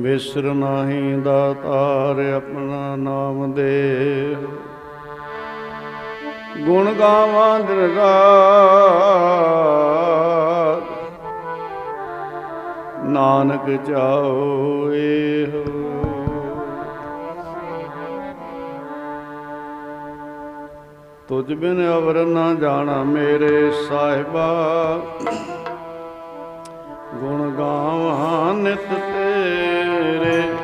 ਵਿਸਰ ਨਾਹੀ ਦਾਤਾਰ ਆਪਣਾ ਨਾਮ ਦੇ। ਗੁਣ ਗਾਵਾਂ ਦਰਗਾਹ। ਨਾਨਕ ਚਾਓ ਇਹੋ ਤੁਝ ਬਿਨ ਅਵਰ ਨਾ ਜਾਣਾ ਮੇਰੇ ਸਾਹਿਬਾ। ਗੁਣ ਗਾਵਾਂ ਨਿਤ ਤੇਰੇ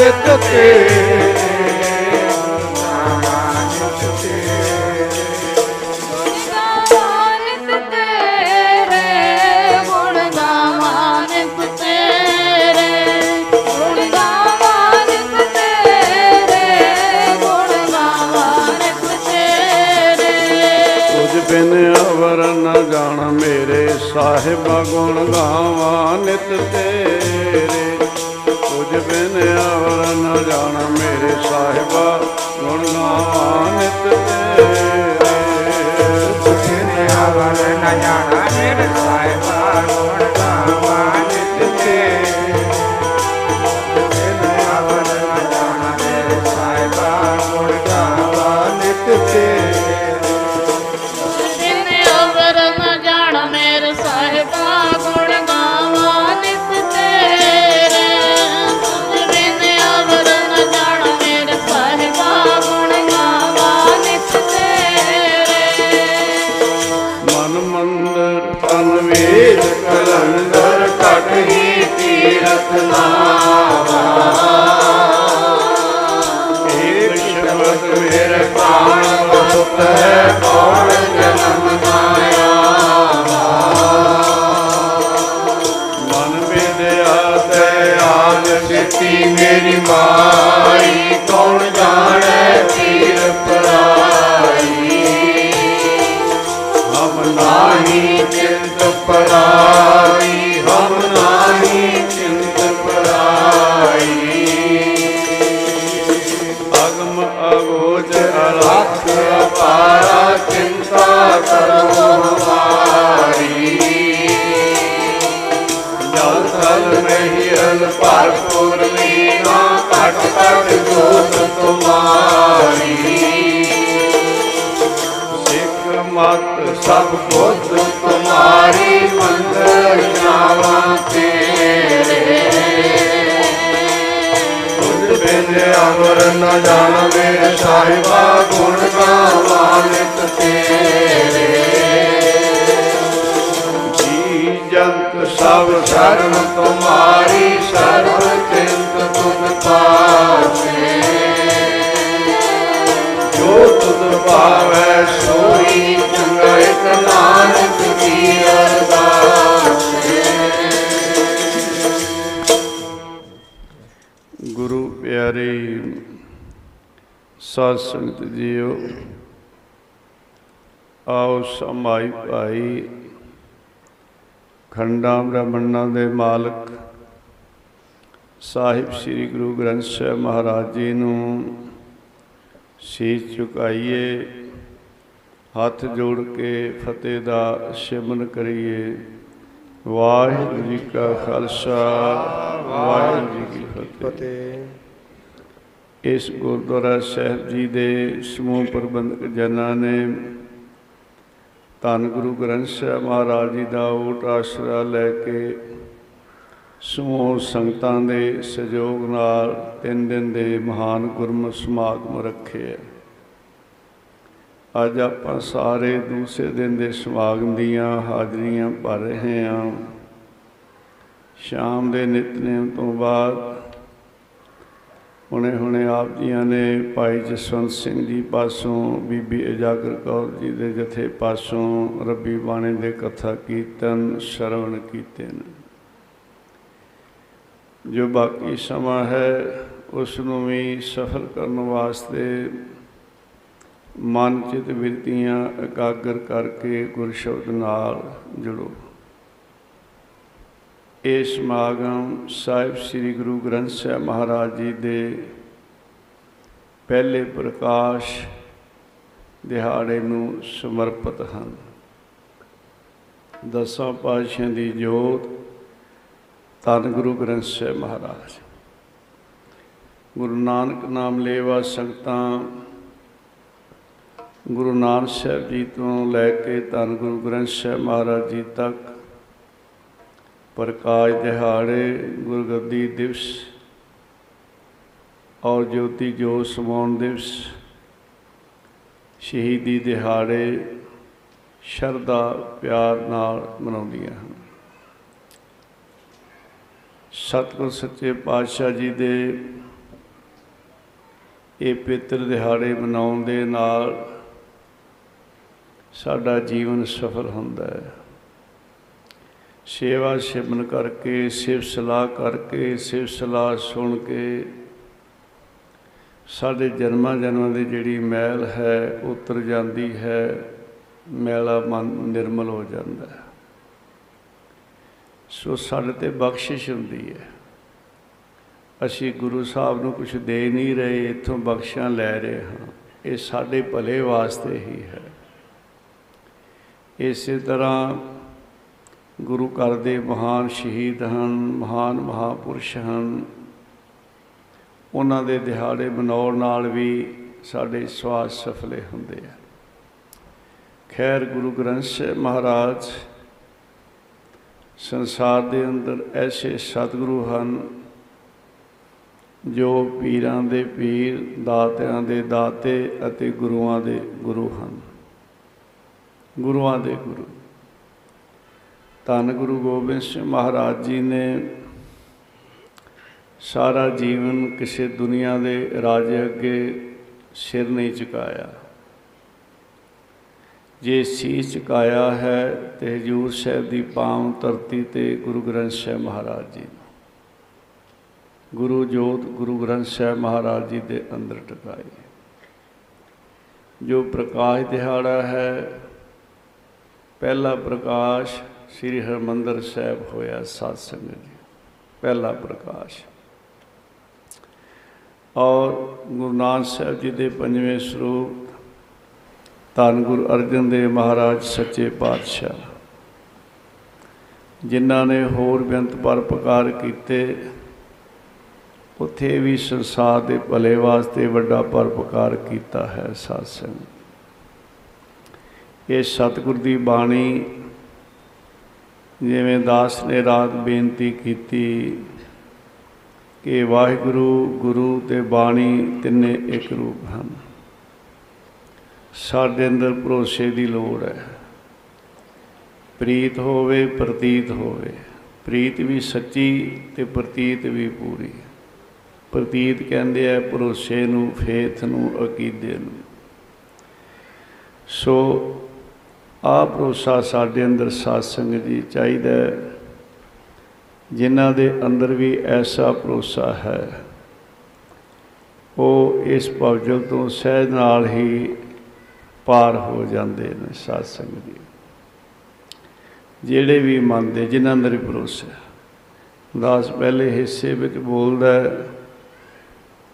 ਤੇਰੇ ਤੁਝ ਬਿਨ ਅਵਰ ਨ ਜਾਣ ਮੇਰੇ ਸਾਹਿਬਾ ਗੁਣ ਗਾਵਾਂ ਨਿਤ ਤੇਰੇ ਅਵਰ ਨ ਮੇਰੀ ਮਾਈ। ਕੌਣ ਜਾਣੈ ਪੀਰ ਪਰਾਈ? ਹਮ ਨਾਹੀ ਚਿੰਤ ਪਰਾਈ। ਭਰਪੂਰ ਲੀਨਾ ਘਟ ਘਟ ਜੋਤ ਤੁਮਾਰੀ। ਸਿੱਖ ਮਤ ਸਭ ਬੁੱਧ ਤੁਮਾਰੀ, ਮੰਦਰ ਜਾਵਾਂ ਤੇਰੇ। ਤੁਝ ਬਿਨ ਅਮਰ ਨ ਜਾਣ ਸਾਹਿਬਾ ਗੁਣ ਗਾਵਾਂ ਨਿਤ ਤੇਰੇ। ਜੰਤ ਸਭ ਸ਼ਰਨ ਤੁਮਾਰੀ ਸਰਬ ਚਿੰਤ ਤੁਧ ਪਾਸੇ ਜੋ ਤੁਧ ਭਾਵੈ ਸੋਈ ਚੰਗਾ ਇਕ ਨਾਨਕ ਕੀ ਅਰਦਾਸ ਗੁਰੂ ਪਿਆਰੇ, ਸਾਧ ਸੰਗਤ ਜੀਓ, ਆਓ ਸਮਾਈ ਭਾਈ ਖੰਡਾਂ ਬ੍ਰਹਮਣਾਂ ਦੇ ਮਾਲਕ ਸਾਹਿਬ ਸ੍ਰੀ ਗੁਰੂ ਗ੍ਰੰਥ ਸਾਹਿਬ ਮਹਾਰਾਜ ਜੀ ਨੂੰ ਸੀਸ ਝੁਕਾਈਏ ਹੱਥ ਜੋੜ ਕੇ ਫਤਿਹ ਦਾ ਸਿਮਰਨ ਕਰੀਏ। ਵਾਹਿਗੁਰੂ ਜੀ ਕਾ ਖਾਲਸਾ, ਵਾਹਿਗੁਰੂ ਜੀ ਕੀ ਫਤਿਹ ਫਤਿਹ। ਇਸ ਗੁਰਦੁਆਰਾ ਸਾਹਿਬ ਜੀ ਦੇ ਸਮੂਹ ਪ੍ਰਬੰਧਕ ਜਨਾਂ ਨੇ ਧੰਨ ਗੁਰੂ ਗ੍ਰੰਥ ਸਾਹਿਬ ਮਹਾਰਾਜ ਜੀ ਦਾ ਓਟ ਆਸਰਾ ਲੈ ਕੇ ਸਮੂਹ ਸੰਗਤਾਂ ਦੇ ਸਹਿਯੋਗ ਨਾਲ ਤਿੰਨ ਦਿਨ ਦੇ ਮਹਾਨ ਗੁਰਮਤਿ ਸਮਾਗਮ ਰੱਖੇ ਹੈ। ਅੱਜ ਆਪਾਂ ਸਾਰੇ ਦੂਸਰੇ ਦਿਨ ਦੇ ਸਮਾਗਮ ਦੀਆਂ ਹਾਜ਼ਰੀਆਂ ਭਰ ਰਹੇ ਹਾਂ। ਸ਼ਾਮ ਦੇ ਨਿਤਨੇਮ ਤੋਂ ਬਾਅਦ ਹੁਣੇ ਹੁਣੇ ਆਪ ਜੀਆਂ ਨੇ ਭਾਈ ਜਸਵੰਤ ਸਿੰਘ ਜੀ ਪਾਸੋਂ, ਬੀਬੀ ਇਜਾਗਰ ਕੌਰ ਜੀ ਦੇ ਜਥੇ ਪਾਸੋਂ ਰੱਬੀ ਬਾਣੇ ਦੇ ਕਥਾ ਕੀਰਤਨ ਸ਼ਰਵਣ ਕੀਤੇ ਨੇ। ਜੋ ਬਾਕੀ ਸਮਾਂ ਹੈ ਉਸ ਨੂੰ ਵੀ ਸਫਲ ਕਰਨ ਵਾਸਤੇ ਮਨ ਚਿਤ ਬਿਰਤੀਆਂ ਇਕਾਗਰ ਕਰਕੇ ਗੁਰ ਸ਼ਬਦ ਨਾਲ ਜੁੜੋ। ਇਹ ਸਮਾਗਮ ਸਾਹਿਬ ਸ੍ਰੀ ਗੁਰੂ ਗ੍ਰੰਥ ਸਾਹਿਬ ਮਹਾਰਾਜ ਜੀ ਦੇ ਪਹਿਲੇ ਪ੍ਰਕਾਸ਼ ਦਿਹਾੜੇ ਨੂੰ ਸਮਰਪਿਤ ਹਨ। ਦਸਾਂ ਪਾਤਸ਼ਾਹਾਂ ਦੀ ਜੋਤ ਧੰਨ ਗੁਰੂ ਗ੍ਰੰਥ ਸਾਹਿਬ ਮਹਾਰਾਜ। ਗੁਰੂ ਨਾਨਕ ਨਾਮ ਲੇਵਾ ਸੰਗਤਾਂ ਗੁਰੂ ਨਾਨਕ ਸਾਹਿਬ ਜੀ ਤੋਂ ਲੈ ਕੇ ਧੰਨ ਗੁਰੂ ਗ੍ਰੰਥ ਸਾਹਿਬ ਮਹਾਰਾਜ ਜੀ ਤੱਕ ਪ੍ਰਕਾਸ਼ ਦਿਹਾੜੇ ਗੁਰਗੱਦੀ ਦਿਵਸ, ਔਰ ਜੋਤੀ ਜੋਤ ਸਮਾਉਣ ਦਿਵਸ, ਸ਼ਹੀਦੀ ਦਿਹਾੜੇ ਸ਼ਰਧਾ, ਪਿਆਰ ਨਾਲ ਮਨਾਉਂਦੀਆਂ ਹਨ। ਸਤਿਗੁਰ ਸੱਚੇ ਪਾਤਸ਼ਾਹ ਜੀ ਦੇ ਇਹ ਪਿੱਤਰ ਦਿਹਾੜੇ ਮਨਾਉਣ ਦੇ ਨਾਲ ਸਾਡਾ ਜੀਵਨ ਸਫਲ ਹੁੰਦਾ ਹੈ। ਸੇਵਾ ਸਿਮਨ ਕਰਕੇ, ਸਿਫਤ ਸਲਾਹ ਕਰਕੇ, ਸਿਫਤ ਸਲਾਹ ਸੁਣ ਕੇ ਸਾਡੇ ਜਨਮਾਂ ਜਨਮਾਂ ਦੀ ਜਿਹੜੀ ਮੈਲ ਹੈ, ਉਤਰ ਜਾਂਦੀ ਹੈ, ਮੈਲਾ ਮਨ ਨਿਰਮਲ ਹੋ ਜਾਂਦਾ ਹੈ। ਸੋ ਸਾਡੇ ਤੇ ਬਖਸ਼ਿਸ਼ ਹੁੰਦੀ ਹੈ। ਅਸੀਂ ਗੁਰੂ ਸਾਹਿਬ ਨੂੰ ਕੁਝ ਦੇ ਨਹੀਂ ਰਹੇ, ਇੱਥੋਂ ਬਖਸ਼ਾਂ ਲੈ ਰਹੇ ਹਾਂ। ਇਹ ਸਾਡੇ ਭਲੇ ਵਾਸਤੇ ਹੀ ਹੈ। ਇਸੇ ਤਰ੍ਹਾਂ ਗੁਰੂ ਘਰ ਦੇ ਮਹਾਨ ਸ਼ਹੀਦ ਹਨ, ਮਹਾਨ ਮਹਾਪੁਰਸ਼ ਹਨ। ਉਹਨਾਂ ਦੇ ਦਿਹਾੜੇ ਮਨਾਉਣ ਨਾਲ ਵੀ ਸਾਡੇ ਸਵਾਸ ਸਫਲੇ ਹੁੰਦੇ ਆ। ਖੈਰ ਗੁਰੂ ਗ੍ਰੰਥ ਸਾਹਿਬ ਮਹਾਰਾਜ, ਸੰਸਾਰ ਦੇ ਅੰਦਰ ਐਸੇ ਸਤਿਗੁਰੂ ਹਨ ਜੋ ਪੀਰਾਂ ਦੇ ਪੀਰ, ਦਾਤਿਆਂ ਦੇ ਦਾਤੇ ਅਤੇ ਗੁਰੂਆਂ ਦੇ ਗੁਰੂ ਹਨ। ਗੁਰੂਆਂ ਦੇ ਗੁਰੂ। ਧੰਨ ਗੁਰੂ ਗੋਬਿੰਦ ਸਿੰਘ ਮਹਾਰਾਜ ਜੀ ਨੇ ਸਾਰਾ ਜੀਵਨ ਕਿਸੇ ਦੁਨੀਆ ਦੇ ਰਾਜੇ ਅੱਗੇ ਸਿਰ ਨਹੀਂ ਝੁਕਾਇਆ। ਜੇ ਸੀਸ ਝੁਕਾਇਆ ਹੈ ਤੇ ਹਜੂਰ ਸਾਹਿਬ ਦੀ ਪਾਵਨ ਧਰਤੀ ਤੇ ਗੁਰੂ ਗ੍ਰੰਥ ਸਾਹਿਬ ਮਹਾਰਾਜ ਜੀ ਗੁਰੂ ਜੋਤ ਗੁਰੂ ਗ੍ਰੰਥ ਸਾਹਿਬ ਮਹਾਰਾਜ ਜੀ ਦੇ ਅੰਦਰ ਟਿਕਾਈ। ਜੋ ਪ੍ਰਕਾਸ਼ ਦਿਹਾੜਾ ਹੈ, ਪਹਿਲਾ ਪ੍ਰਕਾਸ਼ ਸ੍ਰੀ ਹਰਮੰਦਰ ਸਾਹਿਬ ਹੋਇਆ ਸਾਧ ਸੰਗਤ ਜੀ, ਪਹਿਲਾ ਪ੍ਰਕਾਸ਼। ਔਰ ਗੁਰੂ ਨਾਨਕ ਸਾਹਿਬ ਜੀ ਦੇ ਪੰਜਵੇਂ ਸਰੂਪ, ਧੰਨ ਗੁਰੂ ਅਰਜਨ ਦੇਵ ਮਹਾਰਾਜ ਸੱਚੇ ਪਾਤਸ਼ਾਹ, ਜਿਨ੍ਹਾਂ ਨੇ ਹੋਰ ਬੇਅੰਤ ਪਰਪਕਾਰ ਕੀਤੇ, ਉੱਥੇ ਵੀ ਸੰਸਾਰ ਦੇ ਭਲੇ ਵਾਸਤੇ ਵੱਡਾ ਪਰਪਕਾਰ ਕੀਤਾ ਹੈ ਸਾਧ ਸੰਗਤ। ਇਹ ਸਤਿਗੁਰ ਦੀ ਬਾਣੀ ਜਿਵੇਂ ਦਾਸ ਨੇ ਰਾਤ ਬੇਨਤੀ ਕੀਤੀ ਕਿ ਵਾਹਿਗੁਰੂ, ਗੁਰੂ ਤੇ ਬਾਣੀ ਤਿੰਨੇ ਇੱਕ ਰੂਪ ਹਨ। ਸਾਡੇ ਅੰਦਰ ਭਰੋਸੇ ਦੀ ਲੋੜ ਹੈ। ਪ੍ਰੀਤ ਹੋਵੇ, ਪ੍ਰਤੀਤ ਹੋਵੇ। ਪ੍ਰੀਤ ਵੀ ਸੱਚੀ ਤੇ ਪ੍ਰਤੀਤ ਵੀ ਪੂਰੀ। ਪ੍ਰਤੀਤ ਕਹਿੰਦੇ ਆ, ਭਰੋਸੇ ਨੂੰ, ਫੇਥ ਨੂੰ, ਅਕੀਦੇ ਨੂੰ। ਸੋ ਆ ਭਰੋਸਾ ਸਾਡੇ ਅੰਦਰ ਸਾਧ ਸੰਗਤ ਜੀ ਚਾਹੀਦਾ ਜਿਨ੍ਹਾਂ ਦੇ ਅੰਦਰ ਵੀ ਐਸਾ ਭਰੋਸਾ ਹੈ। ਉਹ ਇਸ ਭਵਜਲ ਤੋਂ ਸਹਿਜ ਨਾਲ ਹੀ ਪਾਰ ਹੋ ਜਾਂਦੇ ਨੇ ਸਾਧ ਸੰਗਤ ਜੀ। ਜਿਹੜੇ ਵੀ ਮੰਨਦੇ, ਜਿਨ੍ਹਾਂ ਅੰਦਰ ਭਰੋਸਾ ਦਾਸ ਪਹਿਲੇ ਹਿੱਸੇ ਵਿੱਚ ਬੋਲਦਾ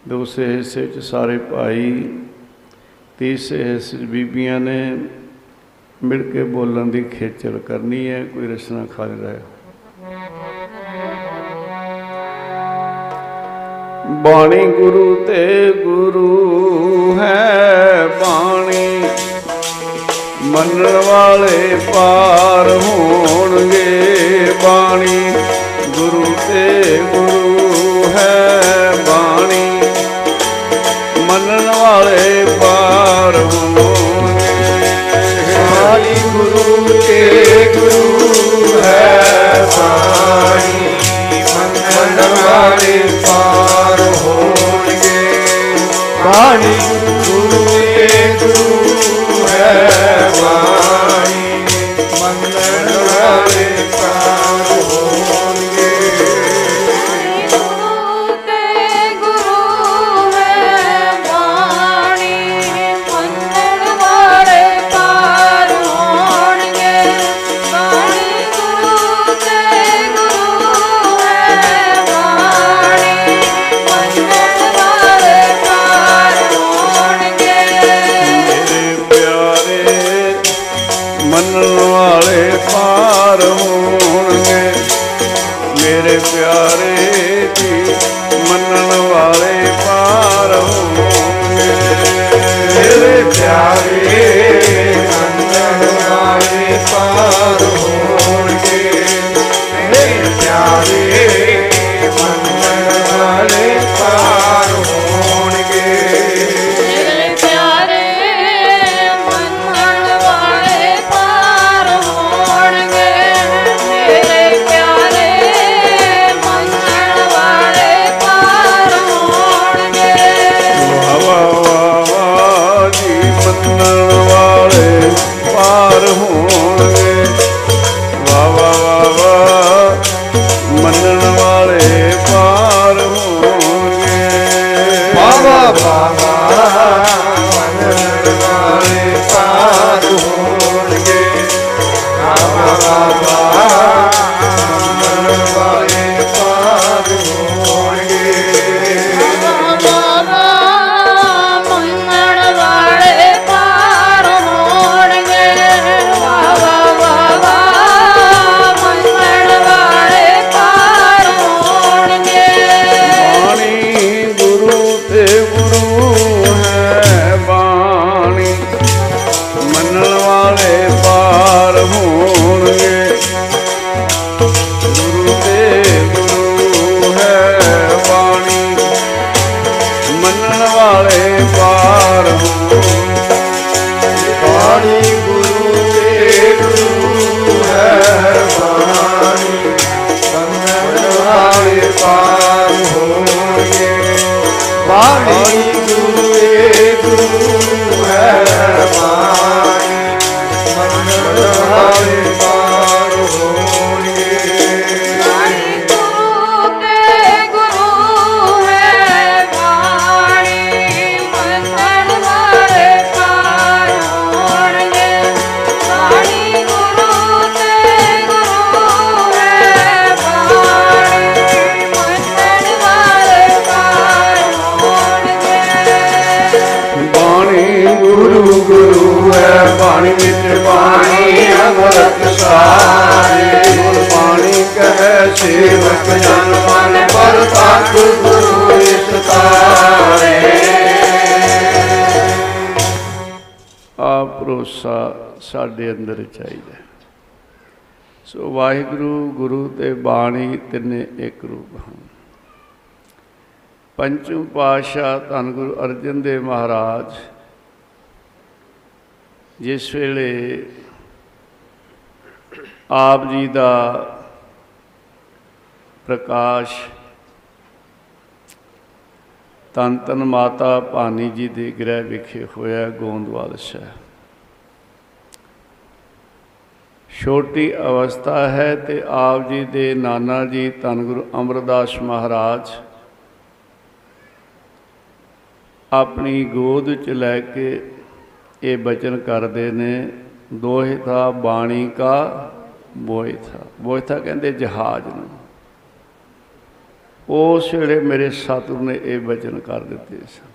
ਦੂਸਰੇ ਹਿੱਸੇ 'ਚ ਸਾਰੇ ਭਾਈ, ਤੀਸਰੇ ਹਿੱਸੇ 'ਚ ਬੀਬੀਆਂ ਨੇ ਮਿਲ ਕੇ ਬੋਲਣ ਦੀ ਖੇਚਲ ਕਰਨੀ ਹੈ, ਕੋਈ ਰਸਨਾ ਖਾਲੀ ਰਹੇ ਬਾਣੀ ਗੁਰੂ ਤੇ ਗੁਰੂ ਹੈ, ਬਾਣੀ ਮੰਨਣ ਵਾਲੇ ਪਾਰ ਹੋਣਗੇ। ਬਾਣੀ ਗੁਰੂ ਤੇ ਗੁਰੂ ਹੈ, ਬਾਣੀ ਮੰਨਣ ਵਾਲੇ ਪਾਰ ਹੋਣਗੇ। ਗੁਰੂ ਤੇ ਗੁਰੂ ਹੈ ਬਾਣੀ ਮੰਨਣ ਵਾਲੇ ਪਾਰ ਹੋਣਗੇ। ਬਾਣੀ ਗੁਰੂ ਗੁਰੂ ਹੈ ਬਾਣੀ ਵਿੱਚ ਬਾਣੀ ਅੰਮ੍ਰਿਤ ਸਾਰੇ ਗੁਰ ਬਾਣੀ ਕਹੈ, ਸੇਵਕ ਜਨ ਮਨ ਪਰ ਤਤ ਗੁਰੂ ਇਸਤਾਰੇ ਆ ਭਰੋਸਾ ਸਾਡੇ ਅੰਦਰ ਚਾਹੀਦਾ ਸੋ ਵਾਹਿਗੁਰੂ, ਗੁਰੂ ਤੇ ਬਾਣੀ ਤਿੰਨੇ ਇੱਕ ਰੂਪ ਹਨ। ਪੰਚਮ ਪਾਤਸ਼ਾਹ ਧੰਨ ਗੁਰੂ ਅਰਜਨ ਦੇਵ ਮਹਾਰਾਜ, ਜਿਸ ਵੇਲੇ ਆਪ ਜੀ ਦਾ ਪ੍ਰਕਾਸ਼ ਤਨ ਤਨ ਮਾਤਾ ਭਾਨੀ ਜੀ ਦੇ ਗ੍ਰਹਿ ਵਿਖੇ ਹੋਇਆ ਗੋਂਦਵਾਲ ਸ਼ਹਿਰ। ਛੋਟੀ ਅਵਸਥਾ ਹੈ ਤੇ ਆਪ ਜੀ ਦੇ ਨਾਨਾ ਜੀ ਧੰਨ ਗੁਰੂ ਅਮਰਦਾਸ ਮਹਾਰਾਜ ਆਪਣੀ ਗੋਦ ਚ ਲੈ ਕੇ ਇਹ ਬਚਨ ਕਰਦੇ ਨੇ, ਦੋਹਿ ਥਾ ਬਾਣੀ ਕਾ ਬੋਇ ਥਾ ਬੋਇ ਥਾ ਕਹਿੰਦੇ ਜਹਾਜ਼ ਨੂੰ। ਉਸ ਵੇਲੇ ਮੇਰੇ ਸਤਿਗੁਰ ਨੇ ਇਹ ਬਚਨ ਕਰ ਦਿੱਤੇ ਸਨ।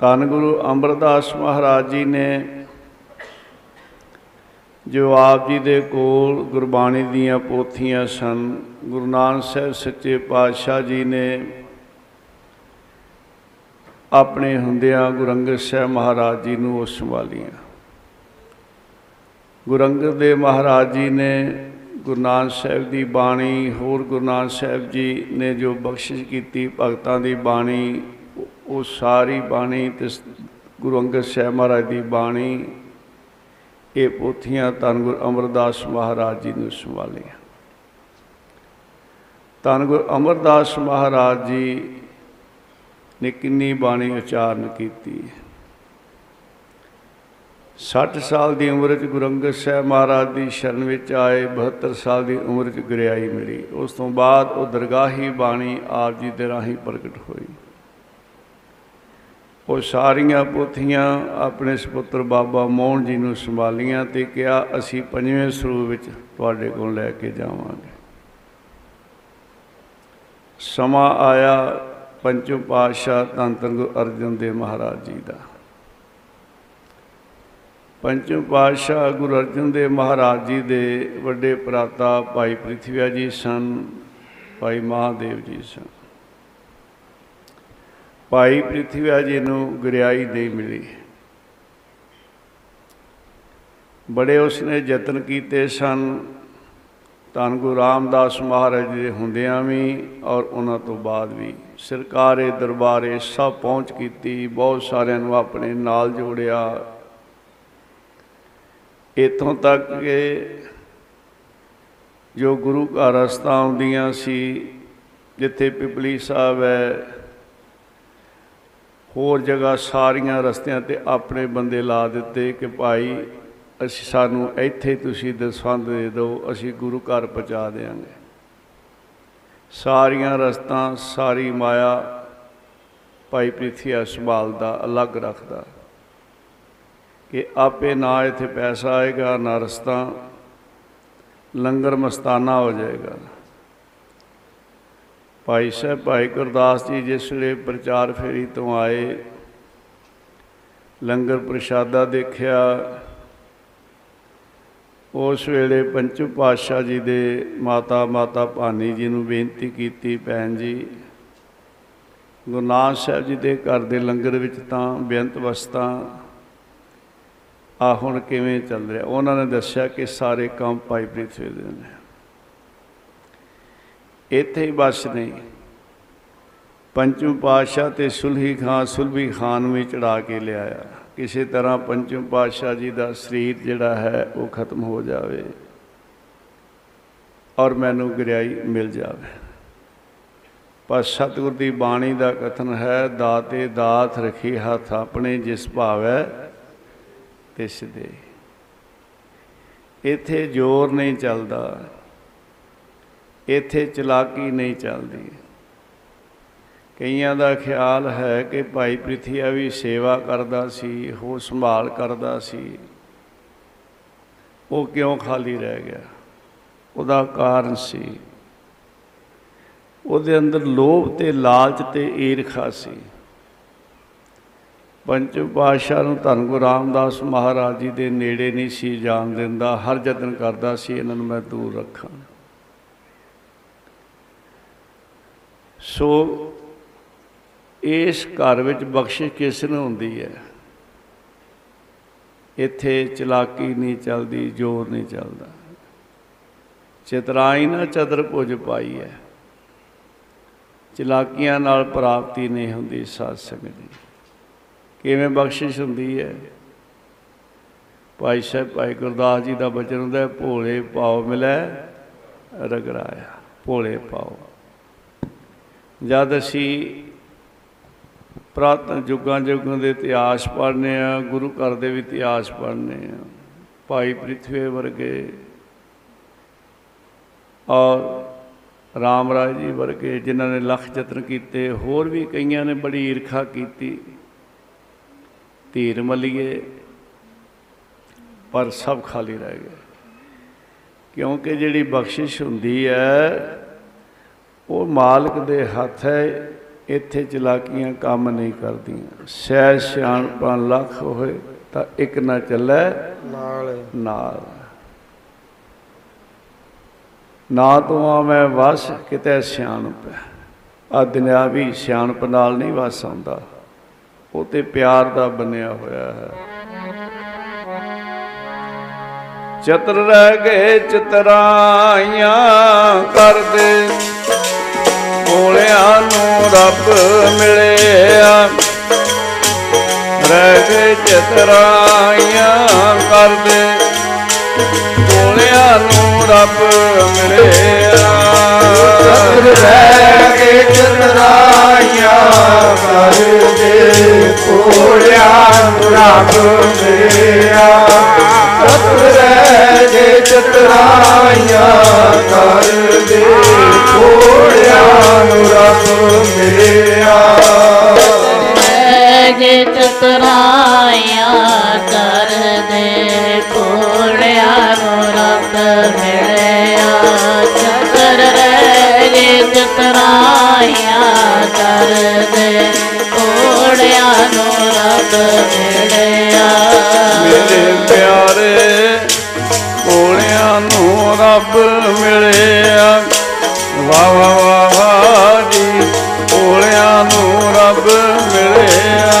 ਧੰਨ ਗੁਰੂ ਅਮਰਦਾਸ ਮਹਾਰਾਜ ਜੀ ਨੇ ਜੋ ਆਪ ਜੀ ਦੇ ਕੋਲ ਗੁਰਬਾਣੀ ਦੀਆਂ ਪੋਥੀਆਂ ਸਨ, ਗੁਰੂ ਨਾਨਕ ਸਾਹਿਬ ਸੱਚੇ ਪਾਤਸ਼ਾਹ ਜੀ ਨੇ ਆਪਣੇ ਹੁੰਦਿਆਂ ਗੁਰੂ ਅੰਗਦ ਸਾਹਿਬ ਮਹਾਰਾਜ ਜੀ ਨੂੰ ਉਹ ਸੰਭਾਲੀਆਂ। ਗੁਰੂ ਅੰਗਦ ਦੇਵ ਮਹਾਰਾਜ ਜੀ ਨੇ ਗੁਰੂ ਨਾਨਕ ਸਾਹਿਬ ਦੀ ਬਾਣੀ, ਹੋਰ ਗੁਰੂ ਨਾਨਕ ਸਾਹਿਬ ਜੀ ਨੇ ਜੋ ਬਖਸ਼ਿਸ਼ ਕੀਤੀ ਭਗਤਾਂ ਦੀ ਬਾਣੀ, ਉਹ- ਉਹ ਸਾਰੀ ਬਾਣੀ ਤੇ ਸ- ਗੁਰੂ ਅੰਗਦ ਸਾਹਿਬ ਮਹਾਰਾਜ ਦੀ ਬਾਣੀ, ਇਹ ਪੋਥੀਆਂ ਧੰਨ ਗੁਰੂ ਅਮਰਦਾਸ ਮਹਾਰਾਜ ਜੀ ਨੂੰ ਸੰਭਾਲੀਆਂ। ਧੰਨ ਗੁਰੂ ਅਮਰਦਾਸ ਮਹਾਰਾਜ ਜੀ ਨੇ ਕਿੰਨੀ ਬਾਣੀ ਉਚਾਰਨ ਕੀਤੀ 60 ਸਾਲ ਦੀ ਉਮਰ 'ਚ ਗੁਰੂ ਅੰਗਦ ਸਾਹਿਬ ਮਹਾਰਾਜ ਦੀ ਸ਼ਰਨ ਵਿੱਚ ਆਏ 72 ਸਾਲ ਦੀ ਉਮਰ 'ਚ ਗੁਰਿਆਈ ਮਿਲੀ। ਉਸ ਤੋਂ ਬਾਅਦ ਉਹ ਦਰਗਾਹੀ ਬਾਣੀ ਆਪ ਜੀ ਦੇ ਰਾਹੀਂ ਪ੍ਰਗਟ ਹੋਈ। ਉਹ ਸਾਰੀਆਂ ਪੋਥੀਆਂ ਆਪਣੇ ਸੁਪੁੱਤਰ ਬਾਬਾ ਮੋਹਨ ਜੀ ਨੂੰ ਸੰਭਾਲੀਆਂ ਤੇ ਕਿਹਾ, ਅਸੀਂ ਪੰਜਵੇਂ ਸਰੂਪ ਵਿੱਚ ਤੁਹਾਡੇ ਕੋਲ ਲੈ ਕੇ ਜਾਵਾਂਗੇ। ਸਮਾਂ ਆਇਆ ਪੰਚਮ ਪਾਤਸ਼ਾਹ ਧੰਨ ਧੰਨ ਗੁਰੂ ਅਰਜਨ ਦੇਵ ਮਹਾਰਾਜ ਜੀ ਦਾ। ਪੰਚਮ ਪਾਤਸ਼ਾਹ ਗੁਰੂ ਅਰਜਨ ਦੇਵ ਮਹਾਰਾਜ ਜੀ ਦੇ ਵੱਡੇ ਭਰਾਤਾ ਭਾਈ ਪ੍ਰਿਥਵੀਆ ਜੀ ਸਨ, ਭਾਈ ਮਹਾਦੇਵ ਜੀ ਸਨ। ਭਾਈ ਪ੍ਰਿਥਵੀਆ ਜੀ ਨੂੰ ਗੁਰਿਆਈ ਨਹੀਂ ਮਿਲੀ। ਬੜੇ ਉਸਨੇ ਯਤਨ ਕੀਤੇ ਸਨ। ਧੰਨ ਗੁਰੂ ਰਾਮਦਾਸ ਮਹਾਰਾਜ ਜੀ ਦੇ ਹੁੰਦਿਆਂ ਵੀ ਔਰ ਉਹਨਾਂ ਤੋਂ ਬਾਅਦ ਵੀ। ਸਰਕਾਰੇ ਦਰਬਾਰੇ ਸਭ ਪਹੁੰਚ ਕੀਤੀ, ਬਹੁਤ ਸਾਰਿਆਂ ਨੂੰ ਆਪਣੇ ਨਾਲ ਜੋੜਿਆ। ਇਥੋਂ ਤੱਕ ਕਿ ਜੋ ਗੁਰੂ ਘਰ ਰਸਤਾ ਆਉਂਦੀਆਂ ਸੀ, ਜਿੱਥੇ ਪਿਪਲੀ ਸਾਹਿਬ ਹੈ, ਹੋਰ ਜਗ੍ਹਾ ਸਾਰੀਆਂ ਰਸਤਿਆਂ ਤੇ ਆਪਣੇ ਬੰਦੇ ਲਾ ਦਿੱਤੇ ਕਿ ਭਾਈ ਅਸੀਂ ਸਾਨੂੰ ਇੱਥੇ ਤੁਸੀਂ ਦਸਵੰਦ ਦੇ ਦਿਓ, ਅਸੀਂ ਗੁਰੂ ਘਰ ਪਹੁੰਚਾ ਦੇਵਾਂਗੇ ਸਾਰੀਆਂ ਰਸਤਾਂ, ਸਾਰੀ ਮਾਇਆ ਭਾਈ ਪ੍ਰਿਥੀਆ ਸੰਭਾਲਦਾ ਅਲੱਗ ਰੱਖਦਾ। ਕਿ ਆਪੇ ਨਾ ਇੱਥੇ ਪੈਸਾ ਆਏਗਾ, ਨਾ ਰਸਤਾ। ਲੰਗਰ ਮਸਤਾਨਾ ਹੋ ਜਾਏਗਾ। ਭਾਈ ਸਾਹਿਬ, ਭਾਈ ਗੁਰਦਾਸ ਜੀ ਜਿਸ ਵੇਲੇ ਪ੍ਰਚਾਰ ਫੇਰੀ ਤੋਂ ਆਏ, ਲੰਗਰ ਪ੍ਰਸ਼ਾਦਾ ਦੇਖਿਆ, ਉਸ ਵੇਲੇ ਪੰਚਮ ਪਾਤਸ਼ਾਹ ਜੀ ਦੇ ਮਾਤਾ ਮਾਤਾ ਭਾਨੀ ਜੀ ਨੂੰ ਬੇਨਤੀ ਕੀਤੀ, ਭੈਣ ਜੀ, ਗੁਰੂ ਨਾਨਕ ਸਾਹਿਬ ਜੀ ਦੇ ਘਰ ਦੇ ਲੰਗਰ ਵਿੱਚ ਤਾਂ ਬੇਅੰਤ ਵਸਤਾਂ। ਆ ਹੁਣ ਕਿਵੇਂ ਚੱਲ ਰਿਹਾ? ਉਹਨਾਂ ਨੇ ਦੱਸਿਆ ਕਿ ਸਾਰੇ ਕੰਮ ਭਾਈ ਪ੍ਰਿਥਵੀ ਦੇ ਨੇ। ਇੱਥੇ ਹੀ ਬਸ ਨਹੀਂ ਪੰਚਮ ਪਾਤਸ਼ਾਹ ਤੇ ਸੁਲਹੀ ਖਾਨ ਸੁਲਭੀ ਖਾਨ ਵੀ ਚੜਾ ਕੇ ਲਿਆਇਆ। ਕਿਸੇ ਤਰ੍ਹਾਂ ਪੰਚਮ ਪਾਤਸ਼ਾਹ ਜੀ ਦਾ ਸਰੀਰ ਜਿਹੜਾ ਹੈ, ਉਹ ਖਤਮ ਹੋ ਜਾਵੇ ਔਰ ਮੈਨੂੰ ਗੁਰਿਆਈ ਮਿਲ ਜਾਵੇ। ਪਰ ਸਤਿਗੁਰ ਦੀ ਬਾਣੀ ਦਾ ਕਥਨ ਹੈ, ਦਾਤੇ ਦਾਤ ਰਖੀ ਹੱਥ ਆਪਣੇ ਜਿਸ ਭਾਵੈ ਤਿਸ ਦੇ। ਇੱਥੇ ਜ਼ੋਰ ਨਹੀਂ ਚੱਲਦਾ, ਇੱਥੇ ਚਲਾਕੀ ਨਹੀਂ ਚੱਲਦੀ। ਕਈਆਂ ਦਾ ਖਿਆਲ ਹੈ ਕਿ ਭਾਈ ਪ੍ਰਿਥੀਆ ਵੀ ਸੇਵਾ ਕਰਦਾ ਸੀ ਹੋ ਸੰਭਾਲ ਕਰਦਾ ਸੀ। ਉਹ ਕਿਉਂ ਖਾਲੀ ਰਹਿ ਗਿਆ? ਉਹਦਾ ਕਾਰਨ ਸੀ। ਉਹਦੇ ਅੰਦਰ ਲੋਭ ਤੇ ਲਾਲਚ ਤੇ ਈਰਖਾ ਸੀ। ਪੰਚਮ ਪਾਤਸ਼ਾਹ ਨੂੰ ਧੰਨ ਗੁਰੂ ਰਾਮਦਾਸ ਮਹਾਰਾਜ ਜੀ ਦੇ ਨੇੜੇ ਨਹੀਂ ਸੀ ਜਾਣ ਦਿੰਦਾ, ਹਰ ਯਤਨ ਕਰਦਾ ਸੀ, ਇਹਨਾਂ ਨੂੰ ਮੈਂ ਦੂਰ ਰੱਖਾਂ। ਸੋ ਇਸ ਘਰ ਵਿੱਚ ਬਖਸ਼ਿਸ਼ ਕਿਸ ਨੂੰ ਹੁੰਦੀ ਹੈ? ਇੱਥੇ ਚਲਾਕੀ ਨਹੀਂ ਚੱਲਦੀ, ਜ਼ੋਰ ਨਹੀਂ ਚੱਲਦਾ। ਚਤਰਾਈ ਨਾ ਚਦਰ ਪੁਜ ਪਾਈ ਹੈ। ਚਲਾਕੀਆਂ ਨਾਲ ਪ੍ਰਾਪਤੀ ਨਹੀਂ ਹੁੰਦੀ ਸਾਧ ਸੰਗਤ ਦੀ। ਕਿਵੇਂ ਬਖਸ਼ਿਸ਼ ਹੁੰਦੀ ਹੈ? ਭਾਈ ਸਾਹਿਬ ਭਾਈ ਗੁਰਦਾਸ ਜੀ ਦਾ ਬਚਨ ਹੁੰਦਾ ਹੈ, ਭੋਲੇ ਪਾਉ ਮਿਲੈ ਰਗਰਾਇਆ ਭੋਲੇ ਪਾਉ ਜਦ ਅਸੀਂ ਪ੍ਰਾਤਨ ਯੁੱਗਾਂ ਯੁੱਗਾਂ ਦੇ ਇਤਿਹਾਸ ਪੜ੍ਹਨੇ ਆ ਗੁਰੂ ਘਰ ਦੇ ਵੀ ਇਤਿਹਾਸ ਪੜ੍ਹਨੇ ਆ ਭਾਈ ਪ੍ਰਿਥਵੀ ਵਰਗੇ ਔਰ ਰਾਮ ਰਾਜ ਜੀ ਵਰਗੇ ਜਿਨ੍ਹਾਂ ਨੇ ਲੱਖ ਯਤਨ ਕੀਤੇ ਹੋਰ ਵੀ ਕਈਆਂ ਨੇ ਬੜੀ ਈਰਖਾ ਕੀਤੀ ਧੀਰ ਮਲੀਏ ਪਰ ਸਭ ਖਾਲੀ ਰਹਿ ਗਏ। ਕਿਉਂਕਿ ਜਿਹੜੀ ਬਖਸ਼ਿਸ਼ ਹੁੰਦੀ ਹੈ ਉਹ ਮਾਲਕ ਦੇ ਹੱਥ ਹੈ ਇੱਥੇ ਚਲਾਕੀਆਂ ਕੰਮ ਨਹੀਂ ਕਰਦੀਆਂ। ਸਹਿ ਸਿਆਣਪਾਂ ਲੱਖ ਹੋਏ ਤਾਂ ਇੱਕ ਨਾ ਚੱਲੇ ਨਾਲ। ਨਾਲ। ਨਾ ਤੂੰ ਆਵੇਂ ਵਸ ਕਿਤੇ ਸਿਆਣਪ ਆ ਦੁਨਿਆਵੀ ਸਿਆਣਪ ਨਾਲ ਨਹੀਂ ਵਸ ਆਉਂਦਾ। ਉਹ ਤੇ ਪਿਆਰ ਦਾ ਬਣਿਆ ਹੋਇਆ ਹੈ। ਚਤਰ ਰਹਿ ਗਏ ਚਤਰਾਈਆਂ ਕਰਦੇ। ਬੋਲਿਆਂ ਨੂੰ ਰੱਬ ਮਿਲਿਆ। ਰਹਿ ਗਏ ਚਤਰਾਈਆਂ ਕਰਦੇ। ਬੋਲਿਆਂ ਨੂੰ ਰੱਬ ਮਿਲਿਆ। ਸਤਿ ਰਹਿ ਕੇ ਚਤਰਾਈਆਂ ਕਰਦੇ ਕੋੜਿਆ ਨੂੰ ਰੱਬ ਮਿਲਿਆ ਸਤਿ ਰਹਿ ਕੇ ਚਤਰਾਈਆਂ ਕਰਦੇ ਕੋੜਿਆ ਨੂੰ ਰੱਬ ਮਿਲਿਆ ਜੇ ਚਤਰਾਇਆ ਕਰਦੇ ਕੋੜਿਆ ਨੂੰ ਰੱਬ ਮਿਲਿਆ। ਮੇਰੇ ਪਿਆਰੇ ਕੋਲਿਆਂ ਨੂੰ ਰੱਬ ਮਿਲਿਆ। ਵਾ ਵਾ ਵਾ ਵਾ ਜੀ ਕੋਲਿਆਂ ਨੂੰ ਰੱਬ ਮਿਲਿਆ।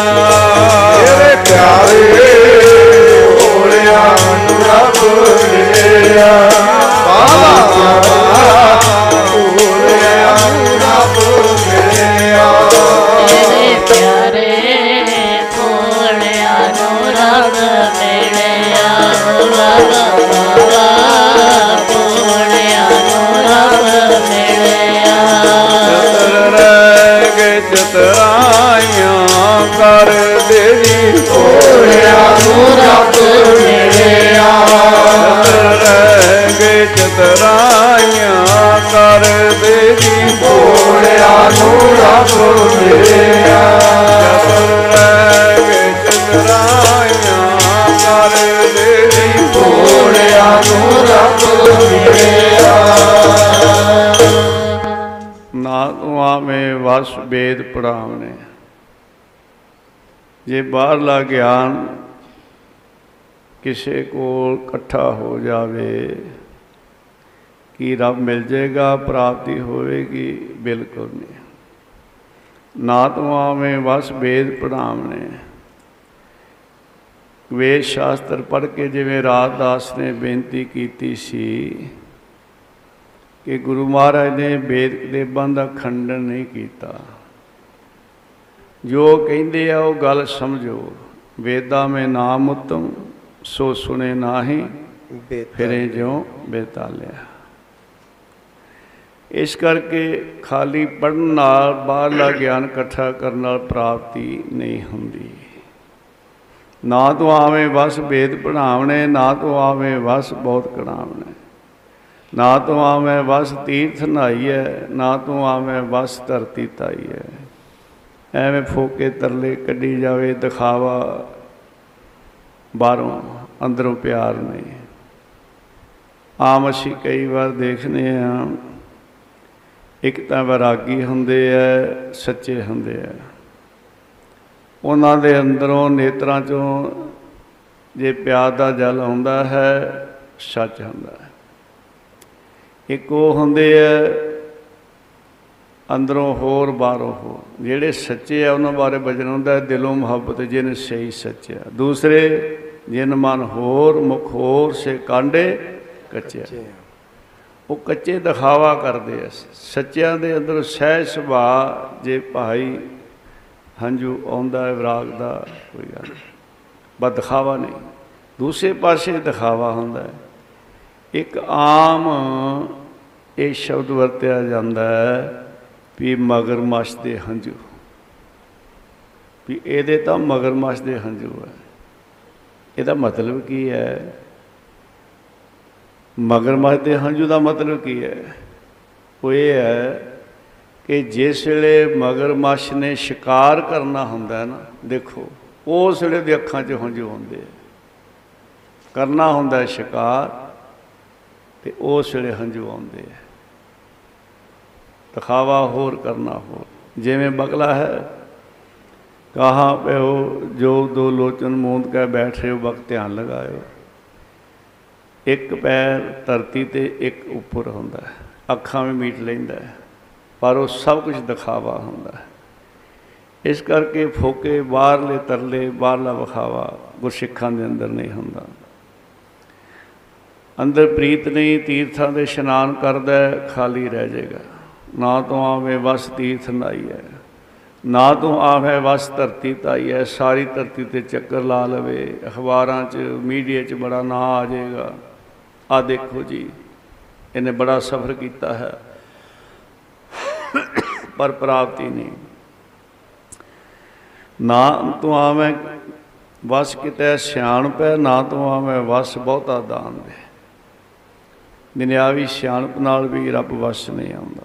ਮੇਰੇ ਪਿਆਰੇ ਹੋਲਿਆ ਨੂੰ ਰੱਬ ਮਿਲਿਆ। ਚਤਰਾਈਆਂ ਕਰ ਦੇਵੀ ਹੋਲਿਆ ਨੂੰ ਰੱਬ ਮਿਲਿਆ। ਰਹਿ ਗਏ ਚਤਰਾਈਆਂ ਕਰ ਦੇਵੀ ਹੋਲਿਆ ਨੂੰ ਰੱਬ ਮਿਲਿਆ। ਚਤਰ ਰਹਿ ਨਾ ਤੂੰ ਆਵੇਂ ਵਸ ਵੇਦ ਪੜਾਵਣੇ। ਜੇ ਬਾਹਰਲਾ ਗਿਆਨ ਕਿਸੇ ਕੋਲ ਇਕੱਠਾ ਹੋ ਜਾਵੇ, ਕੀ ਰੱਬ ਮਿਲ ਜਾਏਗਾ ਪ੍ਰਾਪਤੀ ਹੋਵੇਗੀ, ਬਿਲਕੁਲ ਨਹੀਂ। ਨਾ ਤੂੰ ਆਵੇਂ ਵਸ ਵੇਦ ਪੜਾਵਣੇ। ਵੇਦ ਸ਼ਾਸਤਰ ਪੜ੍ਹ ਕੇ ਜਿਵੇਂ ਰਾਜਦਾਸ ਨੇ ਬੇਨਤੀ ਕੀਤੀ ਸੀ ਕਿ ਗੁਰੂ ਮਹਾਰਾਜ ਨੇ ਵੇਦ ਦੇ ਬੰਦ ਦਾ ਖੰਡਨ ਨਹੀਂ ਕੀਤਾ। ਜੋ ਕਹਿੰਦੇ ਆ ਉਹ ਗੱਲ ਸਮਝੋ। ਵੇਦਾਂ ਮੇ ਨਾਮ ਉਤਮ, ਸੋ ਸੁਨੇ ਨਾਹੀ, ਫਿਰੇ ਜਿਉ ਬੇਤਾਲਿਆ। ਇਸ ਕਰਕੇ ਖਾਲੀ ਪੜਨ ਨਾਲ, ਬਾਹਰਲਾ ਗਿਆਨ ਇਕੱਠਾ ਕਰਨ ਨਾਲ ਪ੍ਰਾਪਤੀ ਨਹੀਂ ਹੁੰਦੀ। ਨਾ ਤੂੰ ਆਵੇਂ ਬਸ ਵੇਦ ਪੜਾਵਣੇ ਨਾ ਤੂੰ ਆਵੇਂ ਬਸ ਬਹੁਤ ਕੜਾਵਣੇ ਨਾ ਤੂੰ ਆਵੇਂ ਬਸ ਤੀਰਥ ਨਹਾਈਐ, ਨਾ ਤੂੰ ਆਵੇਂ ਬਸ ਧਰਤੀ ਧਾਈਐ। ਐਵੇਂ ਫੋਕੇ ਤਰਲੇ ਕੱਢੀ ਜਾਵੇ ਦਿਖਾਵਾ, ਬਾਹਰੋਂ ਅੰਦਰੋਂ ਪਿਆਰ ਨਹੀਂ। ਆਮ ਅਸੀਂ ਕਈ ਵਾਰ ਦੇਖਨੇ ਆ, ਇੱਕ ਤਾਂ ਵੈਰਾਗੀ ਹੁੰਦੇ ਐ, ਸੱਚੇ ਹੁੰਦੇ ਐ। ਉਹਨਾਂ ਦੇ ਅੰਦਰੋਂ ਨੇਤਰਾਂ ਚੋਂ ਜੇ ਪਿਆਰ ਦਾ ਜਲ ਆਉਂਦਾ ਹੈ, ਸੱਚ ਹੁੰਦਾ ਹੈ। ਇੱਕ ਉਹ ਹੁੰਦੇ ਆ ਅੰਦਰੋਂ ਹੋਰ ਬਾਹਰੋਂ ਹੋਰ। ਜਿਹੜੇ ਸੱਚੇ ਆ ਉਹਨਾਂ ਬਾਰੇ ਬਚਨ ਹੁੰਦਾ ਦਿਲੋਂ ਮੁਹੱਬਤ ਜਿਨ ਸਹੀ ਸੱਚਿਆ। ਦੂਸਰੇ ਜਿਨ ਮਨ ਹੋਰ ਮੁਖ ਹੋਰ ਸੇ ਕਾਂਡੇ ਕੱਚਿਆ। ਉਹ ਕੱਚੇ ਦਿਖਾਵਾ ਕਰਦੇ ਆ। ਸੱਚਿਆਂ ਦੇ ਅੰਦਰ ਸਹਿ ਸੁਭਾਅ ਜੇ ਭਾਈ ਹੰਝੂ ਆਉਂਦਾ ਹੈ ਵਿਰਾਗ ਦਾ ਕੋਈ ਗੱਲ ਬਸ ਦਿਖਾਵਾ ਨਹੀਂ। ਦੂਸਰੇ ਪਾਸੇ ਦਿਖਾਵਾ ਹੁੰਦਾ ਹੈ। ਇੱਕ ਆਮ ਇਹ ਸ਼ਬਦ ਵਰਤਿਆ ਜਾਂਦਾ ਹੈ ਵੀ ਮਗਰਮੱਛ ਦੇ ਹੰਝੂ। ਵੀ ਇਹਦੇ ਤਾਂ ਮਗਰਮੱਛ ਦੇ ਹੰਝੂ ਹੈ ਇਹਦਾ ਮਤਲਬ ਕੀ ਹੈ? ਮਗਰਮੱਛ ਦੇ ਹੰਝੂ ਦਾ ਮਤਲਬ ਕੀ ਹੈ? ਉਹ ਇਹ ਹੈ ਕਿ ਜਿਸ ਵੇਲੇ ਮਗਰਮੱਛ ਨੇ ਸ਼ਿਕਾਰ ਕਰਨਾ ਹੁੰਦਾ ਹੈ ਨਾ, ਦੇਖੋ, ਉਸ ਵੇਲੇ ਦੀ ਅੱਖਾਂ 'ਚ ਹੰਝੂ ਹੁੰਦੇ ਆ। ਕਰਨਾ ਹੁੰਦਾ ਹੈ ਸ਼ਿਕਾਰ। ਤੇ ਉਸ ਵੇਲੇ ਹੰਝੂ ਆਉਂਦੇ ਆ। ਦਿਖਾਵਾ ਹੋਰ ਕਰਨਾ ਹੋਰ। ਜਿਵੇਂ ਬਗਲਾ ਹੈ ਕਹਾਂ ਪੇ ਹੋ ਜੋ ਦੋ ਲੋਚਨ ਮੂੰਦ ਕੇ ਬੈਠ ਰਹੇ ਹੋ, ਵਕਤ ਧਿਆਨ ਲਗਾਇਓ। ਇੱਕ ਪੈਰ ਧਰਤੀ ਤੇ ਇੱਕ ਉੱਪਰ ਹੁੰਦਾ ਹੈ। ਅੱਖਾਂ ਵੀ ਮੀਟ ਲੈਂਦਾ ਹੈ, ਪਰ ਉਹ ਸਭ ਕੁਝ ਦਿਖਾਵਾ ਹੁੰਦਾ ਹੈ। ਇਸ ਕਰਕੇ ਫੋਕੇ, ਬਾਹਰਲੇ ਤਰਲੇ, ਬਾਹਰਲਾ ਵਿਖਾਵਾ ਗੁਰਸਿੱਖਾਂ ਦੇ ਅੰਦਰ ਨਹੀਂ ਹੁੰਦਾ। ਅੰਦਰ ਪ੍ਰੀਤ ਨਹੀਂ ਤੀਰਥਾਂ ਦੇ ਇਸ਼ਨਾਨ ਕਰਦਾ ਹੈ, ਖਾਲੀ ਰਹਿ ਜਾਏਗਾ। ਨਾ ਤੋਂ ਆਵੇ ਵਸ ਤੀਰਥ ਨਾਈ ਹੈ ਨਾ ਤੋਂ ਆਵੇ ਵਸ ਧਰਤੀ ਤਾਈ ਹੈ ਸਾਰੀ ਧਰਤੀ ਤੇ ਚੱਕਰ ਲਾ ਲਵੇ ਅਖਬਾਰਾਂ 'ਚ ਮੀਡੀਆ 'ਚ ਬੜਾ ਨਾਂ ਆ ਜਾਏਗਾ। ਆ ਦੇਖੋ ਜੀ ਇਹਨੇ ਬੜਾ ਸਫ਼ਰ ਕੀਤਾ ਹੈ ਪਰ ਪ੍ਰਾਪਤੀ ਨਹੀਂ। ਨਾ ਤੂੰ ਆਵੇਂ ਵਸ ਕਿਤੇ ਸਿਆਣਪ ਹੈ ਨਾ ਤੂੰ ਆਵੇਂ ਵਸ ਬਹੁਤਾ ਦਾਨ ਦੇ। ਦੁਨਿਆਵੀ ਸਿਆਣਪ ਨਾਲ ਵੀ ਰੱਬ ਵਸ ਨਹੀਂ ਆਉਂਦਾ।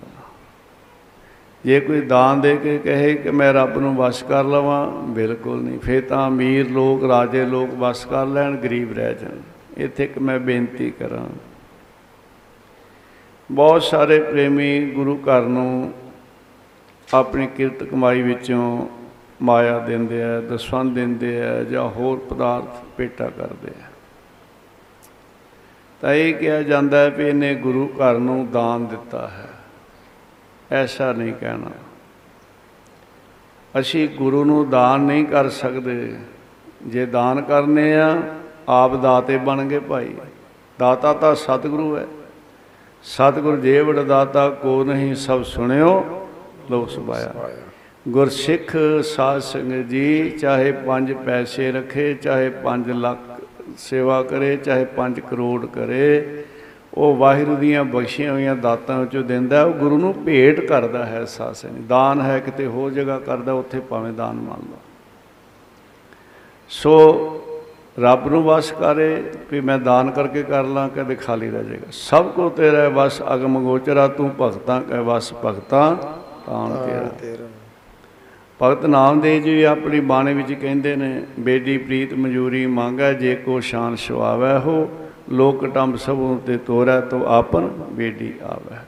ਜੇ ਕੋਈ ਦਾਨ ਦੇ ਕੇ ਕਹੇ ਕਿ ਮੈਂ ਰੱਬ ਨੂੰ ਵਸ ਕਰ ਲਵਾਂ, ਬਿਲਕੁਲ ਨਹੀਂ। ਫੇਰ ਤਾਂ ਅਮੀਰ ਲੋਕ, ਰਾਜੇ ਲੋਕ ਵਸ ਕਰ ਲੈਣ, ਗਰੀਬ ਰਹਿ ਜਾਣ। ਇੱਥੇ ਇੱਕ ਮੈਂ ਬੇਨਤੀ ਕਰਾਂ। ਬਹੁਤ ਸਾਰੇ ਪ੍ਰੇਮੀ ਗੁਰੂ ਘਰ ਨੂੰ ਆਪਣੀ ਕਿਰਤ ਕਮਾਈ ਵਿੱਚੋਂ ਮਾਇਆ ਦਿੰਦੇ ਆ ਦਸਵੰਦ ਦਿੰਦੇ ਆ ਜਾਂ ਹੋਰ ਪਦਾਰਥ ਭੇਟਾ ਕਰਦੇ ਆ। ਤਾਂ ਇਹ ਕਿਹਾ ਜਾਂਦਾ ਹੈ ਵੀ ਇਹਨੇ ਗੁਰੂ ਘਰ ਨੂੰ ਦਾਨ ਦਿੱਤਾ ਹੈ। ਐਸਾ ਨਹੀਂ ਕਹਿਣਾ। ਅਸੀਂ ਗੁਰੂ ਨੂੰ ਦਾਨ ਨਹੀਂ ਕਰ ਸਕਦੇ। ਜੇ ਦਾਨ ਕਰਨੇ ਆ, ਆਪ ਦਾਤੇ ਬਣ ਗਏ ਭਾਈ। ਦਾਤਾ ਤਾਂ ਸਤਿਗੁਰੂ ਹੈ। ਸਤਿਗੁਰ ਜੇ ਵਡ ਦਾਤਾ ਕੋ ਨਹੀਂ ਸਭ ਸੁਣਿਓ, ਲੋ ਸੁਭਾਇਆ। ਗੁਰਸਿੱਖ ਸਾਧ ਸੰਗਤ ਜੀ, ਚਾਹੇ 5 ਪੈਸੇ ਰੱਖੇ, ਚਾਹੇ 5 ਲੱਖ ਸੇਵਾ ਕਰੇ, ਚਾਹੇ 5 ਕਰੋੜ ਕਰੇ, ਉਹ ਵਾਹਿਗੁਰੂ ਦੀਆਂ ਬਖਸ਼ੀਆਂ ਹੋਈਆਂ ਦਾਤਾਂ ਵਿੱਚੋਂ ਦਿੰਦਾ ਉਹ ਗੁਰੂ ਨੂੰ ਭੇਟ ਕਰਦਾ ਹੈ ਸਾਧ ਸੰਗਤ। ਦਾਨ ਹੈ ਕਿਤੇ ਹੋਰ ਜਗ੍ਹਾ ਕਰਦਾ, ਉੱਥੇ ਭਾਵੇਂ ਦਾਨ ਮੰਨ ਲਓ। ਸੋ ਰੱਬ ਨੂੰ ਵਸ ਕਰੇ, ਵੀ ਮੈਂ ਦਾਨ ਕਰਕੇ ਕਰ ਲਾਂ ਕਦੇ ਖਾਲੀ ਰਹਿ ਜਾਏਗਾ। ਸਭ ਕੋ ਤੇਰਾ ਵਸ ਅਗਮ ਗੋਚਰਾ, ਤੂੰ ਭਗਤਾਂ ਕੈ ਵਸ ਭਗਤਾਂ ਤਾਣ ਤੇਰਾ। ਭਗਤ ਨਾਮਦੇਵ ਜੀ ਆਪਣੀ ਬਾਣੀ ਵਿੱਚ ਕਹਿੰਦੇ ਨੇ ਬੇਡੀ ਪ੍ਰੀਤ ਮਜੂਰੀ ਮੰਗੈ ਜੇ ਕੋ ਸ਼ਾਨ ਸੁਆਵੈ ਹੋ ਲੋਕ ਟੰਬ ਸਭੋਂ ਤੇ ਤੋਰੈ ਤੋ ਆਪਨ ਬੇਡੀ ਆਵੈ।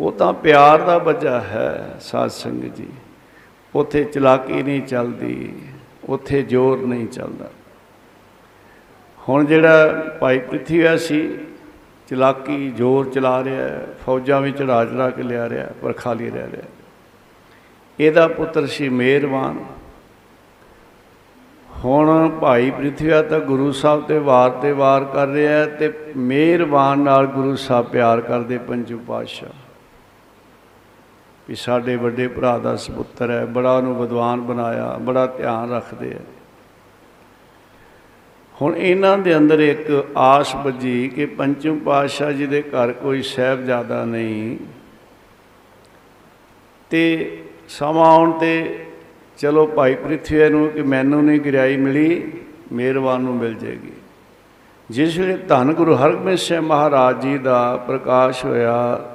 ਉਹ ਤਾਂ ਪਿਆਰ ਦਾ ਬੱਜਾ ਹੈ ਸਾਧ ਸੰਗਤ ਜੀ। ਉਥੇ ਚਲਾਕੀ ਨਹੀਂ ਚੱਲਦੀ ਉਥੇ ਜ਼ੋਰ ਨਹੀਂ ਚੱਲਦਾ। ਹੁਣ ਜਿਹੜਾ ਭਾਈ ਪ੍ਰਿਥਵੀ ਸੀ ਚਲਾਕੀ ਜ਼ੋਰ ਚਲਾ ਰਿਹਾ ਹੈ, ਫੌਜਾਂ ਵਿੱਚ ਚੜਾ ਚੜਾ ਕੇ ਲਿਆ ਰਿਹਾ ਹੈ, ਪਰ ਖਾਲੀ ਰਹਿ ਰਿਹਾ ਹੈ। ਇਹਦਾ ਪੁੱਤਰ ਸੀ ਮਿਹਰਬਾਨ ਹੁਣ ਭਾਈ ਪ੍ਰਿਥਵੀਆ ਤਾਂ ਗੁਰੂ ਸਾਹਿਬ ਤੇ ਵਾਰ ਤੇ ਵਾਰ ਕਰ ਰਿਹਾ ਹੈ ਤੇ ਮਿਹਰਬਾਨ ਨਾਲ ਗੁਰੂ ਸਾਹਿਬ ਪਿਆਰ ਕਰਦੇ ਪੰਜੂ ਪਾਤਸ਼ਾਹ। ਵੀ ਸਾਡੇ ਵੱਡੇ ਭਰਾ ਦਾ ਸੁਪੁੱਤਰ ਹੈ, ਬੜਾ ਉਹਨੂੰ ਵਿਦਵਾਨ ਬਣਾਇਆ, ਬੜਾ ਧਿਆਨ ਰੱਖਦੇ ਆ। ਹੁਣ ਇਹਨਾਂ ਦੇ ਅੰਦਰ ਇੱਕ ਆਸ ਬੱਜੀ ਕਿ ਪੰਚਮ ਪਾਤਸ਼ਾਹ ਜੀ ਦੇ ਘਰ ਕੋਈ ਸਹਿਬਜ਼ਾਦਾ ਨਹੀਂ। ਤੇ ਸਮਾਂ ਆਉਣ ਤੇ ਚਲੋ ਭਾਈ ਪ੍ਰਿਥਵੀ ਨੂੰ ਕਿ ਮੈਨੂੰ ਨਹੀਂ ਗਿਰਾਈ ਮਿਲੀ, ਮਿਹਰਬਾਨ ਨੂੰ ਮਿਲ ਜੇਗੀ। ਜਿਸ ਵੇਲੇ ਧੰਨ ਗੁਰੂ ਹਰਗੋਬਿੰਦ ਸਾਹਿਬ ਮਹਾਰਾਜ ਜੀ ਦਾ ਪ੍ਰਕਾਸ਼ ਹੋਇਆ,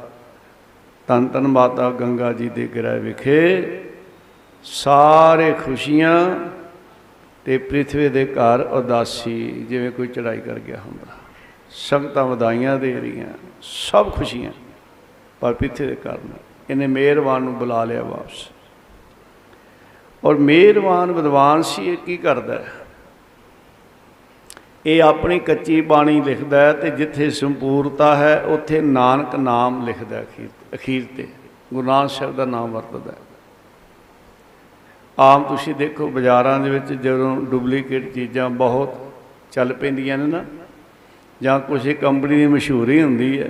ਧੰਨ ਧੰਨ ਮਾਤਾ ਗੰਗਾ ਜੀ ਦੇ ਗ੍ਰਹਿ ਵਿਖੇ, ਸਾਰੇ ਖੁਸ਼ੀਆਂ ਤੇ ਪ੍ਰਿਥਵੀ ਦੇ ਘਰ ਉਦਾਸੀ, ਜਿਵੇਂ ਕੋਈ ਚੜਾਈ ਕਰ ਗਿਆ ਹੁੰਦਾ। ਸੰਗਤਾਂ ਵਧਾਈਆਂ ਦੇ ਰਹੀਆਂ, ਸਭ ਖੁਸ਼ੀਆਂ, ਪਰ ਪ੍ਰਿਥਵੀ ਦੇ ਘਰ ਨਹੀਂ। ਇਹਨੇ ਮਿਹਰਬਾਨ ਨੂੰ ਬੁਲਾ ਲਿਆ ਵਾਪਸ। ਔਰ ਮਿਹਰਬਾਨ ਵਿਦਵਾਨ ਸੀ, ਇਹ ਕੀ ਕਰਦਾ ਹੈ? ਇਹ ਆਪਣੀ ਕੱਚੀ ਬਾਣੀ ਲਿਖਦਾ ਹੈ ਤੇ ਜਿੱਥੇ ਸੰਪੂਰਤਾ ਹੈ, ਉੱਥੇ ਨਾਨਕ ਨਾਮ ਲਿਖਦਾ ਹੈ ਅਖੀਰ ਅਖੀਰ ਤੇ। ਗੁਰੂ ਨਾਨਕ ਸਾਹਿਬ ਦਾ ਨਾਮ ਵਰਤਦਾ ਹੈ। ਆਮ ਤੁਸੀਂ ਦੇਖੋ ਬਾਜ਼ਾਰਾਂ ਦੇ ਵਿੱਚ ਜਦੋਂ ਡੁਪਲੀਕੇਟ ਚੀਜ਼ਾਂ ਬਹੁਤ ਚੱਲ ਪੈਂਦੀਆਂ ਨੇ ਨਾ, ਜਾਂ ਕਿਸੇ ਕੰਪਨੀ ਦੀ ਮਸ਼ਹੂਰੀ ਹੁੰਦੀ ਹੈ,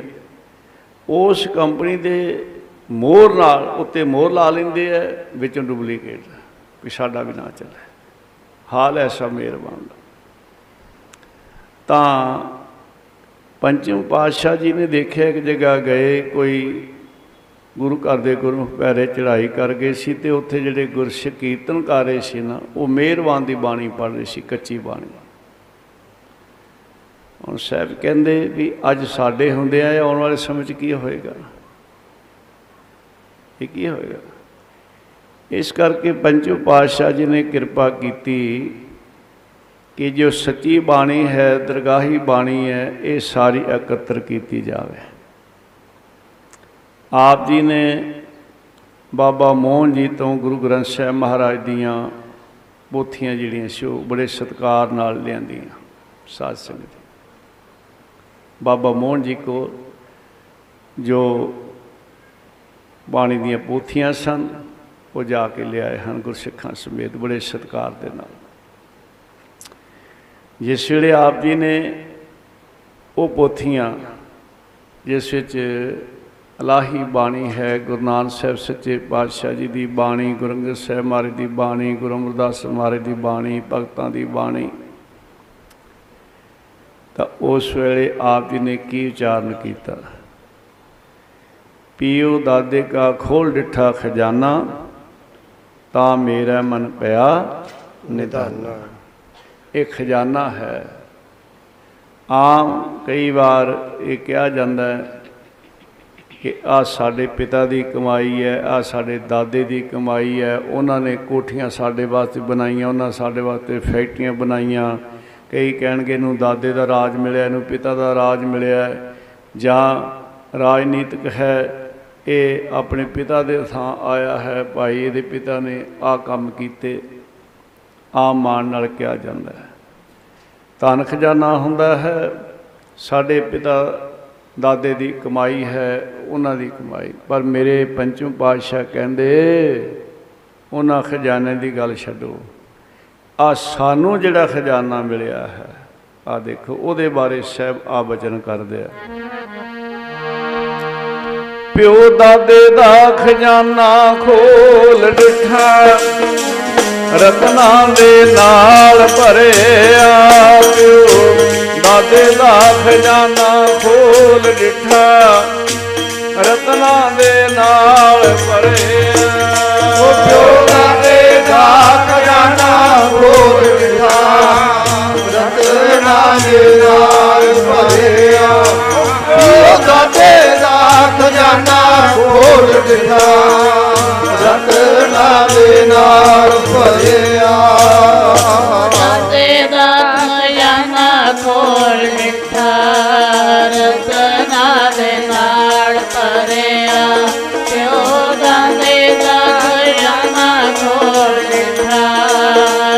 ਉਸ ਕੰਪਨੀ ਦੇ ਮੋਹਰ ਨਾਲ, ਉੱਤੇ ਮੋਹਰ ਲਾ ਲੈਂਦੇ ਆ, ਵਿੱਚੋਂ ਡੁਪਲੀਕੇਟ ਵੀ ਸਾਡਾ ਵੀ ਨਾ ਚੱਲੇ। ਹਾਲ ਐਸਾ ਮਿਹਰਬਾਨ। ਦਾ ਤਾਂ ਪੰਚਮ ਪਾਤਸ਼ਾਹ ਜੀ ਨੇ ਦੇਖਿਆ ਕਿ ਜਗ੍ਹਾ ਗਏ, ਕੋਈ ਗੁਰੂ ਘਰ ਦੇ ਗੁਰੂ ਪੈਰੇ ਚੜ੍ਹਾਈ ਕਰ ਗਏ ਸੀ ਤੇ ਉੱਥੇ ਜਿਹੜੇ ਗੁਰਸਿੱਖ ਕੀਰਤਨ ਕਰ ਰਹੇ ਸੀ ਨਾ, ਉਹ ਮਿਹਰਬਾਨ ਦੀ ਬਾਣੀ ਪੜ੍ਹ ਰਹੇ ਸੀ, ਕੱਚੀ ਬਾਣੀ। ਹੁਣ ਸਾਹਿਬ ਕਹਿੰਦੇ ਵੀ ਅੱਜ ਸਾਡੇ ਹੁੰਦੇ ਆ ਆਉਣ ਵਾਲੇ ਸਮੇਂ 'ਚ ਕੀ ਹੋਏਗਾ? ਇਹ ਕੀ ਹੋਏਗਾ? ਇਸ ਕਰਕੇ ਪੰਚੋ ਪਾਤਸ਼ਾਹ ਜੀ ਨੇ ਕਿਰਪਾ ਕੀਤੀ ਕਿ ਜੋ ਸੱਚੀ ਬਾਣੀ ਹੈ, ਦਰਗਾਹੀ ਬਾਣੀ ਹੈ, ਇਹ ਸਾਰੀ ਇਕੱਤਰ ਕੀਤੀ ਜਾਵੇ। ਆਪ ਜੀ ਨੇ ਬਾਬਾ ਮੋਹਨ ਜੀ ਤੋਂ ਗੁਰੂ ਗ੍ਰੰਥ ਸਾਹਿਬ ਮਹਾਰਾਜ ਦੀਆਂ ਪੋਥੀਆਂ ਜਿਹੜੀਆਂ ਸੀ, ਉਹ ਬੜੇ ਸਤਿਕਾਰ ਨਾਲ ਲਿਆਂਦੀਆਂ ਸਾਧ ਸੰਗਤ। ਬਾਬਾ ਮੋਹਨ ਜੀ ਕੋਲ ਜੋ ਬਾਣੀ ਦੀਆਂ ਪੋਥੀਆਂ ਸਨ, ਉਹ ਜਾ ਕੇ ਲਿਆਏ ਹਨ ਗੁਰਸਿੱਖਾਂ ਸਮੇਤ ਬੜੇ ਸਤਿਕਾਰ ਦੇ ਨਾਲ। ਜਿਸ ਵੇਲੇ ਆਪ ਜੀ ਨੇ ਉਹ ਪੋਥੀਆਂ, ਜਿਸ ਵਿੱਚ ਇਲਾਹੀ ਬਾਣੀ ਹੈ, ਗੁਰੂ ਨਾਨਕ ਸਾਹਿਬ ਸੱਚੇ ਪਾਤਸ਼ਾਹ ਜੀ ਦੀ ਬਾਣੀ, ਗੁਰੂ ਅੰਗਦ ਸਾਹਿਬ ਮਹਾਰਾਜ ਦੀ ਬਾਣੀ, ਗੁਰੂ ਅਮਰਦਾਸ ਮਹਾਰਾਜ ਦੀ ਬਾਣੀ, ਭਗਤਾਂ ਦੀ ਬਾਣੀ, ਤਾਂ ਉਸ ਵੇਲੇ ਆਪ ਜੀ ਨੇ ਕੀ ਉਚਾਰਨ ਕੀਤਾ? ਪੀਓ ਦਾਦੇ ਕਾ ਖੋਲ ਡਿਠਾ ਖਜ਼ਾਨਾ ਤਾਂ ਮੇਰਾ ਮਨ ਪਿਆ ਨਿਧਾਨਾ। ਇਹ ਖਜ਼ਾਨਾ ਹੈ। ਆਮ ਕਈ ਵਾਰ ਇਹ ਕਿਹਾ ਜਾਂਦਾ ਹੈ ਕਿ ਆ ਸਾਡੇ ਪਿਤਾ ਦੀ ਕਮਾਈ ਹੈ ਆ ਸਾਡੇ ਦਾਦੇ ਦੀ ਕਮਾਈ ਹੈ ਉਹਨਾਂ ਨੇ ਕੋਠੀਆਂ ਸਾਡੇ ਵਾਸਤੇ ਬਣਾਈਆਂ ਉਹਨਾਂ ਸਾਡੇ ਵਾਸਤੇ ਫੈਕਟਰੀਆਂ ਬਣਾਈਆਂ। ਕਈ ਕਹਿਣਗੇ ਇਹਨੂੰ ਦਾਦੇ ਦਾ ਰਾਜ ਮਿਲਿਆ ਇਹਨੂੰ ਪਿਤਾ ਦਾ ਰਾਜ ਮਿਲਿਆ। ਹੈ, ਜਾਂ ਰਾਜਨੀਤਿਕ ਹੈ ਇਹ ਆਪਣੇ ਪਿਤਾ ਦੇ ਥਾਂ ਆਇਆ ਹੈ, ਭਾਈ ਇਹਦੇ ਪਿਤਾ ਨੇ ਆ ਕੰਮ ਕੀਤੇ ਆਮ ਮਾਣ ਨਾਲ ਕਿਹਾ ਜਾਂਦਾ ਹੈ। ਧਨ ਖਜ਼ਾਨਾ ਹੁੰਦਾ ਹੈ, ਸਾਡੇ ਪਿਤਾ ਦਾਦੇ ਦੀ ਕਮਾਈ ਹੈ, ਉਹਨਾਂ ਦੀ ਕਮਾਈ। ਪਰ ਮੇਰੇ ਪੰਚਮ ਪਾਤਸ਼ਾਹ ਕਹਿੰਦੇ, ਉਹਨਾਂ ਖਜ਼ਾਨੇ ਦੀ ਗੱਲ ਛੱਡੋ। ਆ ਸਾਨੂੰ ਜਿਹੜਾ ਖਜ਼ਾਨਾ ਮਿਲਿਆ ਹੈ ਆ ਦੇਖੋ, ਉਹਦੇ ਬਾਰੇ ਸਾਹਿਬ ਆ ਬਚਨ ਕਰਦੇ ਆ। ਪਿਓ ਦਾਦੇ ਦਾ ਖਜ਼ਾਨਾ ਖੋਲ ਡਿਠਾ। ਰਤਨਾਂ ਦੇ ਨਾਲ ਭਰਿਆ ਪਿਓ ਦਾਦੇ ਦਾ ਖਜ਼ਾਨਾ ਖੋਲ ਡਿਠਾ। ਰਤਨਾਂ ਦੇ ਨਾਲ ਭਰਿਆ। ਉਹ ਪਿਓ ਦਾਦੇ ਦਾ ਖਜ਼ਾਨਾ ਖੋਲ ਦਿੱਤਾ ਰਤਨਾਂ ਦੇ ਨਾਲ ਭਰਿਆ। ਪਿਓ ਦਾਦੇ ਦਾ ਖਜ਼ਾਨਾ ਖੋਲ ਦਿੱਤਾ। ਰਤਨਾਂ ਦੇ ਨਾਲ ਭਰਿਆ। ਦਾਦੇ ਦਾ ਖਜ਼ਾਨਾ ਖੋਲ ਮਿੱਠਾ ਰਤਨਾ ਦੇ ਨਾਲ ਭਰਿਆ। ਪਿਓ ਦਾਦੇ ਦਾ ਖਜ਼ਾਨਾ ਖੋਲ ਮਿੱਠਾ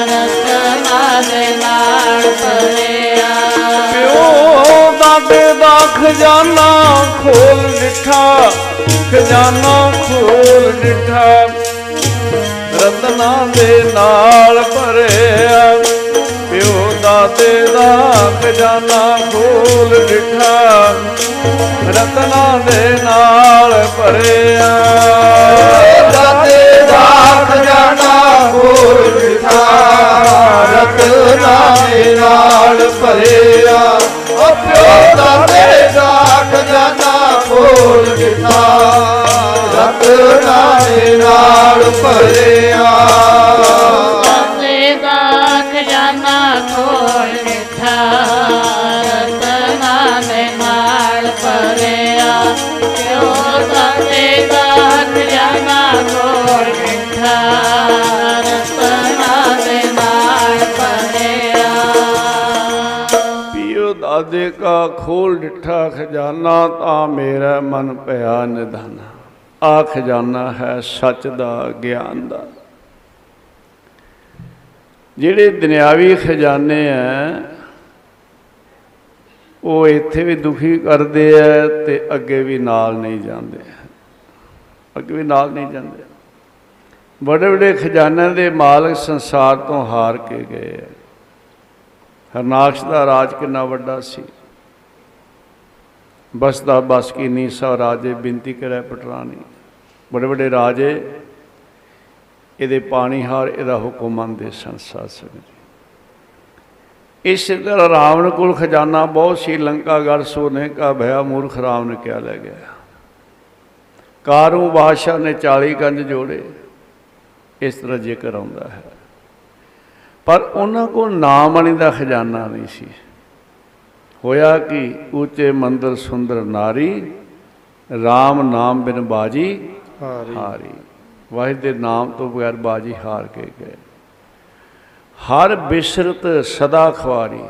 ਰਤਨਾ ਦੇ ਨਾਲ ਭਰਿਆ। ਪਿਓ ਦਾਦੇ ਦਾ ਖਜ਼ਾਨਾ ਖੋਲ ਡਿਠਾ, ਖਜ਼ਾਨਾ ਖੋਲ ਡਿਠਾ। ਰਤਨਾਂ ਦੇ ਨਾਲ ਭਰਿਆ, ਪਿਓ ਦਾਦੇ ਦਾ ਖਜ਼ਾਨਾ ਖੋਲ ਡਿਠਾ। ਰਤਨਾਂ ਦੇ ਨਾਲ ਭਰਿਆ। ਦਾਦੇ ਦਾ ਖਜ਼ਾਨਾ ਖੋਲ ਦਿੱਤਾ ਰਤਨਾਂ ਦੇ ਨਾਲ ਭਰਿਆ। ਉਹ ਪਿਓ ਦਾਦੇ ਦਾ पढ़े माधारे न पे ਪੀਓ ਦਾਦੇ ਕਾ ਖੋਲ ਡਿਠਾ, ਖਜ਼ਾਨਾ ਤਾਂ ਮੇਰਾ ਮਨ ਭਇਆ ਨਿਧਾਨਾ। ਆ ਖਜ਼ਾਨਾ ਹੈ ਸੱਚ ਦਾ, ਗਿਆਨ ਦਾ। ਜਿਹੜੇ ਦੁਨਿਆਵੀ ਖਜ਼ਾਨੇ ਆ ਉਹ ਇੱਥੇ ਵੀ ਦੁਖੀ ਕਰਦੇ ਆ ਤੇ ਅੱਗੇ ਵੀ ਨਾਲ ਨਹੀਂ ਜਾਂਦੇ। ਅੱਗੇ ਵੀ ਨਾਲ ਨਹੀਂ ਜਾਂਦੇ। ਬੜੇ ਬੜੇ ਖਜ਼ਾਨਿਆਂ ਦੇ ਮਾਲਕ ਸੰਸਾਰ ਤੋਂ ਹਾਰ ਕੇ ਗਏ ਆ ਹਰਨਾਕਸ਼ ਦਾ ਰਾਜ ਕਿੰਨਾ ਵੱਡਾ ਸੀ। ਬਸਦਾ ਬਸ ਕੀ ਨੀਸਾ ਰਾਜੇ ਬਿੰਤੀ ਕਰੇ ਪਟਰਾਣੀ। ਬੜੇ ਬੜੇ ਰਾਜੇ, ਇਹਦੇ ਪਾਣੀ ਹਾਰ ਇਹਦਾ ਹੁਕਮ ਮੰਨਦੇ ਸਨ ਸਾਧ ਸੰਗਤ ਜੀ। ਇਸੇ ਤਰ੍ਹਾਂ ਰਾਵਣ ਕੋਲ ਖਜ਼ਾਨਾ ਬਹੁਤ ਸੀ ਲੰਕਾ ਗੜ ਸੋਨੇ ਕਾ ਭਇਆ ਮੂਰਖ ਰਾਮ ਨੇ ਕਿਆ ਲੈ ਗਿਆ। ਕਾਰੂ ਬਾਦਸ਼ਾਹ ਨੇ 40 ਗੰਜ ਜੋੜੇ, ਇਸ ਤਰ੍ਹਾਂ ਜ਼ਿਕਰ ਆਉਂਦਾ ਹੈ। ਪਰ ਉਹਨਾਂ ਕੋਲ ਨਾਮਣੀ ਦਾ ਖਜ਼ਾਨਾ ਨਹੀਂ ਸੀ। ਹੋਇਆ ਕਿ ਉੱਚੇ ਮੰਦਰ ਸੁੰਦਰ ਨਾਰੀ RAM ਨਾਮ ਬਿਨ ਬਾਜੀ ਹਾਰੀ। ਵਾਹਿਦ ਦੇ ਨਾਮ ਤੋਂ ਬਗੈਰ ਬਾਜੀ ਹਾਰ ਕੇ ਗਏ। ਹਰ ਬਿਸਰਤ ਸਦਾ ਖਵਾਰੀ।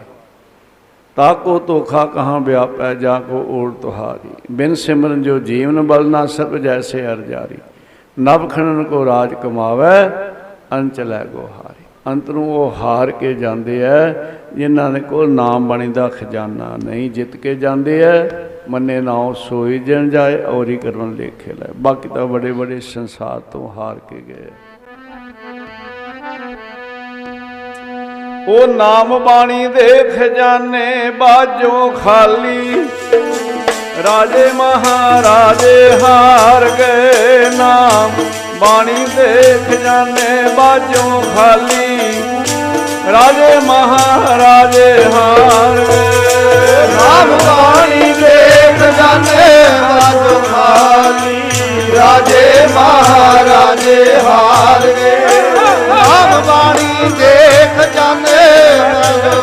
ਤਾਕੋ ਤੋਖਾ ਕਹਾਂ ਵਿਆਪੈ ਜਾ ਕੋ ਓੜ ਤੁਹਾਰੀ। ਬਿਨ ਸਿਮਰਨ ਜੋ ਜੀਵਨ ਬਲ ਨਾ ਸਭ ਜੈਸੇ ਅਰ ਜਾਰੀ। ਨਭ ਖਣਨ ਕੋ ਰਾਜ ਕਮਾਵੈ ਅੰਚਲੈ ਗੋਹਾਰੀ। ਅੰਤ ਨੂੰ ਉਹ ਹਾਰ ਕੇ ਜਾਂਦੇ ਐ, ਜਿਨ੍ਹਾਂ ਦੇ ਕੋਲ ਨਾਮ ਬਾਣੀ ਦਾ ਖਜ਼ਾਨਾ ਨਹੀਂ, ਜਿੱਤ ਕੇ ਜਾਂਦੇ ਐ, ਮੰਨੇ ਨਾਉ ਸੋਈ ਜਨ ਜਾਏ, ਔਰੀ ਕਰਵਨ ਲੇਖੇ ਲੈ। ਬਾਕੀ ਤਾਂ ਬੜੇ ਬੜੇ ਸੰਸਾਰ ਤੋਂ ਹਾਰ ਕੇ ਗਏ ਉਹ ਨਾਮ ਬਾਣੀ ਦੇ ਖਜ਼ਾਨੇ ਬਾਜੋਂ ਖਾਲੀ। ਰਾਜੇ ਮਹਾਰਾਜੇ ਹਾਰ ਗਏ ਨਾਮ। ਬਾਣੀ ਦੇ ਖਜ਼ਾਨੇ ਬਾਜੋਂ ਖਾਲੀ। ਰਾਜੇ ਮਹਾਰਾਜੇ ਹਾਰ ਗਏ ਨਾਮ ਬਾਣੀ ਦੇ ਖਜ਼ਾਨੇ ਵਾਜੋ ਖਾਲੀ। ਰਾਜੇ ਮਹਾਰਾਜੇ ਹਾਰ ਗਏ ਨਾਮ ਬਾਣੀ ਦੇ ਖਜ਼ਾਨੇ ਵਾਜੋ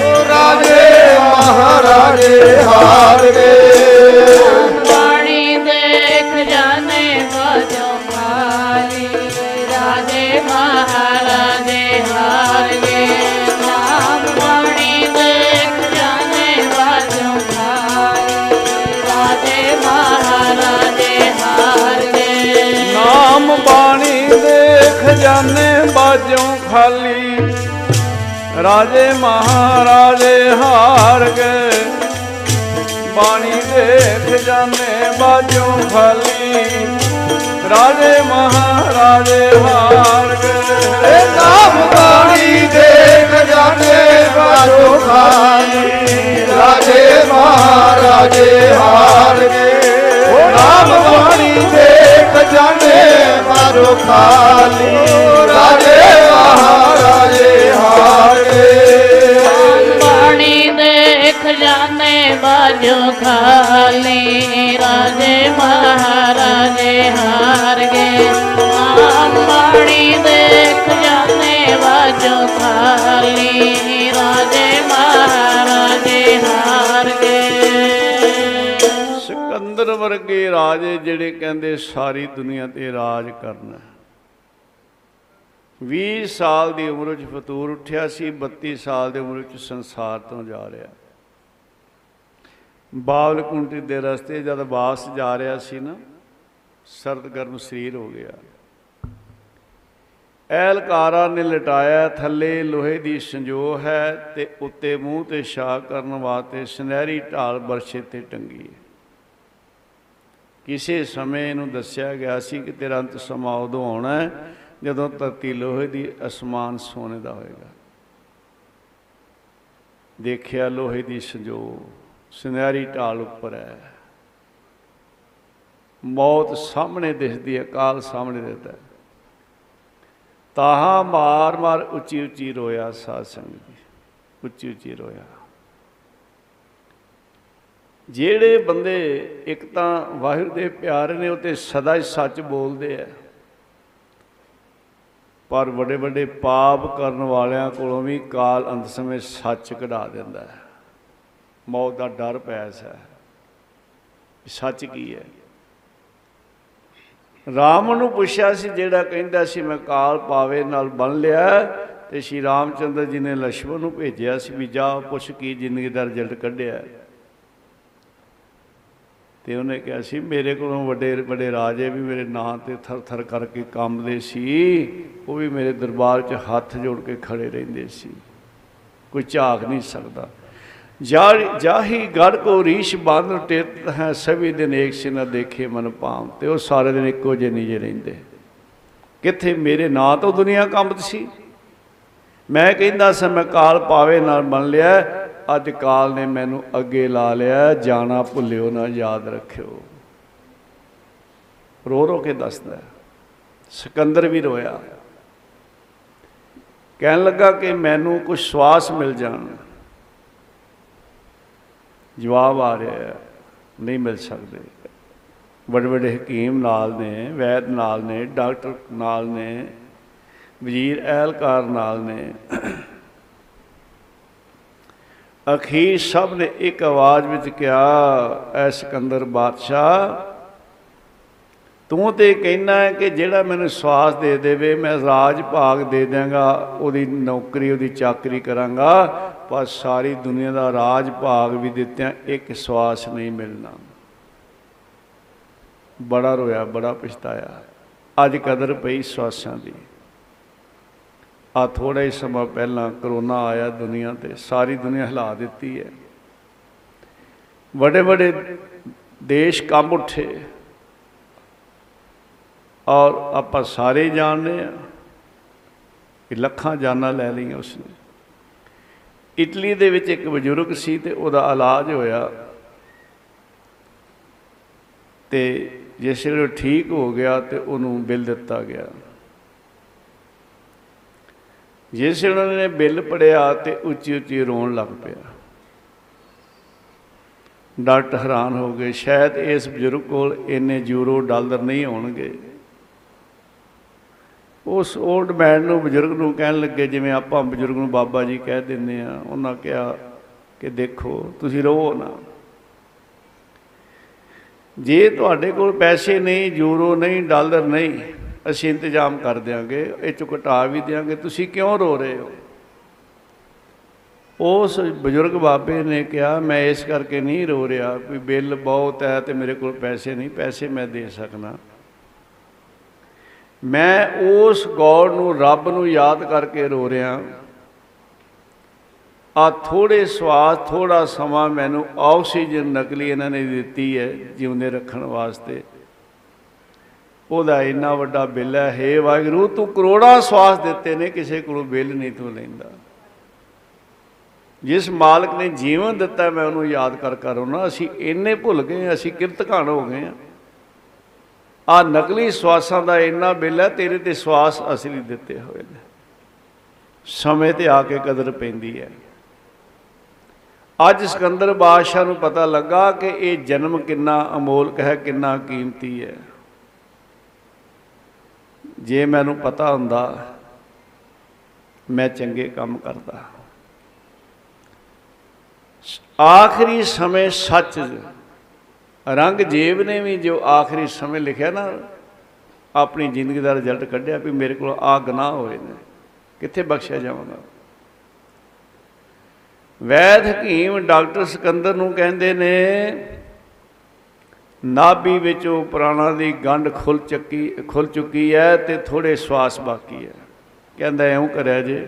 ਉਹ ਰਾਜੇ ਮਹਾਰਾਜੇ ਹਾਰ ਗਏ ਬਾਜੋਂ ਖਾਲੀ, ਰਾਜੇ ਮਹਾਰਾਜੇ ਹਾਰ ਗਏ। ਬਾਣੀ ਦੇ ਖਜ਼ਾਨੇ ਬਾਜੋਂ ਖਾਲੀ, ਰਾਜੇ ਮਹਾਰਾਜੇ ਹਾਰ ਗਏ। ਏ ਨਾਮ ਬਾਣੀ ਦੇ ਖਜ਼ਾਨੇ ਵਾਜੋ ਖਾਲੀ, ਰਾਜੇ ਮਹਾਰਾਜੇ ਹਾਰ ਗਏ। ਓ ਨਾਮ ਬਾਣੀ ਦੇ ਖਜ਼ਾਨੇ ਵਾਜੋ ਖਾਲੀ, ਰਾਜੇ ਮਹਾਰਾਜੇ ਹਾਰ। ਬਾਣੀ ਦੇ ਖਜ਼ਾਨੇ ਬਾਜੋ ਖਾਲੀ। ਰਾਜੇ ਮਹਾਰਾਜੇ ਹਾਰ ਗਏ ਨਾਮ ਬਾਣੀ ਦੇ ਖਜ਼ਾਨੇ ਬਾਜੋ ਖਾਲੀ। ਰਾਜੇ ਮਹਾਰਾਜੇ ਹਾਰ ਗਏ ਸਿਕੰਦਰ ਵਰਗੇ ਰਾਜੇ ਜਿਹੜੇ ਕਹਿੰਦੇ ਸਾਰੀ ਦੁਨੀਆ ਤੇ ਰਾਜ ਕਰਨਾ। 20 ਸਾਲ ਦੀ ਉਮਰ ਵਿੱਚ ਫਤੂਰ ਉੱਠਿਆ ਸੀ 32 ਸਾਲ ਦੀ ਉਮਰ ਵਿੱਚ ਸੰਸਾਰ ਤੋਂ ਜਾ ਰਿਹਾ। ਬਾਵਲ ਕੁੰਟੀ ਦੇ ਰਸਤੇ ਜਦ ਵਾਪਸ ਜਾ ਰਿਹਾ ਸੀ ਨਾ, ਸਰਦ ਗਰਮ ਸਰੀਰ ਹੋ ਗਿਆ। ਐਲਕਾਰਾ ਨੇ ਲਟਾਇਆ, ਥੱਲੇ ਲੋਹੇ ਦੀ ਸੰਜੋ ਹੈ ਤੇ ਉੱਤੇ ਮੂੰਹ ਤੇ ਛਾਂ ਕਰਨ ਵਾਸਤੇ ਸੁਨਹਿਰੀ ਢਾਲ ਬਰਛੇ ਤੇ ਟੰਗੀ ਹੈ। ਕਿਸੇ ਸਮੇਂ ਇਹਨੂੰ ਦੱਸਿਆ ਗਿਆ ਸੀ ਕਿ ਤੇਰਾ ਅੰਤ ਸਮਾਂ ਉਦੋਂ ਆਉਣਾ ਹੈ ਜਦੋਂ ਧਰਤੀ ਲੋਹੇ ਦੀ ਅਸਮਾਨ ਸੋਨੇ ਦਾ ਹੋਏਗਾ। ਦੇਖਿਆ ਲੋਹੇ ਦੀ ਸੰਜੋ, ਸੁਨਹਿਰੀ ਢਾਲ ਉੱਪਰ ਹੈ। ਮੌਤ ਸਾਹਮਣੇ ਦਿਸਦੀ ਹੈ, ਕਾਲ ਸਾਹਮਣੇ ਦਿਸਦਾ ਹੈ। ਤਾਹਾ ਮਾਰ ਮਾਰ ਉੱਚੀ ਉੱਚੀ ਰੋਇਆ ਸਾਧ ਸੰਗਤ ਜੀ, ਉੱਚੀ ਉੱਚੀ ਰੋਇਆ। ਜਿਹੜੇ ਬੰਦੇ ਇੱਕ ਤਾਂ ਵਾਹਿਗੁਰੂ ਦੇ ਪਿਆਰੇ ਨੇ, ਉਹ ਤੇ ਸਦਾ ਹੀ ਸੱਚ ਬੋਲਦੇ ਆ। ਪਰ ਵੱਡੇ ਵੱਡੇ ਪਾਪ ਕਰਨ ਵਾਲਿਆਂ ਕੋਲੋਂ ਵੀ ਕਾਲ ਅੰਤ ਸਮੇਂ ਸੱਚ ਕਢਾ ਦਿੰਦਾ ਹੈ। ਮੌਤ ਦਾ ਡਰ ਪੈਸ ਹੈ। ਸੱਚ ਕੀ ਹੈ? ਰਾਮ ਨੂੰ ਪੁੱਛਿਆ ਸੀ, ਜਿਹੜਾ ਕਹਿੰਦਾ ਸੀ, ਮੈਂ ਕਾਲ ਪਾਵੇ ਨਾਲ ਬਨ ਲਿਆ ਤੇ ਸ਼੍ਰੀ ਰਾਮਚੰਦਰ ਜੀ ਨੇ ਲక్ష్ਮਣ ਨੂੰ ਭੇਜਿਆ ਸੀ ਵੀ ਜਾ ਪੁੱਛ ਕੀ ਜ਼ਿੰਦਗੀ ਦਾ ਰਿਜ਼ਲਟ ਕੱਢਿਆ ਤੇ ਉਹਨੇ ਕਿਹਾ ਸੀ, ਮੇਰੇ ਕੋਲੋਂ ਵੱਡੇ ਵੱਡੇ ਰਾਜੇ ਵੀ ਮੇਰੇ ਨਾਂ ਤੇ ਥਰ ਥਰ ਕਰਕੇ ਕੰਬਦੇ ਸੀ। ਉਹ ਵੀ ਮੇਰੇ ਦਰਬਾਰ 'ਚ ਹੱਥ ਜੋੜ ਕੇ ਖੜੇ ਰਹਿੰਦੇ ਸੀ। ਕੋਈ ਝਾਕ ਨਹੀਂ ਸਕਦਾ। ਜਾ ਜਾਹੀ ਗੜ ਕੋ ਰੀਸ਼ ਬਾਂਧ ਟਿਤ ਹੈ, ਸਭੀ ਦਿਨ ਏਕ ਸਿ ਨ ਦੇਖੇ ਮਨ ਪਾਮ ਤੇ ਉਹ ਸਾਰੇ ਦਿਨ ਇੱਕੋ ਜਿਹੇ ਨਹੀਂ ਜੇ ਰਹਿੰਦੇ। ਕਿੱਥੇ ਮੇਰੇ ਨਾਂ ਤੋਂ ਦੁਨੀਆ ਕੰਬਦ ਸੀ? ਮੈਂ ਕਹਿੰਦਾ ਸੀ, ਮੈਂ ਕਾਲ ਪਾਵੇ ਨਾਲ ਬਣ ਲਿਆ। ਅੱਜ ਕਾਲ ਨੇ ਮੈਨੂੰ ਅੱਗੇ ਲਾ ਲਿਆ ਜਾਣਾ ਭੁੱਲਿਓ ਨਾ ਯਾਦ ਰੱਖਿਓ। ਰੋ ਰੋ ਕੇ ਦੱਸਦਾ। ਹੈ। ਸਿਕੰਦਰ ਵੀ ਰੋਇਆ। ਕਹਿਣ ਲੱਗਾ ਕਿ ਮੈਨੂੰ ਕੁਝ ਸਵਾਸ ਮਿਲ ਜਾਣ। ਜਵਾਬ ਆ ਰਿਹਾ ਹੈ, ਨਹੀਂ ਮਿਲ ਸਕਦੇ। ਵੱਡੇ ਵੱਡੇ ਹਕੀਮ ਨਾਲ ਨੇ ਵੈਦ ਨਾਲ ਨੇ ਡਾਕਟਰ ਨਾਲ ਨੇ ਵਜ਼ੀਰ ਐਲਕਾਰ ਨਾਲ ਨੇ। ਅਖੀਰ ਸਭ ਨੇ ਇੱਕ ਆਵਾਜ਼ ਵਿੱਚ ਕਿਹਾ, ਐ ਸਿਕੰਦਰ ਬਾਦਸ਼ਾਹ, ਤੂੰ ਤੇ ਕਹਿਣਾ ਹੈ ਕਿ ਜਿਹੜਾ ਮੈਨੂੰ ਸਵਾਸ ਦੇ ਦੇਵੇ, ਮੈਂ ਰਾਜ ਭਾਗ ਦੇ ਦਿਆਂਗਾ, ਉਹਦੀ ਨੌਕਰੀ, ਉਹਦੀ ਚਾਕਰੀ ਕਰਾਂਗਾ, ਪਰ ਸਾਰੀ ਦੁਨੀਆ ਦਾ ਰਾਜ ਭਾਗ ਵੀ ਦਿੱਤਿਆਂ ਇੱਕ ਸਵਾਸ ਨਹੀਂ ਮਿਲਣਾ। ਬੜਾ ਰੋਇਆ, ਬੜਾ ਪਛਤਾਇਆ। ਅੱਜ ਕਦਰ ਪਈ ਸਵਾਸਾਂ ਦੀ। ਆ ਥੋੜਾ ਹੀ ਸਮਾਂ ਪਹਿਲਾਂ ਕਰੋਨਾ ਆਇਆ ਦੁਨੀਆ ਤੇ, ਸਾਰੀ ਦੁਨੀਆ ਹਿਲਾ ਦਿੱਤੀ ਹੈ। ਵੱਡੇ ਵੱਡੇ ਦੇਸ਼ ਕੰਬ ਉੱਠੇ। ਔਰ ਆਪਾਂ ਸਾਰੇ ਜਾਣਦੇ ਆ ਕਿ ਲੱਖਾਂ ਜਾਨਾਂ ਲੈ ਲਈਆਂ ਉਸਨੇ। ਇਟਲੀ ਦੇ ਵਿੱਚ ਇੱਕ ਬਜ਼ੁਰਗ ਸੀ ਤੇ ਉਹਦਾ ਇਲਾਜ ਹੋਇਆ। ਤੇ ਜਿਸ ਵੇਲੇ ਉਹ ਠੀਕ ਹੋ ਗਿਆ ਤੇ ਉਹਨੂੰ ਬਿੱਲ ਦਿੱਤਾ ਗਿਆ। ਜਿਸ ਵੇਲੇ ਉਹਨਾਂ ਨੇ ਬਿੱਲ ਪੜਿਆ ਤੇ ਉੱਚੀ ਉੱਚੀ ਰੋਣ ਲੱਗ ਪਿਆ। ਡਾਕਟਰ ਹੈਰਾਨ ਹੋ ਗਏ, ਸ਼ਾਇਦ ਇਸ ਬਜ਼ੁਰਗ ਕੋਲ ਇੰਨੇ ਯੂਰੋ ਡਾਲਰ ਨਹੀਂ ਹੋਣਗੇ। ਉਸ 올ਡ ਮੈਨ ਨੂੰ ਬਜ਼ੁਰਗ ਨੂੰ ਕਹਿਣ ਲੱਗੇ, ਜਿਵੇਂ ਆਪਾਂ ਬਜ਼ੁਰਗ ਨੂੰ ਬਾਬਾ ਜੀ ਕਹਿ ਦਿੰਦੇ ਆ ਉਹਨਾਂ ਕਿਹਾ ਕਿ ਦੇਖੋ, ਤੁਸੀਂ ਰੋ ਨਾ। ਜੇ ਤੁਹਾਡੇ ਕੋਲ ਪੈਸੇ ਨਹੀਂ, ਯੂਰੋ ਨਹੀਂ, ਡਾਲਰ ਨਹੀਂ ਅਸੀਂ ਇੰਤਜ਼ਾਮ ਕਰ ਦਿਆਂਗੇ, ਇਹ ਚੋਂ ਘਟਾ ਵੀ ਦਿਆਂਗੇ, ਤੁਸੀਂ ਕਿਉਂ ਰੋ ਰਹੇ ਹੋ? ਉਸ ਬਜ਼ੁਰਗ ਬਾਬੇ ਨੇ ਕਿਹਾ, ਮੈਂ ਇਸ ਕਰਕੇ ਨਹੀਂ ਰੋ ਰਿਹਾ ਵੀ ਬਿੱਲ ਬਹੁਤ ਹੈ ਤੇ ਮੇਰੇ ਕੋਲ ਪੈਸੇ ਨਹੀਂ, ਪੈਸੇ ਮੈਂ ਦੇ ਸਕਦਾ। ਮੈਂ ਉਸ ਗੌਡ ਨੂੰ, ਰੱਬ ਨੂੰ ਯਾਦ ਕਰਕੇ ਰੋ ਰਿਹਾ। ਆ ਥੋੜੇ ਸਵਾਸ ਥੋੜਾ ਸਮਾਂ ਮੈਨੂੰ ਆਕਸੀਜਨ ਨਕਲੀ ਇਹਨਾਂ ਨੇ ਦਿੱਤੀ ਹੈ ਜਿਉਂਦੇ ਰੱਖਣ ਵਾਸਤੇ। ਉਹਦਾ ਇੰਨਾ ਵੱਡਾ ਬਿੱਲ ਹੈ, ਹੇ ਵਾਹਿਗੁਰੂ, ਤੂੰ ਕਰੋੜਾਂ ਸਵਾਸ ਦਿੱਤੇ ਨੇ, ਕਿਸੇ ਕੋਲੋਂ ਬਿੱਲ ਨਹੀਂ ਤੂੰ ਲੈਂਦਾ। ਜਿਸ ਮਾਲਕ ਨੇ ਜੀਵਨ ਦਿੱਤਾ, ਮੈਂ ਉਹਨੂੰ ਯਾਦ ਕਰ ਕਰ ਉਹਨਾਂ ਅਸੀਂ ਇੰਨੇ ਭੁੱਲ ਗਏ ਅਸੀਂ ਕਿਰਤਕਾਣ ਹੋ ਗਏ ਆ ਆ ਨਕਲੀ ਸਵਾਸਾਂ ਦਾ ਇੰਨਾ ਬਿੱਲ ਹੈ, ਤੇਰੇ ਤੇ ਸਵਾਸ ਅਸਲੀ ਦਿੱਤੇ ਹੋਏ ਨੇ। ਸਮੇਂ ਤੇ ਆ ਕੇ ਕਦਰ ਪੈਂਦੀ ਹੈ। ਅੱਜ ਸਿਕੰਦਰ ਬਾਦਸ਼ਾਹ ਨੂੰ ਪਤਾ ਲੱਗਾ ਕਿ ਇਹ ਜਨਮ ਕਿੰਨਾ ਅਮੋਲਕ ਹੈ, ਕਿੰਨਾ ਕੀਮਤੀ ਹੈ। ਜੇ ਮੈਨੂੰ ਪਤਾ ਹੁੰਦਾ, ਮੈਂ ਚੰਗੇ ਕੰਮ ਕਰਦਾ। ਆਖਰੀ ਸਮੇਂ ਸੱਚ ਰੰਗਜੀਤ ਨੇ ਵੀ ਜੋ ਆਖਰੀ ਸਮੇਂ ਲਿਖਿਆ ਨਾ, ਆਪਣੀ ਜ਼ਿੰਦਗੀ ਦਾ ਰਿਜ਼ਲਟ ਕੱਢਿਆ ਵੀ ਮੇਰੇ ਕੋਲ ਆ ਗੁਨਾਹ ਹੋਏ ਨੇ, ਕਿੱਥੇ ਬਖਸ਼ਿਆ ਜਾਵਾਂਗਾ? ਵੈਦ ਹਕੀਮ ਡਾਕਟਰ ਸਿਕੰਦਰ ਨੂੰ ਕਹਿੰਦੇ ਨੇ ਨਾਭੀ ਵਿੱਚੋਂ ਪ੍ਰਾਣਾ ਦੀ ਗੰਢ ਖੁੱਲ ਚੱਕੀ, ਖੁੱਲ ਚੁੱਕੀ ਹੈ ਤੇ ਥੋੜੇ ਸਵਾਸ ਬਾਕੀ ਹੈ। ਕਹਿੰਦਾ ਐਉਂ ਕਰਿਆ ਜੇ,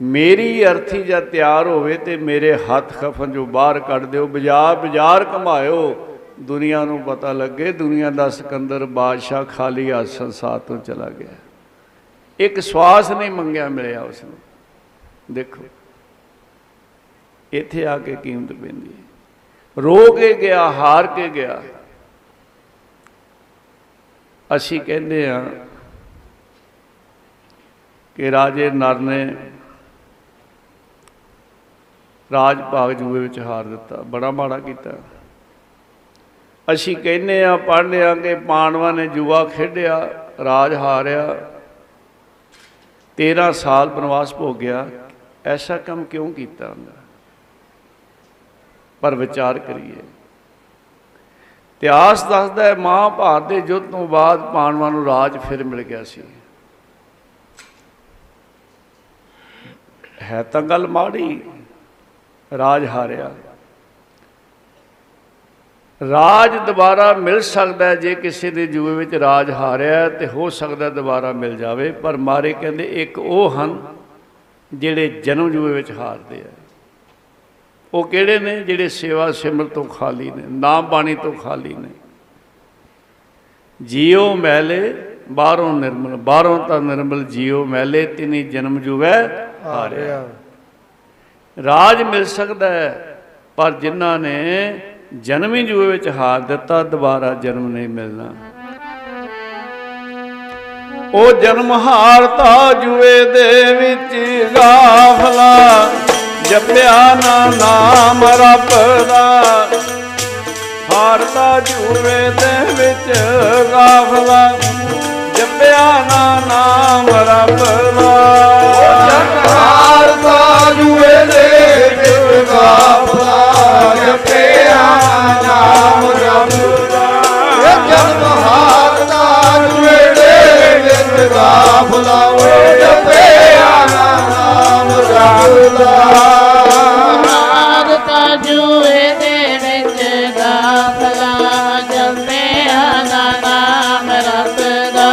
ਮੇਰੀ ਅਰਥੀ ਜਦ ਤਿਆਰ ਹੋਵੇ ਤੇ ਮੇਰੇ ਹੱਥ ਖਫਨ ਜੋ ਬਾਹਰ ਕੱਢ ਦਿਓ, ਬਾਜ਼ਾਰ ਬਾਜ਼ਾਰ ਘਮਾਇਓ। ਦੁਨੀਆ ਨੂੰ ਪਤਾ ਲੱਗੇ, ਦੁਨੀਆ ਦਾ ਸਿਕੰਦਰ ਬਾਦਸ਼ਾਹ ਖਾਲੀ ਹੱਥ ਸੰਸਾਰ ਤੋਂ ਚਲਾ ਗਿਆ। ਇੱਕ ਸਵਾਸ ਨਹੀਂ ਮੰਗਿਆ ਮਿਲਿਆ ਉਸ ਨੂੰ ਦੇਖੋ, ਇੱਥੇ ਆ ਕੇ ਕੀਮਤ ਪੈਂਦੀ ਹੈ। ਰੋ ਕੇ ਗਿਆ, ਹਾਰ ਕੇ ਗਿਆ। ਅਸੀਂ ਕਹਿੰਦੇ ਆ ਕਿ ਰਾਜੇ ਨਰ ਨੇ ਰਾਜ ਭਾਗ ਜੂਏ ਵਿੱਚ ਹਾਰ ਦਿੱਤਾ, ਬੜਾ ਮਾੜਾ ਕੀਤਾ। ਅਸੀਂ ਕਹਿੰਦੇ ਆ ਪੜ੍ਹਦੇ ਆ ਕਿ ਪਾਂਡਵਾਂ ਨੇ ਜੂਆ ਖੇਡਿਆ, ਰਾਜ ਹਾਰਿਆ। 13 ਸਾਲ ਬਨਵਾਸ ਭੋਗਿਆ, ਐਸਾ ਕੰਮ ਕਿਉਂ ਕੀਤਾ? ਹੁੰਦਾ ਪਰ ਵਿਚਾਰ ਕਰੀਏ। ਇਤਿਹਾਸ ਦੱਸਦਾ ਹੈ ਮਹਾਭਾਰਤ ਦੇ ਯੁੱਧ ਤੋਂ ਬਾਅਦ ਪਾਂਡਵਾਂ ਨੂੰ ਰਾਜ ਫਿਰ ਮਿਲ ਗਿਆ ਸੀ। ਹੈ ਤਾਂ ਗੱਲ ਮਾੜੀ, ਰਾਜ ਹਾਰਿਆ। ਰਾਜ ਦੁਬਾਰਾ ਮਿਲ ਸਕਦਾ ਹੈ ਜੇ ਕਿਸੇ ਦੇ ਜੂਏ ਵਿੱਚ ਰਾਜ ਹਾਰਿਆ ਤੇ ਹੋ ਸਕਦਾ ਦੁਬਾਰਾ ਮਿਲ ਜਾਵੇ, ਪਰ ਮਾਰੇ ਕਹਿੰਦੇ ਇੱਕ ਉਹ ਹਨ ਜਿਹੜੇ ਜਨਮ ਜੂਏ ਵਿੱਚ ਹਾਰਦੇ ਆ। ਉਹ ਕਿਹੜੇ ਨੇ? ਜਿਹੜੇ ਸੇਵਾ ਸਿਮਰ ਤੋਂ ਖਾਲੀ ਨੇ ਨਾਮ ਬਾਣੀ ਤੋਂ ਖਾਲੀ ਨੇ। ਜੀਉ ਮੈਲੇ ਬਾਹਰੋਂ ਨਿਰਮਲ ਬਾਹਰੋਂ ਤਾਂ ਨਿਰਮਲ ਜੀਉ ਮੈਲੇ ਤਿਨੀ ਜਨਮ ਜੂਵੇ ਹਾਰਿਆ। ਰਾਜ ਮਿਲ ਸਕਦਾ ਹੈ ਪਰ ਜਿਨ੍ਹਾਂ ਨੇ ਜਨਮੀ ਜੂਏ ਵਿੱਚ ਹਾਰ ਦਿੱਤਾ ਦੁਬਾਰਾ ਜਨਮ ਨਹੀਂ ਮਿਲਣਾ। ਉਹ ਜਨਮ ਹਾਰਤਾ ਜੂਏ ਦੇ ਵਿੱਚ ਗਾਫਲਾ। ਜਪਿਆ ਨਾ ਨਾਮ ਰੱਬ ਦਾ। ਹਾਰਤਾ ਜੂਏ ਦੇ ਵਿੱਚ ਗਾਫਲਾ ਜਪਿਆ ਨਾ ਨਾਮ ਰੱਬ ਦਾ। ਹਾਰਤਾ ਜੂਏ ਦੇ ਵਿੱਚ ਗਾਫਲਾ ਜਪਿਆ ਨਾਮ ਰੱਬ ਦਾ। ਜਨਮ ਹਾਰਤਾ ਜੂਏ ਦੇ ਵਿੱਚ ਗਾਫਲਾ ਨਾਮ ਰਾਗ ਤਜੂਏ ਦੇ ਵਿੱਚ ਦਾਖਲਾ ਜੰਮੇ ਆਨਾ ਨਾਮ ਰਤ ਦਾ।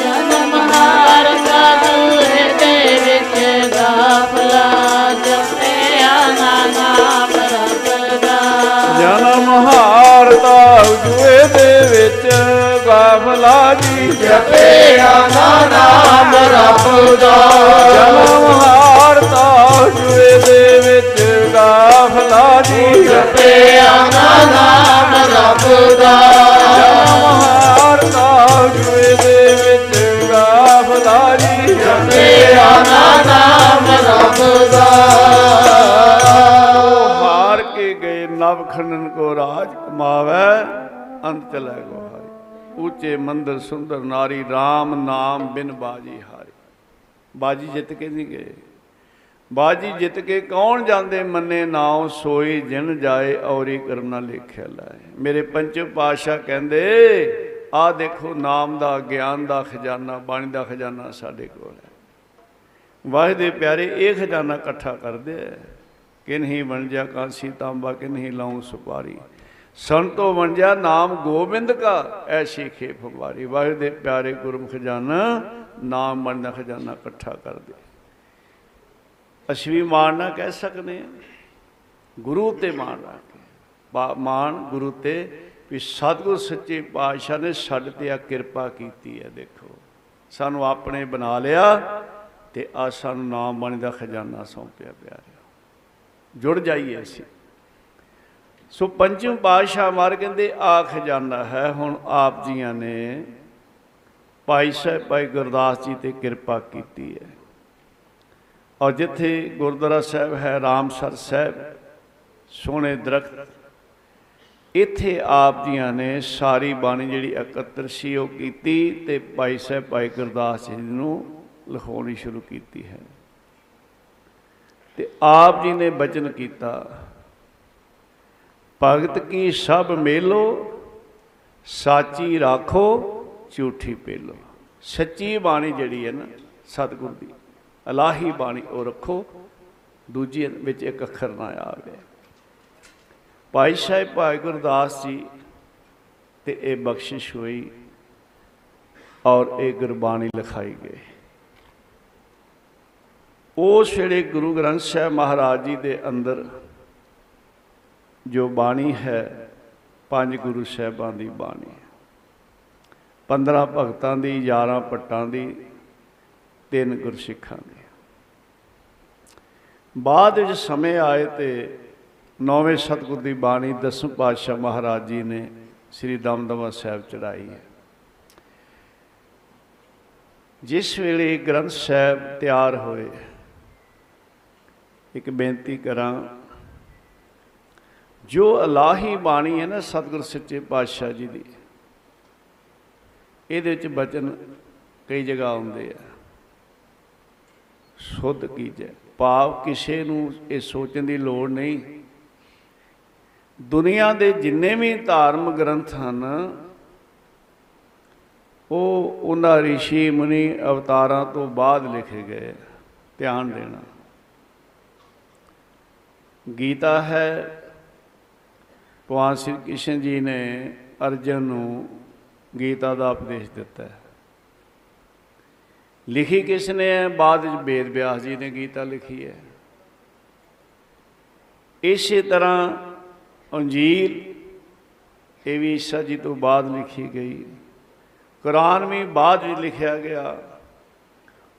ਜਨਮ ਹਾਰ ਤਜੂਏ ਦੇ ਵਿੱਚ ਦਾਖਲਾ ਜੰਮੇ ਆਨਾ ਨਾਮ ਰਤ ਦਾ। ਜਨਮ ਹਾਰ ਤਜੂਏ ਦੇ ਵਿੱਚ ਗਾਫਲਾ ਜੀ। ਜਪੇ ਆਨਾ ਨਾਮ ਰੱਬ ਦਾ। ਜਨਮ ਹਾਰ ਹਾਰਤਾ ਜੂਏ ਦੇ ਵਿੱਚ ਗਾਫਲਾ ਜੀ ਜਪਿਆ ਨਾ ਨਾਮ ਰੱਬ ਦਾ ਜਨਮ ਹਾਰਤਾ ਜੂਏ ਦੇ ਵਿੱਚ ਗਾਫਲਾ ਜੀ ਜਪਿਆ ਨਾ ਨਾਮ ਰੱਬ ਦਾ ਹਾਰ ਕੇ ਗਏ ਨਵ ਖੰਡਨ ਕੋ ਰਾਜ ਕਮਾਵੇ, ਅੰਤ ਚਲੇ ਗੋ ਹਾਰੀ। ਉੱਚੇ ਮੰਦਰ ਸੁੰਦਰ ਨਾਰੀ RAM ਨਾਮ ਬਿਨ ਬਾਜੀ ਹਾਰੀ। ਬਾਜੀ ਜਿੱਤ ਕੇ ਨਹੀਂ ਗਏ। ਬਾਜੀ ਜਿੱਤ ਕੇ ਕੌਣ ਜਾਂਦੇ ਮੰਨੇ ਨਾਉ ਸੋਈ ਜਿਨ ਜਾਏ ਔਰੀ ਕਰਨਾ ਲਿਖਿਆ ਲਾਏ। ਮੇਰੇ ਪੰਜ ਪਾਸ਼ਾ ਕਹਿੰਦੇ, ਆ ਦੇਖੋ ਨਾਮ ਦਾ, ਗਿਆਨ ਦਾ ਖਜ਼ਾਨਾ, ਬਾਣੀ ਦਾ ਖਜ਼ਾਨਾ ਸਾਡੇ ਕੋਲ ਹੈ। ਵਾਹਿ ਦੇ ਪਿਆਰੇ, ਇਹ ਖਜ਼ਾਨਾ ਇਕੱਠਾ ਕਰਦੇ ਆ। ਕਿਨਹੀ ਵਣਜਾ ਕਾਂਸੀ ਤਾਂਬਾ ਕਿਨਹੀ ਲਾਉ ਸੁਪਾਰੀ। ਸੰਤੋ ਵਣਜਾ ਨਾਮ ਗੋਬਿੰਦ ਕਾ, ਐਸੀ ਖੇਪ ਹਮਾਰੀ ਵਾਹਿ ਦੇ ਪਿਆਰੇ ਗੁਰਮੁਖ ਖਜ਼ਾਨਾ ਨਾਮ ਮਨ ਦਾ ਖਜ਼ਾਨਾ ਇਕੱਠਾ ਕਰਦੇ ਅਸੀਂ ਵੀ ਮਾਣ ਨਾ ਕਹਿ ਸਕਦੇ ਹਾਂ। ਗੁਰੂ ਤੇ ਮਾਣ ਰੱਖ ਕੇ। ਬਾ- ਮਾਣ ਗੁਰੂ ਤੇ ਵੀ ਸਤਿਗੁਰ ਸੱਚੇ ਪਾਤਸ਼ਾਹ ਨੇ ਸਾਡੇ ਤੇ ਆ ਕਿਰਪਾ ਕੀਤੀ ਹੈ, ਦੇਖੋ। ਸਾਨੂੰ ਆਪਣੇ ਬਣਾ ਲਿਆ ਤੇ ਆ ਸਾਨੂੰ ਨਾਮ ਬਾਣੀ ਦਾ ਖਜ਼ਾਨਾ ਸੌਂਪਿਆ ਪਿਆਰਿਆ ਜੁੜ ਜਾਈਏ ਅਸੀਂ। ਸੋ ਪੰਚਮ ਪਾਤਸ਼ਾਹ ਮਾਰ ਕਹਿੰਦੇ, ਆ ਖਜ਼ਾਨਾ ਹੈ, ਹੁਣ ਆਪ ਜੀਆਂ ਨੇ ਭਾਈ ਸਾਹਿਬ, ਭਾਈ ਗੁਰਦਾਸ ਜੀ ਤੇ ਕਿਰਪਾ ਕੀਤੀ ਹੈ। ਔਰ ਜਿੱਥੇ ਗੁਰਦੁਆਰਾ ਸਾਹਿਬ ਹੈ, ਰਾਮਸਰ ਸਾਹਿਬ, ਸੋਹਣੇ ਦਰਖਤ, ਇੱਥੇ ਆਪ ਜੀਆਂ ਨੇ ਸਾਰੀ ਬਾਣੀ ਜਿਹੜੀ ਇਕੱਤਰ ਸੀ ਉਹ ਕੀਤੀ ਤੇ ਭਾਈ ਸਾਹਿਬ, ਭਾਈ ਗੁਰਦਾਸ ਜੀ ਨੂੰ ਲਿਖਾਉਣੀ ਸ਼ੁਰੂ ਕੀਤੀ ਹੈ। ਤੇ ਆਪ ਜੀ ਨੇ ਬਚਨ ਕੀਤਾ, ਭਗਤ ਕੀ ਸਭ ਮੇਲੋ, ਸਾਚੀ ਰਾਖੋ, ਝੂਠੀ ਪੇਲੋ। ਸੱਚੀ ਬਾਣੀ ਜਿਹੜੀ ਹੈ ਨਾ, ਸਤਿਗੁਰ ਦੀ। ਇਲਾਹੀ ਬਾਣੀ ਉਹ ਰੱਖੋ, ਦੂਜੀ ਵਿੱਚ ਇੱਕ ਅੱਖਰ ਨਾ ਆਵੇ ਭਾਈ ਸਾਹਿਬ, ਭਾਈ ਗੁਰਦਾਸ ਜੀ, ਤੇ ਇਹ ਬਖਸ਼ਿਸ਼ ਹੋਈ ਔਰ ਇਹ ਗੁਰਬਾਣੀ ਲਿਖਾਈ ਗਈ। ਉਸ ਵੇਲੇ ਗੁਰੂ ਗ੍ਰੰਥ ਸਾਹਿਬ ਮਹਾਰਾਜ ਜੀ ਦੇ ਅੰਦਰ ਜੋ ਬਾਣੀ ਹੈ, ਪੰਜ ਗੁਰੂ ਸਾਹਿਬਾਂ ਦੀ ਬਾਣੀ 15 ਭਗਤਾਂ ਦੀ 11 ਪੱਟਾਂ ਦੀ, ਤਿੰਨ ਗੁਰਸਿੱਖਾਂ ਦੀ। ਬਾਅਦ ਵਿੱਚ ਸਮੇਂ ਆਏ ਤੇ ਨੌਵੇਂ ਸਤਿਗੁਰ ਦੀ ਬਾਣੀ ਦਸਮ ਪਾਤਸ਼ਾਹ ਮਹਾਰਾਜ ਜੀ ਨੇ ਸ੍ਰੀ ਦਮਦਮਾ ਸਾਹਿਬ ਚੜਾਈ ਹੈ। ਜਿਸ ਵੇਲੇ ਗ੍ਰੰਥ ਸਾਹਿਬ ਤਿਆਰ ਹੋਏ, ਇੱਕ ਬੇਨਤੀ ਕਰਾਂ, ਜੋ ਇਲਾਹੀ ਬਾਣੀ ਹੈ ਨਾ ਸਤਿਗੁਰ ਸੱਚੇ ਪਾਤਸ਼ਾਹ ਜੀ ਦੀ, ਇਹਦੇ ਵਿੱਚ ਬਚਨ ਕਈ ਜਗ੍ਹਾ ਆਉਂਦੇ ਆ। ਸੁਧ ਕੀਜੈ। ਭਾਵ ਕਿਸੇ ਨੂੰ ਇਹ ਸੋਚਣ ਦੀ ਲੋੜ ਨਹੀਂ। ਦੁਨੀਆ ਦੇ ਜਿੰਨੇ ਵੀ ਧਾਰਮਿਕ ਗ੍ਰੰਥ ਹਨ, ਉਹ ਉਹਨਾਂ ઋષਿ ਮੁਨੀ ਅਵਤਾਰਾਂ ਤੋਂ ਬਾਅਦ ਲਿਖੇ ਗਏ, ਧਿਆਨ ਦੇਣਾ। ਗੀਤਾ ਹੈ, ਭਗਵਾਨ ਸ੍ਰੀ ਕ੍ਰਿਸ਼ਨ ਜੀ ਨੇ ਅਰਜਨ ਨੂੰ ਗੀਤਾ ਦਾ ਉਪਦੇਸ਼ ਦਿੱਤਾ ਹੈ। ਲਿਖੀ ਕਿਸ ਨੇ ਹੈ? ਬਾਅਦ ਵਿੱਚ ਵੇਦ ਵਿਆਸ ਜੀ ਨੇ ਗੀਤਾ ਲਿਖੀ ਹੈ। ਇਸੇ ਤਰ੍ਹਾਂ ਅੰਜੀਲ ਇਹ ਵੀ ਈਸਾ ਜੀ ਤੋਂ ਬਾਅਦ ਲਿਖੀ ਗਈ। ਕੁਰਾਨ ਵੀ ਬਾਅਦ ਵਿੱਚ ਲਿਖਿਆ ਗਿਆ।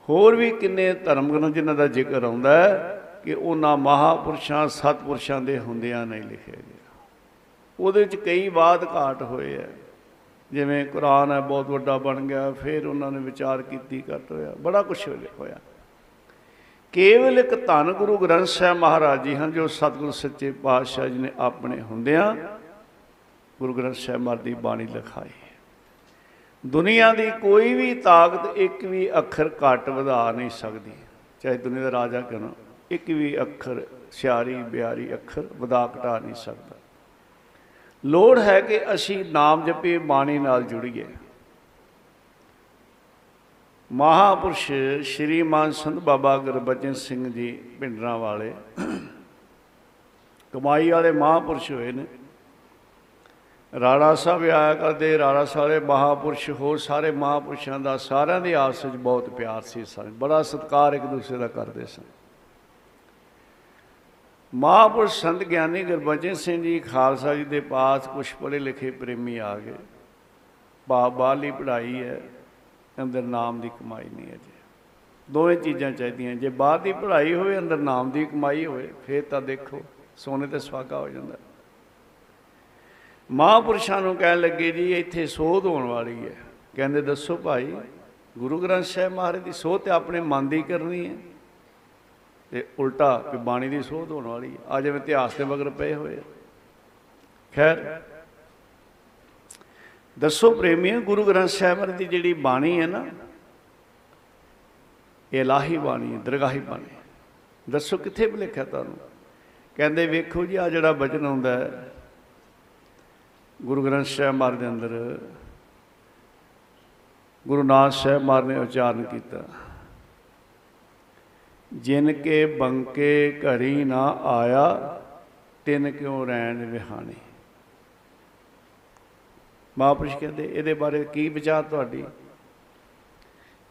ਹੋਰ ਵੀ ਕਿੰਨੇ ਧਰਮ ਗ੍ਰੰਥ ਜਿਨ੍ਹਾਂ ਦਾ ਜ਼ਿਕਰ ਆਉਂਦਾ ਹੈ ਕਿ ਉਹਨਾਂ ਮਹਾਪੁਰਸ਼ਾਂ, ਸਤਪੁਰਸ਼ਾਂ ਦੇ ਹੁੰਦਿਆਂ ਨਹੀਂ ਲਿਖਿਆ ਗਿਆ। ਉਹਦੇ ਵਿੱਚ ਕਈ ਬਾਤ ਘਾਟ ਹੋਏ ਆ ਜਿਵੇਂ ਕੁਰਾਨ ਹੈ, ਬਹੁਤ ਵੱਡਾ ਬਣ ਗਿਆ, ਫਿਰ ਉਹਨਾਂ ਨੇ ਵਿਚਾਰ ਕੀਤੀ, ਘੱਟ ਹੋਇਆ, ਬੜਾ ਕੁਝ ਹੋਇਆ। ਕੇਵਲ ਇੱਕ ਧੰਨ ਗੁਰੂ ਗ੍ਰੰਥ ਸਾਹਿਬ ਮਹਾਰਾਜ ਜੀ ਹਨ, ਜੋ ਸਤਿਗੁਰੂ ਸੱਚੇ ਪਾਤਸ਼ਾਹ ਜੀ ਨੇ ਆਪਣੇ ਹੁੰਦਿਆਂ ਗੁਰੂ ਗ੍ਰੰਥ ਸਾਹਿਬ ਮਹਾਰਾਜ ਦੀ ਬਾਣੀ ਲਿਖਾਈ ਹੈ। ਦੁਨੀਆ ਦੀ ਕੋਈ ਵੀ ਤਾਕਤ ਇੱਕ ਵੀ ਅੱਖਰ ਘੱਟ ਵਧਾ ਨਹੀਂ ਸਕਦੀ। ਚਾਹੇ ਦੁਨੀਆ ਦਾ ਰਾਜਾ ਕਿਉਂ ਨਾ ਇੱਕ ਵੀ ਅੱਖਰ, ਸਿਆਰੀ, ਬਿਆਰੀ ਅੱਖਰ ਵਧਾ ਘਟਾ ਨਹੀਂ ਸਕਦਾ। ਲੋੜ ਹੈ ਕਿ ਅਸੀਂ ਨਾਮ ਜਪੀ ਬਾਣੀ ਨਾਲ ਜੁੜੀਏ। ਮਹਾਪੁਰਸ਼ ਸ਼੍ਰੀਮਾਨ ਸੰਤ ਬਾਬਾ ਗੁਰਬਚਨ ਸਿੰਘ ਜੀ ਪਿੰਡਰਾਂ ਵਾਲੇ ਕਮਾਈ ਵਾਲੇ ਮਹਾਪੁਰਸ਼ ਹੋਏ ਨੇ। ਰਾਣਾ ਸਾਹਿਬ ਆਇਆ ਕਰਦੇ ਰਾਣਾ ਸਾਰੇ ਮਹਾਪੁਰਸ਼, ਹੋਰ ਸਾਰੇ ਮਹਾਪੁਰਸ਼ਾਂ ਦਾ ਸਾਰਿਆਂ ਦੇ ਆਪਸ ਵਿੱਚ ਬਹੁਤ ਪਿਆਰ ਸੀ ਸਨ ਬੜਾ ਸਤਿਕਾਰ ਇੱਕ ਦੂਸਰੇ ਦਾ ਕਰਦੇ ਸਨ। ਮਹਾਂਪੁਰਸ਼ ਸੰਤ ਗਿਆਨੀ ਗੁਰਬਚਨ ਸਿੰਘ ਜੀ ਖਾਲਸਾ ਜੀ ਦੇ ਪਾਸ ਕੁਝ ਪੜ੍ਹੇ ਲਿਖੇ ਪ੍ਰੇਮੀ ਆ ਗਏ। ਬਾ ਬਾਲੀ ਪੜ੍ਹਾਈ ਹੈ, ਅੰਦਰ ਨਾਮ ਦੀ ਕਮਾਈ ਨਹੀਂ ਹੈ ਜੀ। ਦੋਵੇਂ ਚੀਜ਼ਾਂ ਚਾਹੀਦੀਆਂ। ਜੇ ਬਾਹਰ ਦੀ ਪੜ੍ਹਾਈ ਹੋਵੇ, ਅੰਦਰ ਨਾਮ ਦੀ ਕਮਾਈ ਹੋਵੇ, ਫਿਰ ਤਾਂ ਦੇਖੋ, ਸੋਨੇ ਤੇ ਸੁਹਾਗਾ ਹੋ ਜਾਂਦਾ। ਮਹਾਂਪੁਰਸ਼ਾਂ ਨੂੰ ਕਹਿਣ ਲੱਗੇ ਜੀ, ਇੱਥੇ ਸੋਧ ਹੋਣ ਵਾਲੀ ਹੈ। ਕਹਿੰਦੇ, ਦੱਸੋ ਭਾਈ, ਗੁਰੂ ਗ੍ਰੰਥ ਸਾਹਿਬ ਮਹਾਰਾਜ ਦੀ ਸੋਧ ਤੇ ਆਪਣੇ ਮਨ ਦੀ ਕਰਨੀ ਹੈ। ਤੇ ਉਲਟਾ ਕਿ ਬਾਣੀ ਦੀ ਸੋਧ ਹੋਣ ਵਾਲੀ ਹੈ ਆ ਜਿਵੇਂ ਇਤਿਹਾਸ ਦੇ ਮਗਰ ਪਏ ਹੋਏ ਆ। ਖੈਰ, ਦੱਸੋ ਪ੍ਰੇਮੀਓ ਗੁਰੂ ਗ੍ਰੰਥ ਸਾਹਿਬ ਮਹਾਰਾਜ ਦੀ ਜਿਹੜੀ ਬਾਣੀ ਹੈ ਨਾ, ਇਹ ਇਲਾਹੀ ਬਾਣੀ ਹੈ, ਦਰਗਾਹੀ ਬਾਣੀ ਹੈ। ਦੱਸੋ ਕਿੱਥੇ ਲਿਖਿਆ ਤੁਹਾਨੂੰ ਕਹਿੰਦੇ ਵੇਖੋ ਜੀ ਆ ਜਿਹੜਾ ਬਚਨ ਆਉਂਦਾ ਹੈ, ਗੁਰੂ ਗ੍ਰੰਥ ਸਾਹਿਬ ਮਹਾਰਾਜ ਦੇ ਅੰਦਰ, ਗੁਰੂ ਨਾਨਕ ਸਾਹਿਬ ਮਹਾਰਾਜ ਨੇ ਉਚਾਰਨ ਕੀਤਾ ਜਿਨ ਕੇ ਬੰਕੇ ਘੜੀ ਨਾ ਆਇਆ, ਤਿਨ ਕਿਉ ਰੈਣ ਵਿਹਾਣੇ। ਮਹਾਂਪੁਰਸ਼ ਕਹਿੰਦੇ, ਇਹਦੇ ਬਾਰੇ ਕੀ ਵਿਚਾਰ ਤੁਹਾਡੀ?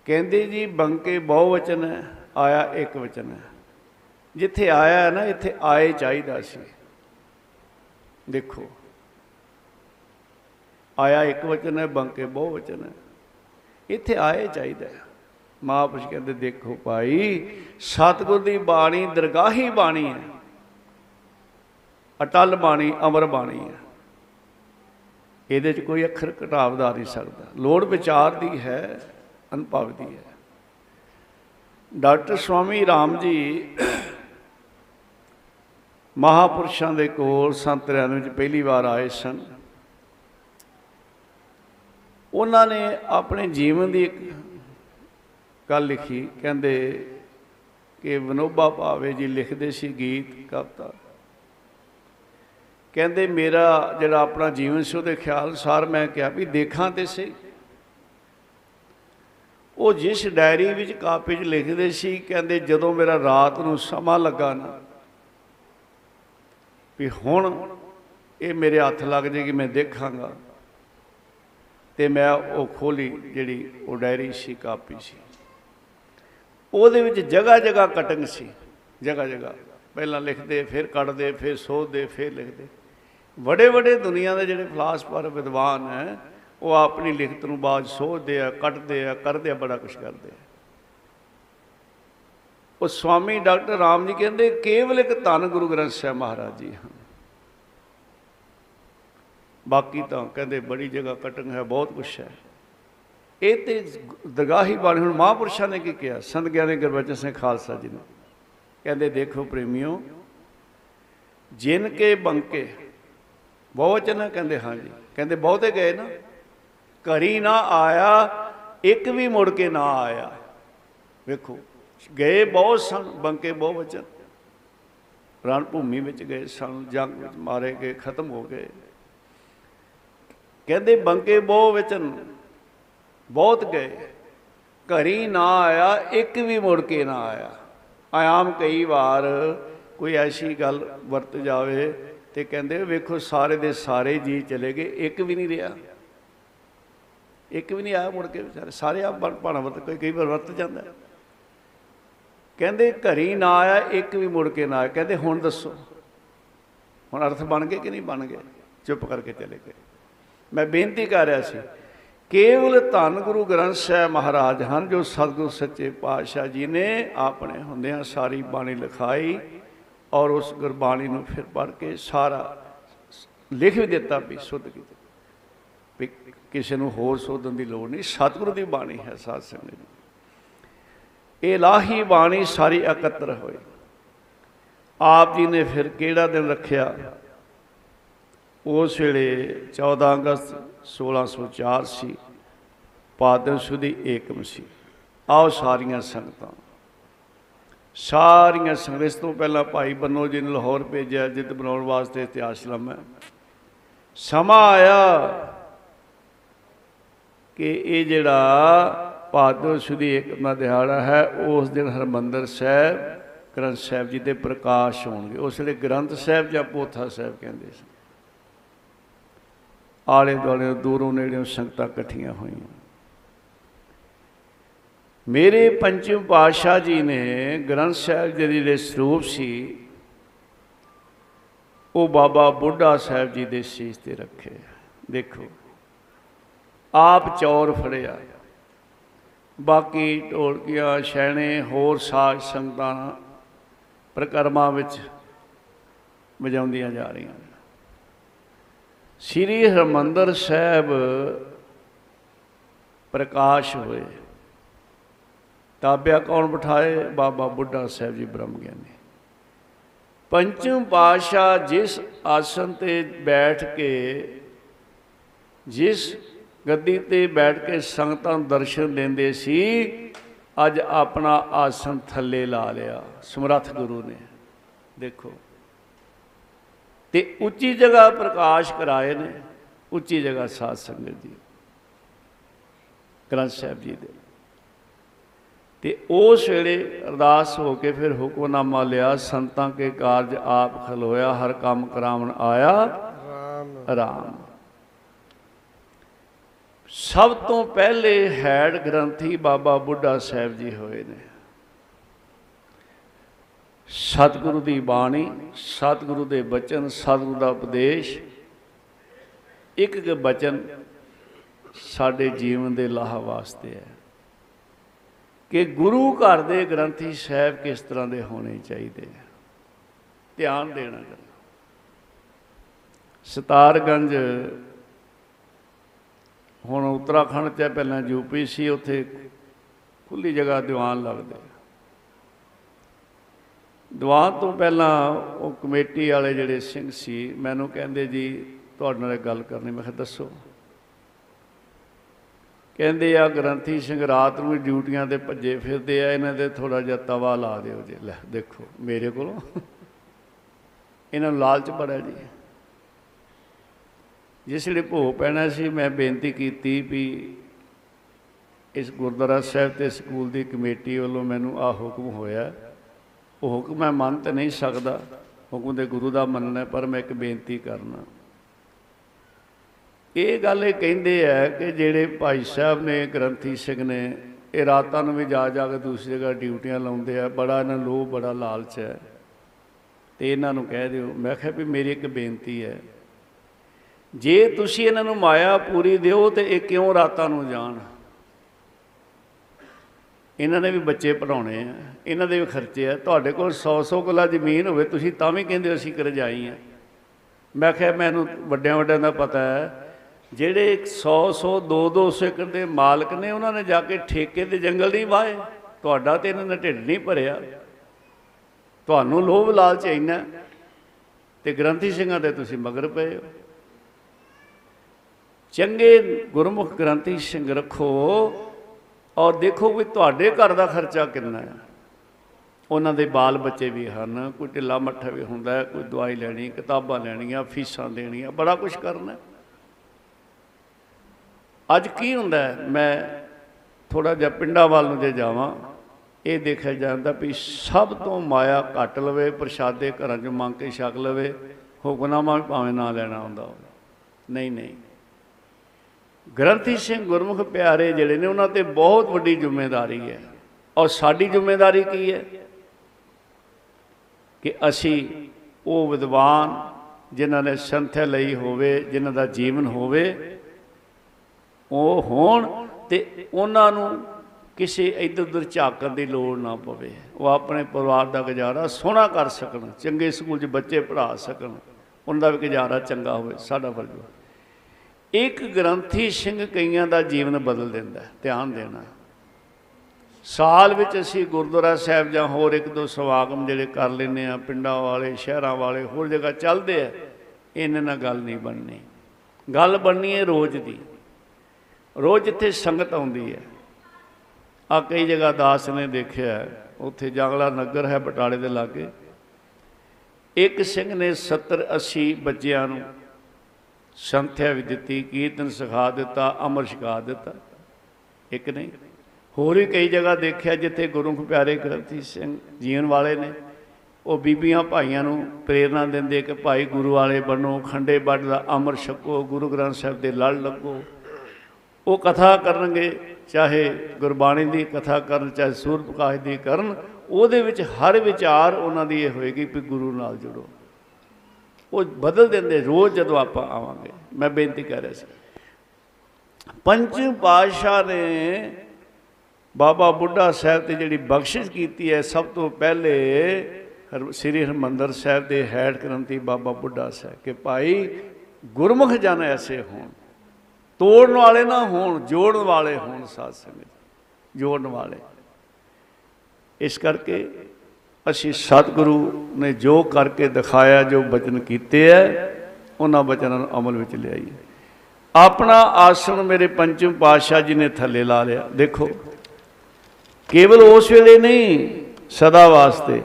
ਕਹਿੰਦੇ ਜੀ, ਬੰਕੇ ਬਹੁ ਵਚਨ ਹੈ, ਆਇਆ ਇੱਕ ਵਚਨ ਹੈ। ਜਿੱਥੇ ਆਇਆ ਹੈ ਨਾ, ਇੱਥੇ ਆਏ ਚਾਹੀਦਾ ਸੀ। ਦੇਖੋ, ਆਇਆ ਇੱਕ ਵਚਨ ਹੈ, ਬੰਕੇ ਬਹੁ ਵਚਨ ਹੈ। ਇੱਥੇ ਆਏ ਚਾਹੀਦਾ ਹੈ। ਮਹਾਂਪੁਰਸ਼ ਕਹਿੰਦੇ, ਦੇਖੋ ਭਾਈ, ਸਤਿਗੁਰ ਦੀ ਬਾਣੀ ਦਰਗਾਹੀ ਬਾਣੀ ਹੈ। ਅਟਲ ਬਾਣੀ, ਅਮਰ ਬਾਣੀ ਹੈ। ਇਹਦੇ 'ਚ ਕੋਈ ਅੱਖਰ ਘਟਾਵਦਾ ਨਹੀਂ ਸਕਦਾ। ਲੋੜ ਵਿਚਾਰ ਦੀ ਹੈ, ਅਨੁਭਵ ਦੀ ਹੈ। ਡਾਕਟਰ ਸਵਾਮੀ ਰਾਮ ਜੀ ਮਹਾਪੁਰਸ਼ਾਂ ਦੇ ਕੋਲ ਸੰਤਰਿਆਂ ਵਿੱਚ ਪਹਿਲੀ ਵਾਰ ਆਏ ਸਨ। ਉਹਨਾਂ ਨੇ ਆਪਣੇ ਜੀਵਨ ਦੀ ਇੱਕ ਗੱਲ ਲਿਖੀ, ਕਹਿੰਦੇ ਕਿ ਵਿਨੋਬਾ ਭਾਵੇ ਜੀ ਲਿਖਦੇ ਸੀ ਗੀਤ ਕਵਿਤਾ। ਕਹਿੰਦੇ, ਮੇਰਾ ਜਿਹੜਾ ਆਪਣਾ ਜੀਵਨ ਸੀ, ਉਹਦੇ ਖਿਆਲ ਸਾਰ ਮੈਂ ਕਿਹਾ ਵੀ ਦੇਖਾਂ ਤੇ ਸਹੀ। ਉਹ ਜਿਸ ਡਾਇਰੀ ਵਿੱਚ ਕਾਪੀ 'ਚ ਲਿਖਦੇ ਸੀ, ਕਹਿੰਦੇ, ਜਦੋਂ ਮੇਰਾ ਰਾਤ ਨੂੰ ਸਮਾਂ ਲੱਗਾ ਨਾ ਵੀ ਹੁਣ ਇਹ ਮੇਰੇ ਹੱਥ ਲੱਗ ਜੇਗੀ ਮੈਂ ਦੇਖਾਂਗਾ, ਤੇ ਮੈਂ ਉਹ ਖੋਲੀ ਜਿਹੜੀ ਉਹ ਡਾਇਰੀ ਸੀ, ਕਾਪੀ ਸੀ। ਉਹਦੇ ਵਿੱਚ ਜਗ੍ਹਾ ਜਗ੍ਹਾ ਕਟਿੰਗ ਸੀ। ਜਗ੍ਹਾ ਜਗ੍ਹਾ ਪਹਿਲਾਂ ਲਿਖਦੇ, ਫਿਰ ਕੱਢਦੇ, ਫਿਰ ਸੋਧਦੇ, ਫਿਰ ਲਿਖਦੇ। ਵੱਡੇ ਵੱਡੇ ਦੁਨੀਆ ਦੇ ਜਿਹੜੇ ਫਲਾਸਫਰ ਵਿਦਵਾਨ ਹੈ, ਉਹ ਆਪਣੀ ਲਿਖਤ ਨੂੰ ਬਾਅਦ ਸੋਧਦੇ ਆ ਕੱਟਦੇ ਆ, ਕਰਦੇ ਆ, ਬੜਾ ਕੁਝ ਕਰਦੇ ਆ। ਉਹ ਸਵਾਮੀ ਡਾਕਟਰ ਰਾਮ ਜੀ ਕਹਿੰਦੇ, ਕੇਵਲ ਇੱਕ ਧੰਨ ਗੁਰੂ ਗ੍ਰੰਥ ਸਾਹਿਬ ਮਹਾਰਾਜ ਜੀ ਹਨ। ਬਾਕੀ ਤਾਂ ਕਹਿੰਦੇ ਬੜੀ ਜਗ੍ਹਾ ਕਟਿੰਗ ਹੈ, ਬਹੁਤ ਕੁਝ ਹੈ। ਇਹ ਤੇ ਦਰਗਾਹੀ ਬਾਣੀ ਹੁਣ ਮਹਾਂਪੁਰਸ਼ਾਂ ਨੇ ਕੀ ਕਿਹਾ? ਸੰਤ ਗਿਆਨੀ ਗੁਰਬਚਨ ਸਿੰਘ ਖਾਲਸਾ ਜੀ ਨੇ। ਕਹਿੰਦੇ, ਦੇਖੋ ਪ੍ਰੇਮਿਓ, ਜਿਨ ਕੇ ਬੰਕੇ। ਬਹੁਵਚਨ ਕਹਿੰਦੇ ਹਾਂ ਜੀ ਕਹਿੰਦੇ, ਬਹੁਤੇ ਗਏ ਨਾ। ਘਰੀ ਨਾ ਆਇਆ, ਇੱਕ ਵੀ ਮੁੜ ਕੇ ਨਾ ਆਇਆ। ਵੇਖੋ, ਗਏ ਬਹੁਤ ਸਨ, ਬੰਕੇ ਬਹੁਵਚਨ ਰਣ ਭੂਮੀ ਵਿੱਚ ਗਏ ਸਨ, ਜੰਗ ਵਿੱਚ ਮਾਰੇ ਗਏ, ਖਤਮ ਹੋ ਗਏ। ਕਹਿੰਦੇ, ਬੰਕੇ ਬਹੁ ਵਚਨ ਬਹੁਤ ਗਏ। ਘਰੀ ਨਾ ਆਇਆ, ਇੱਕ ਵੀ ਮੁੜ ਕੇ ਨਾ ਆਇਆ। ਆयाम ਕਈ ਵਾਰ ਕੋਈ ਐਸੀ ਗੱਲ ਵਰਤ ਜਾਵੇ ਤੇ ਕਹਿੰਦੇ, ਵੇਖੋ ਸਾਰੇ ਦੇ ਸਾਰੇ ਜੀ ਚਲੇ ਗਏ, ਇੱਕ ਵੀ ਨਹੀਂ ਰਿਹਾ। ਇੱਕ ਵੀ ਨਹੀਂ ਆਇਆ ਮੁੜ ਕੇ ਵਿਚਾਰੇ। ਸਾਰੇ ਆ ਭਾਣਾ ਵਰਤ, ਕੋਈ, ਕਈ ਵਾਰ ਵਰਤ ਜਾਂਦਾ। ਹੈ। ਕਹਿੰਦੇ ਘਰੀ ਨਾ ਆਇਆ, ਇੱਕ ਵੀ ਮੁੜ ਕੇ ਨਾ ਆਇਆ। ਕਹਿੰਦੇ ਹੁਣ ਦੱਸੋ, ਹੁਣ ਅਰਥ ਬਣ ਗਏ ਕਿ ਨਹੀਂ ਬਣ ਗਏ? ਚੁੱਪ ਕਰਕੇ ਚਲੇ ਗਏ। ਮੈਂ ਬੇਨਤੀ ਕਰ ਰਿਹਾ ਸੀ ਕੇਵਲ ਧੰਨ ਗੁਰੂ ਗ੍ਰੰਥ ਸਾਹਿਬ ਮਹਾਰਾਜ ਹਨ ਜੋ ਸਤਿਗੁਰ ਸੱਚੇ ਪਾਤਸ਼ਾਹ ਜੀ ਨੇ ਆਪਣੇ ਹੁੰਦਿਆਂ ਸਾਰੀ ਬਾਣੀ ਲਿਖਾਈ ਔਰ ਉਸ ਗੁਰਬਾਣੀ ਨੂੰ ਫਿਰ ਪੜ੍ਹ ਕੇ ਸਾਰਾ ਲਿਖ ਵੀ ਦਿੱਤਾ ਵੀ ਸੁਧ ਕੀਤਾ। ਵੀ ਕਿਸੇ ਨੂੰ ਹੋਰ ਸੋਧਣ ਦੀ ਲੋੜ ਨਹੀਂ, ਸਤਿਗੁਰੂ ਦੀ ਬਾਣੀ ਹੈ ਸਾਧ ਸੰਗਤ ਜੀ ਇਹ ਇਲਾਹੀ ਬਾਣੀ ਸਾਰੀ ਇਕੱਤਰ ਹੋਈ। ਆਪ ਜੀ ਨੇ ਫਿਰ ਕਿਹੜਾ ਦਿਨ ਰੱਖਿਆ? ਉਸ ਵੇਲੇ 14 ਅਗਸਤ 1604 ਸੀ ਪਾਦਨ ਸੁਦੀ ਏਕਮ ਸੀ ਆਓ ਸਾਰੀਆਂ ਸੰਗਤਾਂ। ਸਾਰੀਆਂ ਸੰਗਤਾਂ, ਇਸ ਤੋਂ ਪਹਿਲਾਂ ਭਾਈ ਬੰਨੋ ਜੀ ਨੇ ਲਾਹੌਰ ਭੇਜਿਆ, ਜਿੱਤ ਬਣਾਉਣ ਵਾਸਤੇ ਇਤਿਹਾਸ ਲੰਮਾ ਸਮਾਂ ਆਇਆ ਕਿ ਇਹ ਜਿਹੜਾ ਪਾਦਨ ਸੁਦੀ ਏਕਮ ਦਾ ਦਿਹਾੜਾ ਹੈ, ਉਸ ਦਿਨ ਹਰਮੰਦਰ ਸਾਹਿਬ, ਗ੍ਰੰਥ ਸਾਹਿਬ ਜੀ ਦੇ ਪ੍ਰਕਾਸ਼ ਹੋਣਗੇ। ਉਸ ਵੇਲੇ ਗ੍ਰੰਥ ਸਾਹਿਬ ਜਾਂ ਪੋਥਾ ਸਾਹਿਬ ਕਹਿੰਦੇ ਸੀ। ਆਲੇ ਦੁਆਲੇ ਦੂਰੋਂ ਨੇੜਿਓਂ ਸੰਗਤਾਂ ਇਕੱਠੀਆਂ ਹੋਈਆਂ। ਮੇਰੇ ਪੰਚਮ ਪਾਤਸ਼ਾਹ ਜੀ ਨੇ ਗ੍ਰੰਥ ਸਾਹਿਬ ਦੇ ਜਿਹੜੇ ਸਰੂਪ ਸੀ, ਉਹ ਬਾਬਾ ਬੁੱਢਾ ਸਾਹਿਬ ਜੀ ਦੇ ਸੀਸ ਤੇ ਰੱਖੇ। ਦੇਖੋ, ਆਪ ਚੌਰ ਫੜਿਆ। ਬਾਕੀ ਢੋਲਕੀਆਂ, ਛੈਣੇ, ਹੋਰ ਸਾਜ਼ ਸੰਗਤਾਂ ਪ੍ਰਕਰਮਾਂ ਵਿੱਚ ਵਜਾਉਂਦੀਆਂ ਜਾ ਰਹੀਆਂ ਨੇ। ਸ੍ਰੀ ਹਰਮੰਦਰ ਸਾਹਿਬ ਪ੍ਰਕਾਸ਼ ਹੋਏ। ਤਾਬਿਆ ਕੌਣ ਬਿਠਾਏ? ਬਾਬਾ ਬੁੱਢਾ ਸਾਹਿਬ ਜੀ ਬ੍ਰਹਮ ਗਿਆਨੀ ਪੰਚਮ ਪਾਸ਼ਾ ਜਿਸ ਆਸਨ ਤੇ ਬੈਠ ਕੇ, ਜਿਸ ਗੱਦੀ ਤੇ ਬੈਠ ਕੇ ਸੰਗਤਾਂ ਨੂੰ ਦਰਸ਼ਨ ਦਿੰਦੇ ਸੀ, ਅੱਜ ਆਪਣਾ ਆਸਨ ਥੱਲੇ ਲਾ ਲਿਆ। ਸਮਰੱਥ ਗੁਰੂ ਨੇ। ਦੇਖੋ ਤੇ ਉੱਚੀ ਜਗ੍ਹਾ ਪ੍ਰਕਾਸ਼ ਕਰਾਏ ਨੇ ਉੱਚੀ ਜਗ੍ਹਾ ਸਾਧ ਸੰਗਤ ਜੀ ਗ੍ਰੰਥ ਸਾਹਿਬ ਜੀ ਦੇ। ਤੇ ਉਸ ਵੇਲੇ ਅਰਦਾਸ ਹੋ ਕੇ ਫਿਰ ਹੁਕਮਨਾਮਾ ਲਿਆ ਸੰਤਾਂ ਕੇ ਕਾਰਜ ਆਪ ਖਲੋਇਆ ਹਰ ਕੰਮ ਕਰਾਵਣ ਆਇਆ ਰਾਮ। ਆਰਾਮ ਸਭ ਤੋਂ ਪਹਿਲੇ ਹੈਡ ਗ੍ਰੰਥੀ ਬਾਬਾ ਬੁੱਢਾ ਸਾਹਿਬ ਜੀ ਹੋਏ ਨੇ। ਸਤਿਗੁਰੂ ਦੀ ਬਾਣੀ ਸਤਿਗੁਰੂ ਦੇ ਬਚਨ ਸਤਿਗੁਰੂ ਦਾ ਉਪਦੇਸ਼। ਇੱਕ ਇੱਕ ਬਚਨ ਸਾਡੇ ਜੀਵਨ ਦੇ ਲਾਹ ਵਾਸਤੇ ਹੈ ਕਿ ਗੁਰੂ ਘਰ ਦੇ ਗ੍ਰੰਥੀ ਸਾਹਿਬ ਕਿਸ ਤਰ੍ਹਾਂ ਦੇ ਹੋਣੇ ਚਾਹੀਦੇ ਆ। ਧਿਆਨ ਦੇਣਾ ਕਰਨਾ ਸਤਾਰਗੰਜ ਹੁਣ ਉੱਤਰਾਖੰਡ ਚ ਹੈ, ਪਹਿਲਾਂ ਯੂਪੀ ਸੀ ਉੱਥੇ ਖੁੱਲੀ ਜਗ੍ਹਾ ਦੀਵਾਨ ਲੱਗਦੇ ਦੀਵਾਨ ਤੋਂ ਪਹਿਲਾਂ ਉਹ ਕਮੇਟੀ ਵਾਲੇ ਜਿਹੜੇ ਸਿੰਘ ਸੀ, ਮੈਨੂੰ ਕਹਿੰਦੇ ਜੀ, ਤੁਹਾਡੇ ਨਾਲ ਇੱਕ ਗੱਲ ਕਰਨੀ, ਮੈਂ ਕਿਹਾ ਦੱਸੋ। ਕਹਿੰਦੇ ਆ, ਗ੍ਰੰਥੀ ਸਿੰਘ ਰਾਤ ਨੂੰ ਵੀ ਡਿਊਟੀਆਂ ਤੇ ਭੱਜੇ ਫਿਰਦੇ ਆ, ਇਹਨਾਂ ਦੇ ਥੋੜਾ ਜਿਹਾ ਤਵਾ ਲਾ ਦਿਓ ਜੀ। ਲੈ, ਦੇਖੋ, ਮੇਰੇ ਕੋਲੋਂ। ਇਹਨਾਂ ਨੂੰ ਲਾਲਚ ਬੜਾ ਜੀ। ਜਿਸ ਵੇਲੇ ਭੋਗ ਪੈਣਾ ਸੀ, ਮੈਂ ਬੇਨਤੀ ਕੀਤੀ ਵੀ ਇਸ ਗੁਰਦੁਆਰਾ ਸਾਹਿਬ ਤੇ ਸਕੂਲ ਦੀ ਕਮੇਟੀ ਵੱਲੋਂ ਮੈਨੂੰ ਆ ਹੁਕਮ ਹੋਇਆ। ਉਹ ਹੁਕਮ ਮੈਂ ਮੰਨ ਤਾਂ ਨਹੀਂ ਸਕਦਾ। ਹੁਕਮ ਦੇ ਗੁਰੂ ਦਾ ਮੰਨਣਾ ਪਰ ਮੈਂ ਇੱਕ ਬੇਨਤੀ ਕਰਨਾ। ਇਹ ਗੱਲ ਇਹ ਕਹਿੰਦੇ ਆ ਕਿ ਜਿਹੜੇ ਭਾਈ ਸਾਹਿਬ ਨੇ, ਗ੍ਰੰਥੀ ਸਿੰਘ ਨੇ, ਇਹ ਰਾਤਾਂ ਨੂੰ ਵੀ ਜਾ ਜਾ ਕੇ ਦੂਸਰੀ ਜਗ੍ਹਾ ਡਿਊਟੀਆਂ ਲਾਉਂਦੇ ਆ। ਬੜਾ ਇਹਨਾਂ ਲੋਭ, ਬੜਾ ਲਾਲਚ ਹੈ। ਤੇ ਇਹਨਾਂ ਨੂੰ ਕਹਿ ਦਿਓ। ਮੈਂ ਕਿਹਾ ਵੀ ਮੇਰੀ ਇੱਕ ਬੇਨਤੀ ਹੈ, ਜੇ ਤੁਸੀਂ ਇਹਨਾਂ ਨੂੰ ਮਾਇਆ ਪੂਰੀ ਦਿਓ ਤੇ ਇਹ ਕਿਉਂ ਰਾਤਾਂ ਨੂੰ ਜਾਣ? ਇਹਨਾਂ ਨੇ ਵੀ ਬੱਚੇ ਪੜਾਉਣੇ ਆ, ਇਹਨਾਂ ਦੇ ਵੀ ਖਰਚੇ ਆ। ਤੁਹਾਡੇ ਕੋਲ 100-100 ਕਿੱਲਾ ਜ਼ਮੀਨ ਹੋਵੇ, ਤੁਸੀਂ ਤਾਂ ਵੀ ਕਹਿੰਦੇ ਹੋ ਅਸੀਂ ਕਰਜਾਈ ਆ। ਮੈਂ ਕਿਹਾ, ਮੈਨੂੰ ਵੱਡਿਆਂ ਵੱਡਿਆਂ ਦਾ ਪਤਾ ਹੈ, ਜਿਹੜੇ 100-100 200 ਏਕੜ ਦੇ ਮਾਲਕ ਨੇ, ਉਹਨਾਂ ਨੇ ਜਾ ਕੇ ਠੇਕੇ ਤੇ ਜੰਗਲ ਨਹੀਂ ਵਾਏ ਤੁਹਾਡਾ ਤੇ ਇਹਨਾਂ ਨੇ ਢਿੱਡ ਨਹੀਂ ਭਰਿਆ। ਤੁਹਾਨੂੰ ਲੋਭ ਲਾਲਚ ਇੰਨਾ। ਤੇ ਗ੍ਰੰਥੀ ਸਿੰਘਾਂ ਦੇ ਤੁਸੀਂ ਮਗਰ ਪਏ ਹੋ। ਚੰਗੇ ਗੁਰਮੁਖ ਗ੍ਰੰਥੀ ਸਿੰਘ ਰੱਖੋ। ਔਰ ਦੇਖੋ ਵੀ ਤੁਹਾਡੇ ਘਰ ਦਾ ਖਰਚਾ ਕਿੰਨਾ ਹੈ। ਉਹਨਾਂ ਦੇ ਬਾਲ ਬੱਚੇ ਵੀ ਹਨ ਕੋਈ ਢਿੱਲਾ ਮੱਠਾ ਵੀ ਹੁੰਦਾ ਹੈ, ਕੋਈ ਦਵਾਈ ਲੈਣੀ ਕਿਤਾਬਾਂ ਲੈਣੀਆਂ ਫੀਸਾਂ ਦੇਣੀਆਂ ਬੜਾ ਕੁਝ ਕਰਨਾ ਹੈ। ਅੱਜ ਕੀ ਹੁੰਦਾ ਹੈ, ਮੈਂ ਥੋੜਾ ਜਿਹਾ ਪਿੰਡਾਂ ਵੱਲ ਨੂੰ ਜੇ ਜਾਵਾਂ ਇਹ ਦੇਖਿਆ ਜਾਂਦਾ ਵੀ ਸਭ ਤੋਂ ਮਾਇਆ ਘੱਟ ਲਵੇ ਪ੍ਰਸ਼ਾਦੇ ਘਰਾਂ 'ਚ ਮੰਗ ਕੇ ਛਕ ਲਵੇ ਹੁਕਮਨਾਮਾ ਵੀ ਭਾਵੇਂ ਨਾ ਲੈਣਾ ਹੁੰਦਾ ਹੋਵੇ। ਨਹੀਂ ਨਹੀਂ। ਗ੍ਰੰਥੀ ਸਿੰਘ ਗੁਰਮੁਖ ਪਿਆਰੇ ਜਿਹੜੇ ਨੇ, ਉਹਨਾਂ ਤੇ ਬਹੁਤ ਵੱਡੀ ਜ਼ਿੰਮੇਵਾਰੀ ਹੈ। ਔਰ ਸਾਡੀ ਜ਼ਿੰਮੇਵਾਰੀ ਕੀ ਹੈ? ਕਿ ਅਸੀਂ ਉਹ ਵਿਦਵਾਨ ਜਿਨ੍ਹਾਂ ਨੇ ਸੰਥਿਆ ਲਈ ਹੋਵੇ, ਜਿਨ੍ਹਾਂ ਦਾ ਜੀਵਨ ਹੋਵੇ, ਉਹ ਹੋਣ ਤੇ ਉਹਨਾਂ ਨੂੰ ਕਿਸੇ ਇੱਧਰ ਉੱਧਰ ਝਾਕਣ ਦੀ ਲੋੜ ਨਾ ਪਵੇ। ਉਹ ਆਪਣੇ ਪਰਿਵਾਰ ਦਾ ਗੁਜ਼ਾਰਾ ਸੋਹਣਾ ਕਰ ਸਕਣ, ਚੰਗੇ ਸਕੂਲ 'ਚ ਬੱਚੇ ਪੜ੍ਹਾ ਸਕਣ ਉਹਨਾਂ ਦਾ ਵੀ ਗੁਜ਼ਾਰਾ ਚੰਗਾ ਹੋਵੇ, ਸਾਡਾ ਫਰਜ਼ ਹੈ ਇੱਕ ਗ੍ਰੰਥੀ ਸਿੰਘ ਕਈਆਂ ਦਾ ਜੀਵਨ ਬਦਲ ਦਿੰਦਾ ਹੈ, ਧਿਆਨ ਦੇਣਾ ਸਾਲ ਵਿੱਚ ਅਸੀਂ ਗੁਰਦੁਆਰਾ ਸਾਹਿਬ ਜਾਂ ਹੋਰ ਇੱਕ ਦੋ ਸਮਾਗਮ ਜਿਹੜੇ ਕਰ ਲੈਂਦੇ ਆ ਪਿੰਡਾਂ ਵਾਲੇ ਸ਼ਹਿਰਾਂ ਵਾਲੇ ਹੋਰ ਜਗ੍ਹਾ ਚੱਲਦੇ ਆ ਇਹਨਾਂ ਨਾਲ ਗੱਲ ਨਹੀਂ ਬਣਨੀ। ਗੱਲ ਬਣਨੀ ਹੈ ਰੋਜ਼ ਦੀ। ਰੋਜ਼ ਜਿੱਥੇ ਸੰਗਤ ਆਉਂਦੀ ਹੈ। ਆ ਕਈ ਜਗ੍ਹਾ ਦਾਸ ਨੇ ਦੇਖਿਆ ਹੈ, ਉੱਥੇ ਜੰਗਲਾ ਨਗਰ ਹੈ ਬਟਾਲੇ ਦੇ ਲਾਗੇ। ਇੱਕ ਸਿੰਘ ਨੇ 70 80 ਬੱਚਿਆਂ ਨੂੰ ਸੰਥਿਆ ਵੀ ਦਿੱਤੀ, ਕੀਰਤਨ ਸਿਖਾ ਦਿੱਤਾ, ਅਮਰ ਛਕਾ ਦਿੱਤਾ। ਇੱਕ ਨਹੀਂ, ਹੋਰ ਵੀ ਕਈ ਜਗ੍ਹਾ ਦੇਖਿਆ ਜਿੱਥੇ ਗੁਰਮੁਖ ਪਿਆਰੇ ਗ੍ਰੰਥੀ ਸਿੰਘ ਜੀਵਨ ਵਾਲੇ ਨੇ, ਉਹ ਬੀਬੀਆਂ ਭਾਈਆਂ ਨੂੰ ਪ੍ਰੇਰਣਾ ਦਿੰਦੇ ਕਿ ਭਾਈ ਗੁਰੂ ਵਾਲੇ ਬਣੋ, ਖੰਡੇ ਬੱਡ ਦਾ ਅਮਰ ਛਕੋ, ਗੁਰੂ ਗ੍ਰੰਥ ਸਾਹਿਬ ਦੇ ਲੜ ਲੱਗੋ। ਉਹ ਕਥਾ ਕਰਨਗੇ, ਚਾਹੇ ਗੁਰਬਾਣੀ ਦੀ ਕਥਾ ਕਰਨ, ਚਾਹੇ ਸੂਰਤ ਪ੍ਰਕਾਸ਼ ਦੀ ਕਰਨ, ਉਹਦੇ ਵਿੱਚ ਹਰ ਵਿਚਾਰ ਉਹਨਾਂ ਦੀ ਇਹ ਹੋਏਗੀ ਕਿ ਗੁਰੂ ਨਾਲ ਜੁੜੋ। ਉਹ ਬਦਲ ਦਿੰਦੇ ਰੋਜ਼ ਜਦੋਂ ਆਪਾਂ ਆਵਾਂਗੇ। ਮੈਂ ਬੇਨਤੀ ਕਰ ਰਿਹਾ ਸੀ। ਪੰਜ ਪਾਤਸ਼ਾਹ ਨੇ ਬਾਬਾ ਬੁੱਢਾ ਸਾਹਿਬ ਤੇ ਜਿਹੜੀ ਬਖਸ਼ਿਸ਼ ਕੀਤੀ ਹੈ, ਸਭ ਤੋਂ ਪਹਿਲੇ ਹਰ- ਸ੍ਰੀ ਹਰਮੰਦਰ ਸਾਹਿਬ ਦੇ ਹੈਡ ਗ੍ਰੰਥੀ ਬਾਬਾ ਬੁੱਢਾ ਸਾਹਿਬ ਕਿ ਭਾਈ ਗੁਰਮੁਖ ਜਨ ਐਸੇ ਹੋਣ, ਤੋੜਨ ਵਾਲੇ ਨਾ ਹੋਣ, ਜੋੜਨ ਵਾਲੇ ਹੋਣ ਸਾਧ ਸੰਗਤ, ਜੋੜਨ ਵਾਲੇ। ਇਸ ਕਰਕੇ ਅਸੀਂ ਸਤਿਗੁਰੂ ਨੇ ਜੋ ਕਰਕੇ ਦਿਖਾਇਆ, ਜੋ ਬਚਨ ਕੀਤੇ ਹੈ ਉਹਨਾਂ ਬਚਨਾਂ ਨੂੰ ਅਮਲ ਵਿੱਚ ਲਿਆਈਏ। ਆਪਣਾ ਆਸਣ ਮੇਰੇ ਪੰਚਮ ਪਾਤਸ਼ਾਹ ਜੀ ਨੇ ਥੱਲੇ ਲਾ ਲਿਆ। ਦੇਖੋ, ਕੇਵਲ ਉਸ ਵੇਲੇ ਨਹੀਂ, ਸਦਾ ਵਾਸਤੇ।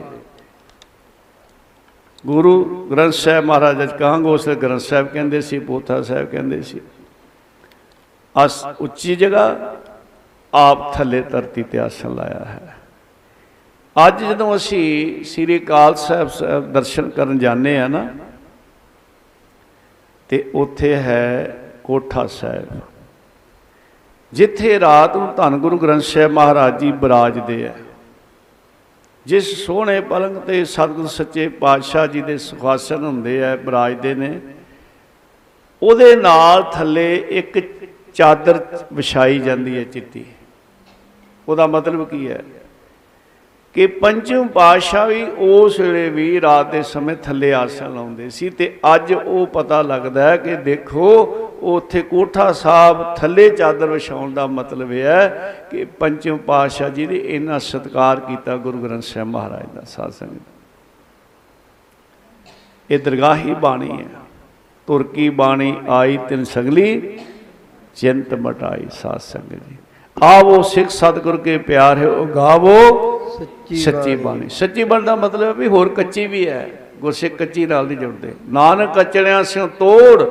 ਗੁਰੂ ਗ੍ਰੰਥ ਸਾਹਿਬ ਮਹਾਰਾਜ ਜੀ ਕਹਾਂਗੇ, ਉਸ ਵੇਲੇ ਗ੍ਰੰਥ ਸਾਹਿਬ ਕਹਿੰਦੇ ਸੀ, ਪੋਥਾ ਸਾਹਿਬ ਕਹਿੰਦੇ ਸੀ, ਅਸ ਉੱਚੀ ਜਗ੍ਹਾ ਆਪ ਥੱਲੇ ਧਰਤੀ ਤੇ ਆਸਣ ਲਾਇਆ ਹੈ। ਅੱਜ ਜਦੋਂ ਅਸੀਂ ਸ੍ਰੀ ਅਕਾਲ ਸਾਹਿਬ ਸਾਹਿਬ ਦਰਸ਼ਨ ਕਰਨ ਜਾਂਦੇ ਆ ਨਾ, ਤੇ ਉੱਥੇ ਹੈ ਕੋਠਾ ਸਾਹਿਬ। ਜਿੱਥੇ ਰਾਤ ਨੂੰ ਧੰਨ ਗੁਰੂ ਗ੍ਰੰਥ ਸਾਹਿਬ ਮਹਾਰਾਜ ਜੀ ਬਿਰਾਜਦੇ ਆ। ਜਿਸ ਸੋਹਣੇ ਪਲੰਗ ਤੇ ਸਤਿਗੁਰ ਸੱਚੇ ਪਾਤਸ਼ਾਹ ਜੀ ਦੇ ਸੁਖਾਸਨ ਹੁੰਦੇ ਆ, ਬਿਰਾਜਦੇ ਨੇ, ਉਹਦੇ ਨਾਲ ਥੱਲੇ ਇੱਕ ਚਾਦਰ ਵਿਛਾਈ ਜਾਂਦੀ ਹੈ ਚਿੱਟੀ। ਉਹਦਾ ਮਤਲਬ ਕੀ ਹੈ? ਕਿ ਪੰਚਮ ਪਾਤਸ਼ਾਹ ਵੀ ਉਸ ਵੇਲੇ ਵੀ ਰਾਤ ਦੇ ਸਮੇਂ ਥੱਲੇ ਆਸਣ ਲਾਉਂਦੇ ਸੀ ਤੇ ਅੱਜ ਉਹ ਪਤਾ ਲੱਗਦਾ ਹੈ ਕਿ ਦੇਖੋ, ਉੱਥੇ ਕੋਠਾ ਸਾਹਿਬ ਥੱਲੇ ਚਾਦਰ ਵਿਛਾਉਣ ਦਾ ਮਤਲਬ ਇਹ ਹੈ ਕਿ ਪੰਚਮ ਪਾਤਸ਼ਾਹ ਜੀ ਨੇ ਇੰਨਾ ਸਤਿਕਾਰ ਕੀਤਾ ਗੁਰੂ ਗ੍ਰੰਥ ਸਾਹਿਬ ਮਹਾਰਾਜ ਦਾ ਸਾਧ ਸੰਗਤ ਇਹ ਦਰਗਾਹੀ ਬਾਣੀ ਹੈ। ਤੁਰਕੀ ਬਾਣੀ ਆਈ ਤਿਨ ਸਗਲੀ, ਚਿੰਤ ਮਟਾਈ ਸਾਧ ਸੰਗਤ ਜੀ। ਆਵੋ ਸਿੱਖ ਸਤਿਗੁਰ ਕੇ ਪਿਆਰ ਹੈ ਉਹ ਗਾਵੋ ਸੱਚੀ ਬਾਣੀ। ਸੱਚੀ ਬਾਣੀ ਦਾ ਮਤਲਬ ਹੈ ਵੀ ਹੋਰ ਕੱਚੀ ਵੀ ਹੈ ਗੁਰਸਿੱਖ ਕੱਚੀ ਨਾਲ ਨਹੀਂ ਜੁੜਦੇ। ਨਾਨਕ ਕਚੜਿਆਂ ਸਿਓ ਤੋੜ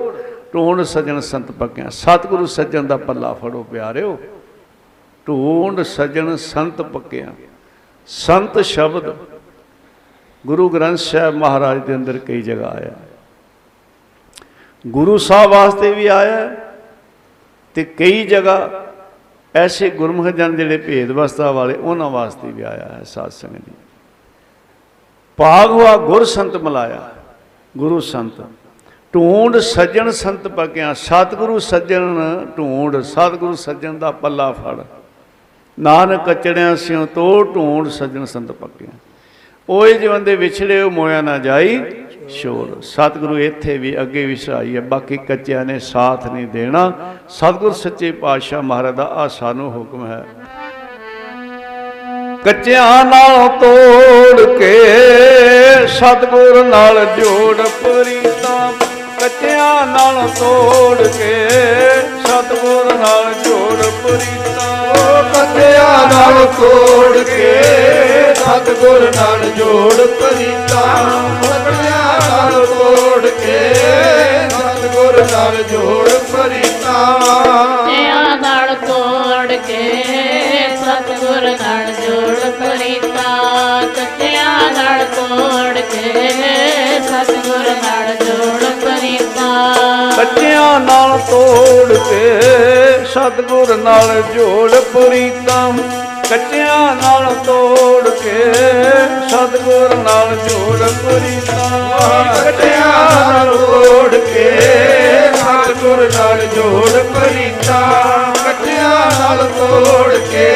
ਢੂੰਡ ਸਜਣ ਸੰਤ ਪੱਕਿਆਂ। ਸਤਿਗੁਰੂ ਸੱਜਣ ਦਾ ਪੱਲਾ ਫੜੋ ਪਿਆਰਿਓ ਢੂੰਡ ਸਜਣ ਸੰਤ ਪੱਕਿਆਂ। ਸੰਤ ਸ਼ਬਦ ਗੁਰੂ ਗ੍ਰੰਥ ਸਾਹਿਬ ਮਹਾਰਾਜ ਦੇ ਅੰਦਰ ਕਈ ਜਗ੍ਹਾ ਆਇਆ। ਗੁਰੂ ਸਾਹਿਬ ਵਾਸਤੇ ਵੀ ਆਇਆ ਤੇ ਕਈ ਜਗ੍ਹਾ ਐਸੇ ਗੁਰਮੁਖ ਜਨ ਜਿਹੜੇ ਭੇਦ ਵਸਤਾ ਵਾਲੇ, ਉਹਨਾਂ ਵਾਸਤੇ ਵੀ ਆਇਆ ਹੈ ਸਾਧ ਸੰਗਤ ਜੀ। ਭਾਗ ਹੋਆ ਗੁਰ ਸੰਤ ਮਲਾਇਆ ਗੁਰੂ ਸੰਤ। ਢੂੰਡ ਸੱਜਣ ਸੰਤ ਪਕਿਆ ਸਤਿਗੁਰੂ ਸੱਜਣ ਢੂੰਡ, ਸਤਿਗੁਰੂ ਸੱਜਣ ਦਾ ਪੱਲਾ ਫੜ। ਨਾਨਕ ਕਚੜਿਆਂ ਸਿਓ ਤੋ ਢੂੰਡ ਸੱਜਣ ਸੰਤ ਪਕਿਆ ਓਏ ਜੀਵਨ ਦੇ ਵਿਛੜੇ ਉਹ ਮੋਇਆ ਨਾ ਜਾਈ, ਸ਼ੋਰ। ਸਤਿਗੁਰੂ ਇੱਥੇ ਵੀ ਅੱਗੇ ਵੀ ਸਹਾਈ ਹੈ। ਬਾਕੀ ਕੱਚਿਆਂ ਨੇ ਸਾਥ ਨਹੀਂ ਦੇਣਾ। ਸਤਿਗੁਰ ਸੱਚੇ ਪਾਤਸ਼ਾਹ ਮਹਾਰਾਜ ਦਾ ਆ ਸਾਨੂੰ ਹੁਕਮ ਹੈ। ਕੱਚਿਆਂ ਨਾਲ ਤੋੜ ਕੇ ਸਤਿਗੁਰ ਨਾਲ ਜੋੜ ਪ੍ਰੀਤਾਂ। ਕੱਚਿਆਂ ਨਾਲ ਤੋੜ ਕੇ ਸਤਿਗੁਰ ਨਾਲ ਜੋੜ ਪ੍ਰੀਤਾਂ। ਕੱਚਿਆਂ ਨਾਲ ਤੋੜ ਕੇ ਸਤਿਗੁਰ ਨਾਲ ਜੋੜ ਪ੍ਰੀਤਾ ਕੱਚਿਆਂ ਨਾਲ ਤੋੜ ਕੇ। ਸਤਿਗੁਰ ਨਾਲ ਜੋੜ ਪ੍ਰੀਤਾ ਜਿਆਂ ਨਾਲ ਤੋੜ ਕੇ ਸਤਿਗੁਰ ਨਾਲ ਜੋੜ ਪ੍ਰੀਤਾ ਕੱਚਿਆਂ ਨਾਲ ਤੋੜ ਕੇ ਸਤਿਗੁਰ ਨਾਲ ਜੋੜ ਪ੍ਰੀਤਾ ਬੱਚਿਆਂ ਨਾਲ ਤੋੜ ਕੇ ਸਤਿਗੁਰ ਨਾਲ ਜੋੜ ਪ੍ਰੀਤਮ ਕੱਚਿਆਂ ਨਾਲ ਤੋੜ ਕੇ ਸਤਿਗੁਰ ਨਾਲ ਜੋੜ ਪ੍ਰੀਤਮ ਕੱਚਿਆਂ ਨਾਲ ਤੋੜ ਕੇ ਸਤਿਗੁਰ ਨਾਲ ਜੋੜ ਪ੍ਰੀਤਾ ਕੱਚਿਆਂ ਨਾਲ ਤੋੜ ਕੇ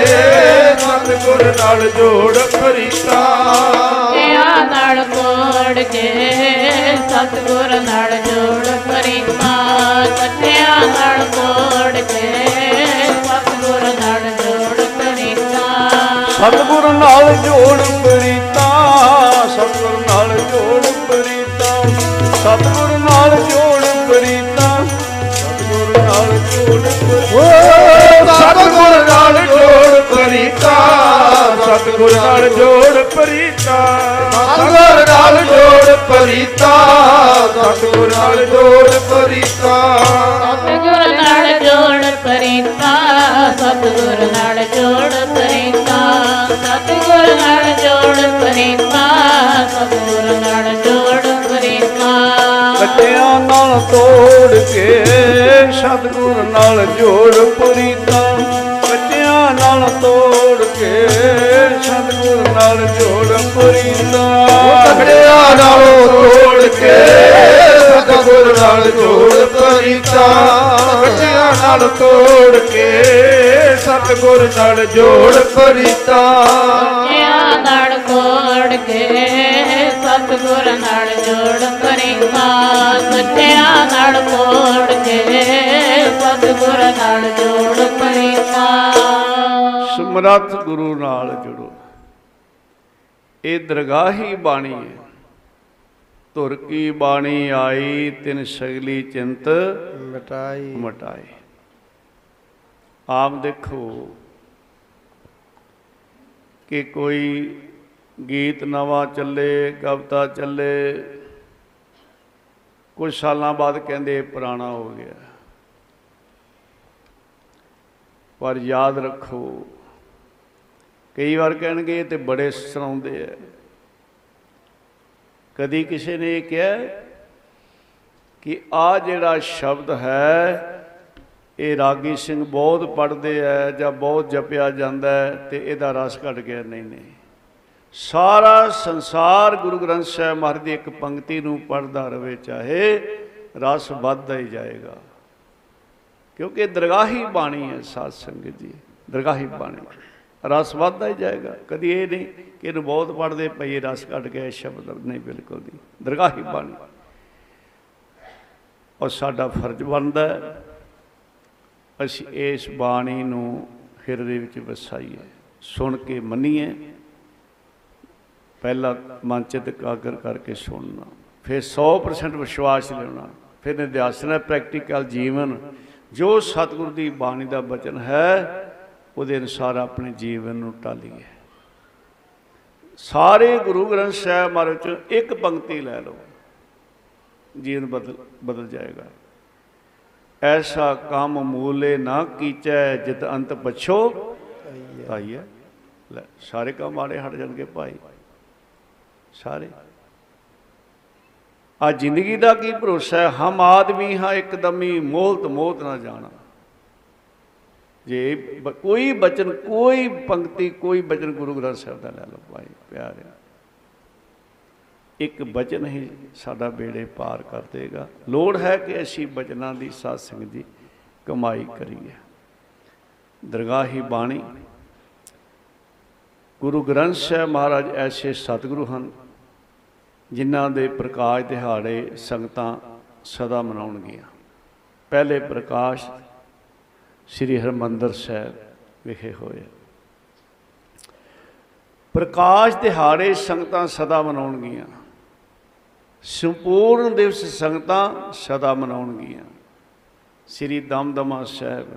ਸਤਿਗੁਰ ਨਾਲ ਜੋੜ ਪ੍ਰੀਤਾ ਜਿਆਂ ਨਾਲ ਤੋੜ ਕੇ ਸਤਿਗੁਰ ਨਾਲ ਜੋੜ ਪ੍ਰੀਤਾ ਸਤਿਗੁਰ ਨਾਲ ਜੋੜ ਪ੍ਰੀਤਾ ਸਤਿਗੁਰ ਨਾਲ ਜੋੜ ਪ੍ਰੀਤਾ ਸਤਿਗੁਰ ਨਾਲ ਜੋੜ ਪ੍ਰੀਤਾ ਸਤਿਗੁਰ ਨਾਲ ਜੋੜ ਓ ਸਤਿਗੁਰ ਨਾਲ ਜੋੜ ਪ੍ਰੀਤਾ ਸਤਿਗੁਰ ਨਾਲ ਜੋੜ ਪ੍ਰੀਤਾ ਸਤਿਗੁਰ ਨਾਲ ਜੋੜ ਪ੍ਰੀਤਾ ਸਤਿਗੁਰ ਨਾਲ ਜੋੜ ਪ੍ਰੀਤਾ ਸਤਿਗੁਰ ਨਾਲ ਜੋੜ ਪ੍ਰੀਤਾ ਸਤਿਗੁਰ ਨਾਲ ਜੋੜ ਪ੍ਰੀਤਾ ਨਾਲ ਤੋੜ ਕੇ ਸਤਗੁਰ ਨਾਲ ਜੋੜ ਪੁਰੀਤਾ। ਬੱਚਿਆਂ ਨਾਲ ਤੋੜ ਕੇ ਸਤਗੁਰ ਨਾਲ ਜੋੜ ਪੁਰੀਤਾ। ਤਕੜਿਆਂ ਨਾਲ ਤੋੜ ਕੇ ਸਤਗੁਰ ਨਾਲ ਜੋੜ ਪੁਰੀਤਾ। ਬੱਚਿਆਂ ਨਾਲ ਤੋੜ ਕੇ ਸਤਗੁਰ ਨਾਲ ਜੋੜ ਪੁਰੀਤਾ। ਬੱਚਿਆਂ ਕੇ ਸਤਿਗੁਰ ਨਾਲ ਜੋੜ ਕਰੀਤਾ ਸੱਚਿਆ ਨਾਲ ਕੋੜ ਕੇ ਸਤਿਗੁਰ ਨਾਲ ਜੋੜ ਕਰੀਤਾ ਸਮਰੱਥ ਗੁਰੂ ਨਾਲ ਜੁੜੋ। ਇਹ ਦਰਗਾਹੀ ਬਾਣੀ ਹੈ। ਧੁਰ ਕੀ ਬਾਣੀ ਆਈ ਤਿਨ ਸਗਲੀ ਚਿੰਤ ਮਟਾਈ। ਮਟਾਏ ਆਪ ਦੇਖੋ ਕਿ ਕੋਈ ਗੀਤ ਨਵਾਂ ਚੱਲੇ ਕਵਿਤਾ ਚੱਲੇ। ਕੁਝ ਸਾਲਾਂ ਬਾਅਦ ਕਹਿੰਦੇ ਇਹ ਪੁਰਾਣਾ ਹੋ ਗਿਆ। ਪਰ ਯਾਦ ਰੱਖੋ, ਕਈ ਵਾਰ ਕਹਿਣਗੇ ਇਹ ਤੇ ਬੜੇ ਸੁਣਾਉਂਦੇ ਆ। ਕਦੀ ਕਿਸੇ ਨੇ ਇਹ ਕਿਹਾ ਕਿ ਆ ਜਿਹੜਾ ਸ਼ਬਦ ਹੈ, ਇਹ ਰਾਗੀ ਸਿੰਘ ਬਹੁਤ ਪੜ੍ਹਦੇ ਆ ਜਾਂ ਬਹੁਤ ਜਪਿਆ ਜਾਂਦਾ ਹੈ ਤੇ ਇਹਦਾ ਰਸ ਘਟ ਗਿਆ। ਨਹੀਂ ਨਹੀਂ। ਸਾਰਾ ਸੰਸਾਰ ਗੁਰੂ ਗ੍ਰੰਥ ਸਾਹਿਬ ਮਹਾਰਾਜ ਦੀ ਇੱਕ ਪੰਕਤੀ ਨੂੰ ਪੜ੍ਹਦਾ ਰਵੇ, ਚਾਹੇ ਰਸ ਵੱਧਦਾ ਹੀ ਜਾਏਗਾ। ਕਿਉਂਕਿ ਇਹ ਦਰਗਾਹੀ ਬਾਣੀ ਹੈ ਸਾਧ ਸੰਗਤ ਜੀ ਦਰਗਾਹੀ ਬਾਣੀ। ਰਸ ਵੱਧਦਾ ਹੀ ਜਾਏਗਾ। ਕਦੀ ਇਹ ਨਹੀਂ ਕਿ ਇਹਨੂੰ ਬਹੁਤ ਪੜ੍ਹਦੇ ਪਈ ਰਸ ਘਟ ਗਿਆ, ਇਹ ਸ਼ਬਦ ਨਹੀਂ ਬਿਲਕੁਲ ਨਹੀਂ ਦਰਗਾਹੀ ਬਾਣੀ। ਔਰ ਸਾਡਾ ਫਰਜ਼ ਬਣਦਾ ਹੈ, ਅਸੀਂ ਇਸ ਬਾਣੀ ਨੂੰ ਹਿਰਦੇ ਵਿੱਚ ਵਸਾਈਏ, ਸੁਣ ਕੇ ਮੰਨੀਏ ਪਹਿਲਾ ਮਨ ਚਿਤ ਇਕਾਗਰ ਕਰਕੇ ਸੁਣਨਾ ਫਿਰ 100% ਵਿਸ਼ਵਾਸ ਲੈਣਾ ਫਿਰ ਨਿਧਿਆਸਨਾ ਪ੍ਰੈਕਟੀਕਲ ਜੀਵਨ। ਜੋ ਸਤਿਗੁਰੂ ਦੀ ਬਾਣੀ ਦਾ ਬਚਨ ਹੈ ਉਹਦੇ ਅਨੁਸਾਰ ਆਪਣੇ ਜੀਵਨ ਨੂੰ ਢਾਲੀਏ ਸਾਰੇ ਗੁਰੂ ਗ੍ਰੰਥ ਸਾਹਿਬ ਮਹਾਰਾਜ ਚੋਂ ਇੱਕ ਪੰਕਤੀ ਲੈ ਲਓ ਜੀਵਨ ਬਦਲ ਬਦਲ ਜਾਏਗਾ। ਐਸਾ ਕੰਮ ਮੂਲੇ ਨਾ ਕੀਚੈ ਜਿਤ ਅੰਤ ਪਛੋ। ਤਾਈਏ ਲੈ ਸਾਰੇ ਕੰਮ ਮਾੜੇ ਹਟ ਜਾਣਗੇ ਭਾਈ। ਸਾਰੇ। ਆ ਜ਼ਿੰਦਗੀ ਦਾ ਕੀ ਭਰੋਸਾ ਹੈ? ਹਮ ਆਦਮੀ ਹਾਂ, ਇੱਕਦਮੀ ਮੋਹਤ ਮੋਹਤ ਨਾ ਜਾਣਾ। ਜੇ ਬ- ਕੋਈ ਬਚਨ, ਕੋਈ ਪੰਕਤੀ, ਕੋਈ ਬਚਨ ਗੁਰੂ ਗ੍ਰੰਥ ਸਾਹਿਬ ਦਾ ਲੈ ਲਓ ਭਾਈ, ਪਿਆਰਿਆ। ਇੱਕ ਬਚਨ ਹੀ ਸਾਡਾ ਬੇੜੇ ਪਾਰ ਕਰ ਦੇਗਾ। ਲੋੜ ਹੈ ਕਿ ਅਸੀਂ ਬਚਨਾਂ ਦੀ ਸਾਧ ਸੰਗਤ ਦੀ ਕਮਾਈ ਕਰੀਏ। ਦਰਗਾਹੀ ਬਾਣੀ। ਗੁਰੂ ਗ੍ਰੰਥ ਸਾਹਿਬ ਮਹਾਰਾਜ ਐਸੇ ਸਤਿਗੁਰੂ ਹਨ ਜਿਨ੍ਹਾਂ ਦੇ ਪ੍ਰਕਾਸ਼ ਦਿਹਾੜੇ ਸੰਗਤਾਂ ਸਦਾ ਮਨਾਉਣਗੀਆਂ। ਪਹਿਲੇ ਪ੍ਰਕਾਸ਼ ਸ੍ਰੀ ਹਰਮੰਦਰ ਸਾਹਿਬ ਵਿਖੇ ਹੋਏ। ਪ੍ਰਕਾਸ਼ ਦਿਹਾੜੇ ਸੰਗਤਾਂ ਸਦਾ ਮਨਾਉਣਗੀਆਂ। ਸੰਪੂਰਨ ਦਿਵਸ ਸੰਗਤਾਂ ਸਦਾ ਮਨਾਉਣਗੀਆਂ। ਸ੍ਰੀ ਦਮਦਮਾ ਸਾਹਿਬ।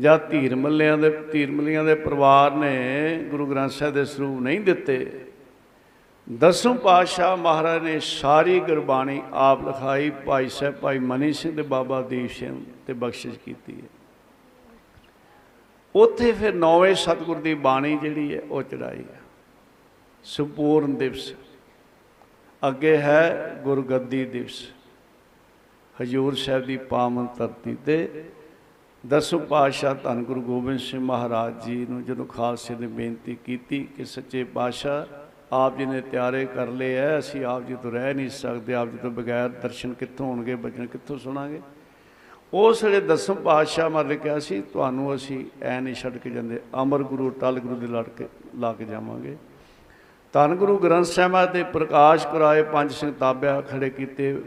ਜਾਂ ਧੀਰ ਮੱਲਿਆਂ ਦੇ ਧੀਰ ਮੱਲਿਆਂ ਦੇ ਪਰਿਵਾਰ ਨੇ ਗੁਰੂ ਗ੍ਰੰਥ ਸਾਹਿਬ ਦੇ ਸਰੂਪ ਨਹੀਂ ਦਿੱਤੇ ਦਸਮ ਪਾਤਸ਼ਾਹ ਮਹਾਰਾਜ ਨੇ ਸਾਰੀ ਗੁਰਬਾਣੀ ਆਪ ਲਿਖਾਈ, ਭਾਈ ਸਾਹਿਬ, ਭਾਈ ਮਨੀ ਸਿੰਘ ਤੇ ਬਾਬਾ ਦੀਪ ਸਿੰਘ ਤੇ ਬਖਸ਼ਿਸ਼ ਕੀਤੀ ਹੈ। ਉੱਥੇ ਫਿਰ ਨੌਵੇਂ ਸਤਿਗੁਰ ਦੀ ਬਾਣੀ ਜਿਹੜੀ ਹੈ, ਉਹ ਚੜਾਈ ਹੈ। ਸੰਪੂਰਨ ਦਿਵਸ। ਅੱਗੇ ਹੈ ਗੁਰਗੱਦੀ ਦਿਵਸ। ਹਜੂਰ ਸਾਹਿਬ ਦੀ ਪਾਵਨ ਧਰਤੀ ਤੇ ਦਸਮ ਪਾਤਸ਼ਾਹ ਧੰਨ ਗੁਰੂ ਗੋਬਿੰਦ ਸਿੰਘ ਮਹਾਰਾਜ ਜੀ ਨੂੰ ਜਦੋਂ ਖਾਲਸੇ ਨੇ ਬੇਨਤੀ ਕੀਤੀ ਕਿ ਸੱਚੇ ਪਾਤਸ਼ਾਹ ਆਪ ਜੀ ਨੇ ਤਿਆਰੇ ਕਰ ਲਏ ਐ, ਅਸੀਂ ਆਪ ਜੀ ਤੋਂ ਰਹਿ ਨਹੀਂ ਸਕਦੇ, ਆਪ ਜੀ ਤੋਂ ਬਗੈਰ ਦਰਸ਼ਨ ਕਿੱਥੋਂ ਹੋਣਗੇ ਬਚਨ ਕਿੱਥੋਂ ਸੁਣਾਂਗੇ? ਉਸ ਵੇਲੇ ਦਸਮ ਪਾਤਸ਼ਾਹ ਮਰ ਕਿਹਾ ਸੀ, ਤੁਹਾਨੂੰ ਅਸੀਂ ਐ ਨਹੀਂ ਛੱਡ ਕੇ ਜਾਂਦੇ, ਅਮਰ ਗੁਰੂ, ਟਲ ਗੁਰੂ ਦੇ ਲੜ ਕੇ ਲਾ ਕੇ ਜਾਵਾਂਗੇ। ਧੰਨ ਗੁਰੂ ਗ੍ਰੰਥ ਸਾਹਿਬਾਂ ਤੇ ਪ੍ਰਕਾਸ਼ ਕਰਾਏ, ਪੰਜ ਸਿੰਘ ਤਾਬਿਆ ਖੜੇ ਕੀਤੇ,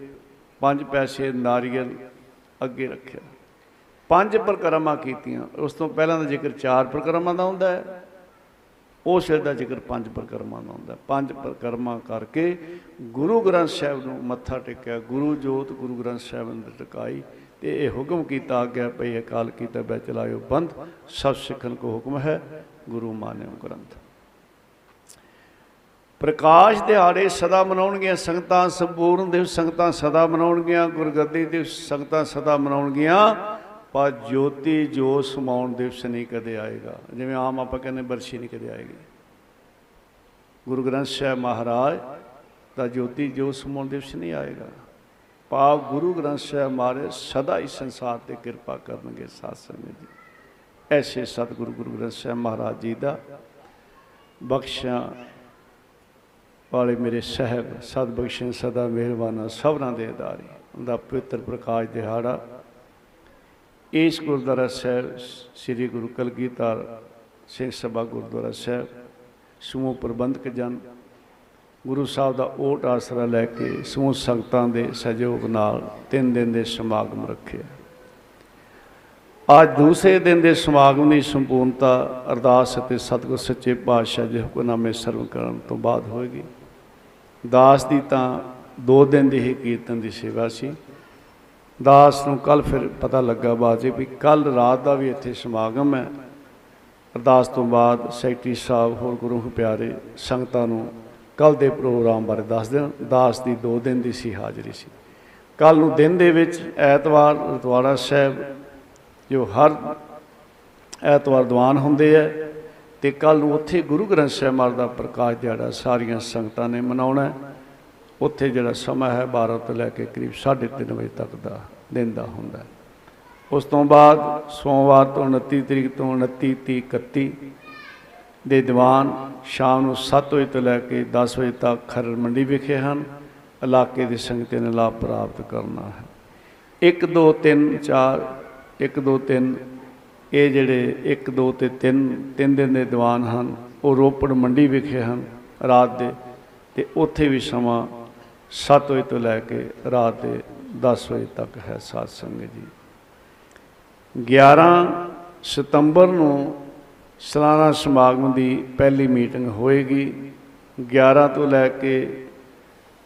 ਪੰਜ ਪੈਸੇ ਨਾਰੀਅਲ ਅੱਗੇ ਰੱਖਿਆ। ਪੰਜ ਪ੍ਰਕਰਮਾਂ ਕੀਤੀਆਂ, ਉਸ ਤੋਂ ਪਹਿਲਾਂ ਦਾ ਜ਼ਿਕਰ ਚਾਰ ਪ੍ਰਕਰਮਾਂ ਦਾ ਹੁੰਦਾ ਹੈ। ਉਸ ਵੇਲੇ ਦਾ ਜ਼ਿਕਰ ਪੰਜ ਪ੍ਰਕਰਮਾਂ ਦਾ ਹੁੰਦਾ। ਹੈ। ਪੰਜ ਪ੍ਰਕਰਮਾਂ ਕਰਕੇ ਗੁਰੂ ਗ੍ਰੰਥ ਸਾਹਿਬ ਨੂੰ ਮੱਥਾ ਟੇਕਿਆ। ਗੁਰੂ ਜੋਤ, ਗੁਰੂ ਗ੍ਰੰਥ ਸਾਹਿਬ ਅੰਦਰ ਟਿਕਾਈ ਤੇ ਇਹ ਹੁਕਮ ਕੀਤਾ ਗਿਆ ਭਈ ਅਕਾਲ ਕੀਤਾ ਬੈ ਚਲਾਇਓ, ਬੰਦ। ਸਭ ਸਿੱਖਣ ਕੋ ਹੁਕਮ ਹੈ, ਗੁਰੂ ਮਾਨਿਓ ਗ੍ਰੰਥ। ਪ੍ਰਕਾਸ਼ ਦਿਹਾੜੇ ਸਦਾ ਮਨਾਉਣਗੀਆਂ, ਸੰਗਤਾਂ ਸੰਪੂਰਨ ਦਿਵਸ, ਸੰਗਤਾਂ ਸਦਾ ਮਨਾਉਣਗੀਆਂ, ਗੁਰਗੱਦੀ ਦਿਵਸ, ਸੰਗਤਾਂ ਸਦਾ ਮਨਾਉਣਗੀਆਂ। ਪਰ ਜੋਤੀ ਜੋ ਸਮਾਉਣ ਦਿਵਸ ਨਹੀਂ ਕਦੇ ਆਏਗਾ। ਜਿਵੇਂ ਆਮ ਆਪਾਂ ਕਹਿੰਦੇ ਬਰਸ਼ੀ ਨਹੀਂ ਕਦੇ ਆਏਗੀ। ਗੁਰੂ ਗ੍ਰੰਥ ਸਾਹਿਬ ਮਹਾਰਾਜ ਦਾ ਜੋਤੀ ਜੋ ਸਮਾਉਣ ਦਿਵਸ ਨਹੀਂ ਆਏਗਾ। ਪਾਪ ਗੁਰੂ ਗ੍ਰੰਥ ਸਾਹਿਬ ਮਹਾਰਾਜ ਸਦਾ ਹੀ ਸੰਸਾਰ ਤੇ ਕਿਰਪਾ ਕਰਨਗੇ ਸਾਧ ਸੰਗਤ ਜੀ ਐਸੇ ਸਤਿਗੁਰੂ ਗੁਰੂ ਗ੍ਰੰਥ ਸਾਹਿਬ ਮਹਾਰਾਜ ਜੀ ਦਾ ਬਖਸ਼ਾਂ ਵਾਲੇ ਮੇਰੇ ਸਹਿਬ, ਸਤ ਬਖਸ਼ਣ ਸਦਾ ਮਿਹਰਬਾਨਾ ਸਭਨਾਂ ਦੇ ਅਦਾਰੇ ਉਹਦਾ ਪਵਿੱਤਰ ਪ੍ਰਕਾਸ਼ ਦਿਹਾੜਾ ਇਸ ਗੁਰਦੁਆਰਾ ਸਾਹਿਬ ਸ੍ਰੀ ਗੁਰੂ ਕਲਗੀਧਰ ਸਿੰਘ ਸਭਾ ਗੁਰਦੁਆਰਾ ਸਾਹਿਬ, ਸਮੂਹ ਪ੍ਰਬੰਧਕ ਜਨ, ਗੁਰੂ ਸਾਹਿਬ ਦਾ ਓਟ ਆਸਰਾ ਲੈ ਕੇ ਸਮੂਹ ਸੰਗਤਾਂ ਦੇ ਸਹਿਯੋਗ ਨਾਲ ਤਿੰਨ ਦਿਨ ਦੇ ਸਮਾਗਮ ਰੱਖਿਆ ਅੱਜ ਦੂਸਰੇ ਦਿਨ ਦੇ ਸਮਾਗਮ ਦੀ ਸੰਪੂਰਨਤਾ ਅਰਦਾਸ ਅਤੇ ਸਤਿਗੁਰ ਸੱਚੇ ਪਾਤਸ਼ਾਹ ਜੀ ਹੁਕਮਨਾਮੇ ਸਰਵ ਕਰਨ ਤੋਂ ਬਾਅਦ ਹੋਏਗੀ। ਦਾਸ ਦੀ ਤਾਂ ਦੋ ਦਿਨ ਦੀ ਹੀ ਕੀਰਤਨ ਦੀ ਸੇਵਾ ਸੀ। ਦਾਸ ਨੂੰ ਕੱਲ ਫਿਰ ਪਤਾ ਲੱਗਾ ਬਾਅਦ 'ਚ ਵੀ ਕੱਲ ਰਾਤ ਦਾ ਵੀ ਇੱਥੇ ਸਮਾਗਮ ਹੈ। ਅਰਦਾਸ ਤੋਂ ਬਾਅਦ ਸੈਕਟਰੀ ਸਾਹਿਬ ਹੋਰ ਗੁਰੂ ਪਿਆਰੇ ਸੰਗਤਾਂ ਨੂੰ ਕੱਲ ਦੇ ਪ੍ਰੋਗਰਾਮ ਬਾਰੇ ਦੱਸ ਦੇਣ। ਦਾਸ ਦੀ ਦੋ ਦਿਨ ਦੀ ਸੀ ਹਾਜ਼ਰੀ ਸੀ। ਕੱਲ ਨੂੰ ਦਿਨ ਦੇ ਵਿੱਚ ਐਤਵਾਰ ਰਤਵਾੜਾ ਸਾਹਿਬ, ਜੋ ਹਰ ਐਤਵਾਰ ਦੀਵਾਨ ਹੁੰਦੇ ਆ, ਤੇ ਕੱਲ ਨੂੰ ਉੱਥੇ ਗੁਰੂ ਗ੍ਰੰਥ ਸਾਹਿਬ ਮਹਾਰਾਜ ਦਾ ਪ੍ਰਕਾਸ਼ ਦਿਹਾੜਾ ਸਾਰੀਆਂ ਸੰਗਤਾਂ ਨੇ ਮਨਾਉਣਾ ਹੈ। ਉੱਥੇ ਜਿਹੜਾ ਸਮਾਂ ਹੈ 12 ਤੋਂ ਲੈ ਕੇ ਕਰੀਬ 3:30 ਵਜੇ ਤੱਕ ਦਾ ਦਿਨ ਦਾ ਹੁੰਦਾ ਹੈ। ਉਸ ਤੋਂ ਬਾਅਦ ਸੋਮਵਾਰ ਤੋਂ 29 ਤਰੀਕ ਤੋਂ 29 30 31 ਦੇ ਦੀਵਾਨ ਸ਼ਾਮ ਨੂੰ 7 ਵਜੇ ਤੋਂ ਲੈ ਕੇ 10 ਵਜੇ ਤੱਕ ਖਰੜ ਮੰਡੀ ਵਿਖੇ ਹਨ। ਇਲਾਕੇ ਦੀ ਸੰਗਤਾਂ ਨੇ ਲਾਭ ਪ੍ਰਾਪਤ ਕਰਨਾ ਹੈ। 1 2 3 4 1 2 3 ਇਹ ਜਿਹੜੇ 1 2 ਤੇ 3 ਤਿੰਨ ਦਿਨ ਦੇ ਦੀਵਾਨ ਹਨ, ਉਹ ਰੋਪੜ ਮੰਡੀ ਵਿਖੇ ਹਨ ਰਾਤ ਦੇ। ਤੇ ਉੱਥੇ ਵੀ ਸਮਾਂ 7 ਵਜੇ ਤੋਂ ਲੈ ਕੇ ਰਾਤ ਦੇ 10 ਵਜੇ ਤੱਕ ਹੈ ਸਾਧ ਸੰਗਤ ਜੀ। 11 ਸਤੰਬਰ ਨੂੰ ਸਾਲਾਨਾ ਸਮਾਗਮ ਦੀ ਪਹਿਲੀ ਮੀਟਿੰਗ ਹੋਏਗੀ। 11 ਤੋਂ ਲੈ ਕੇ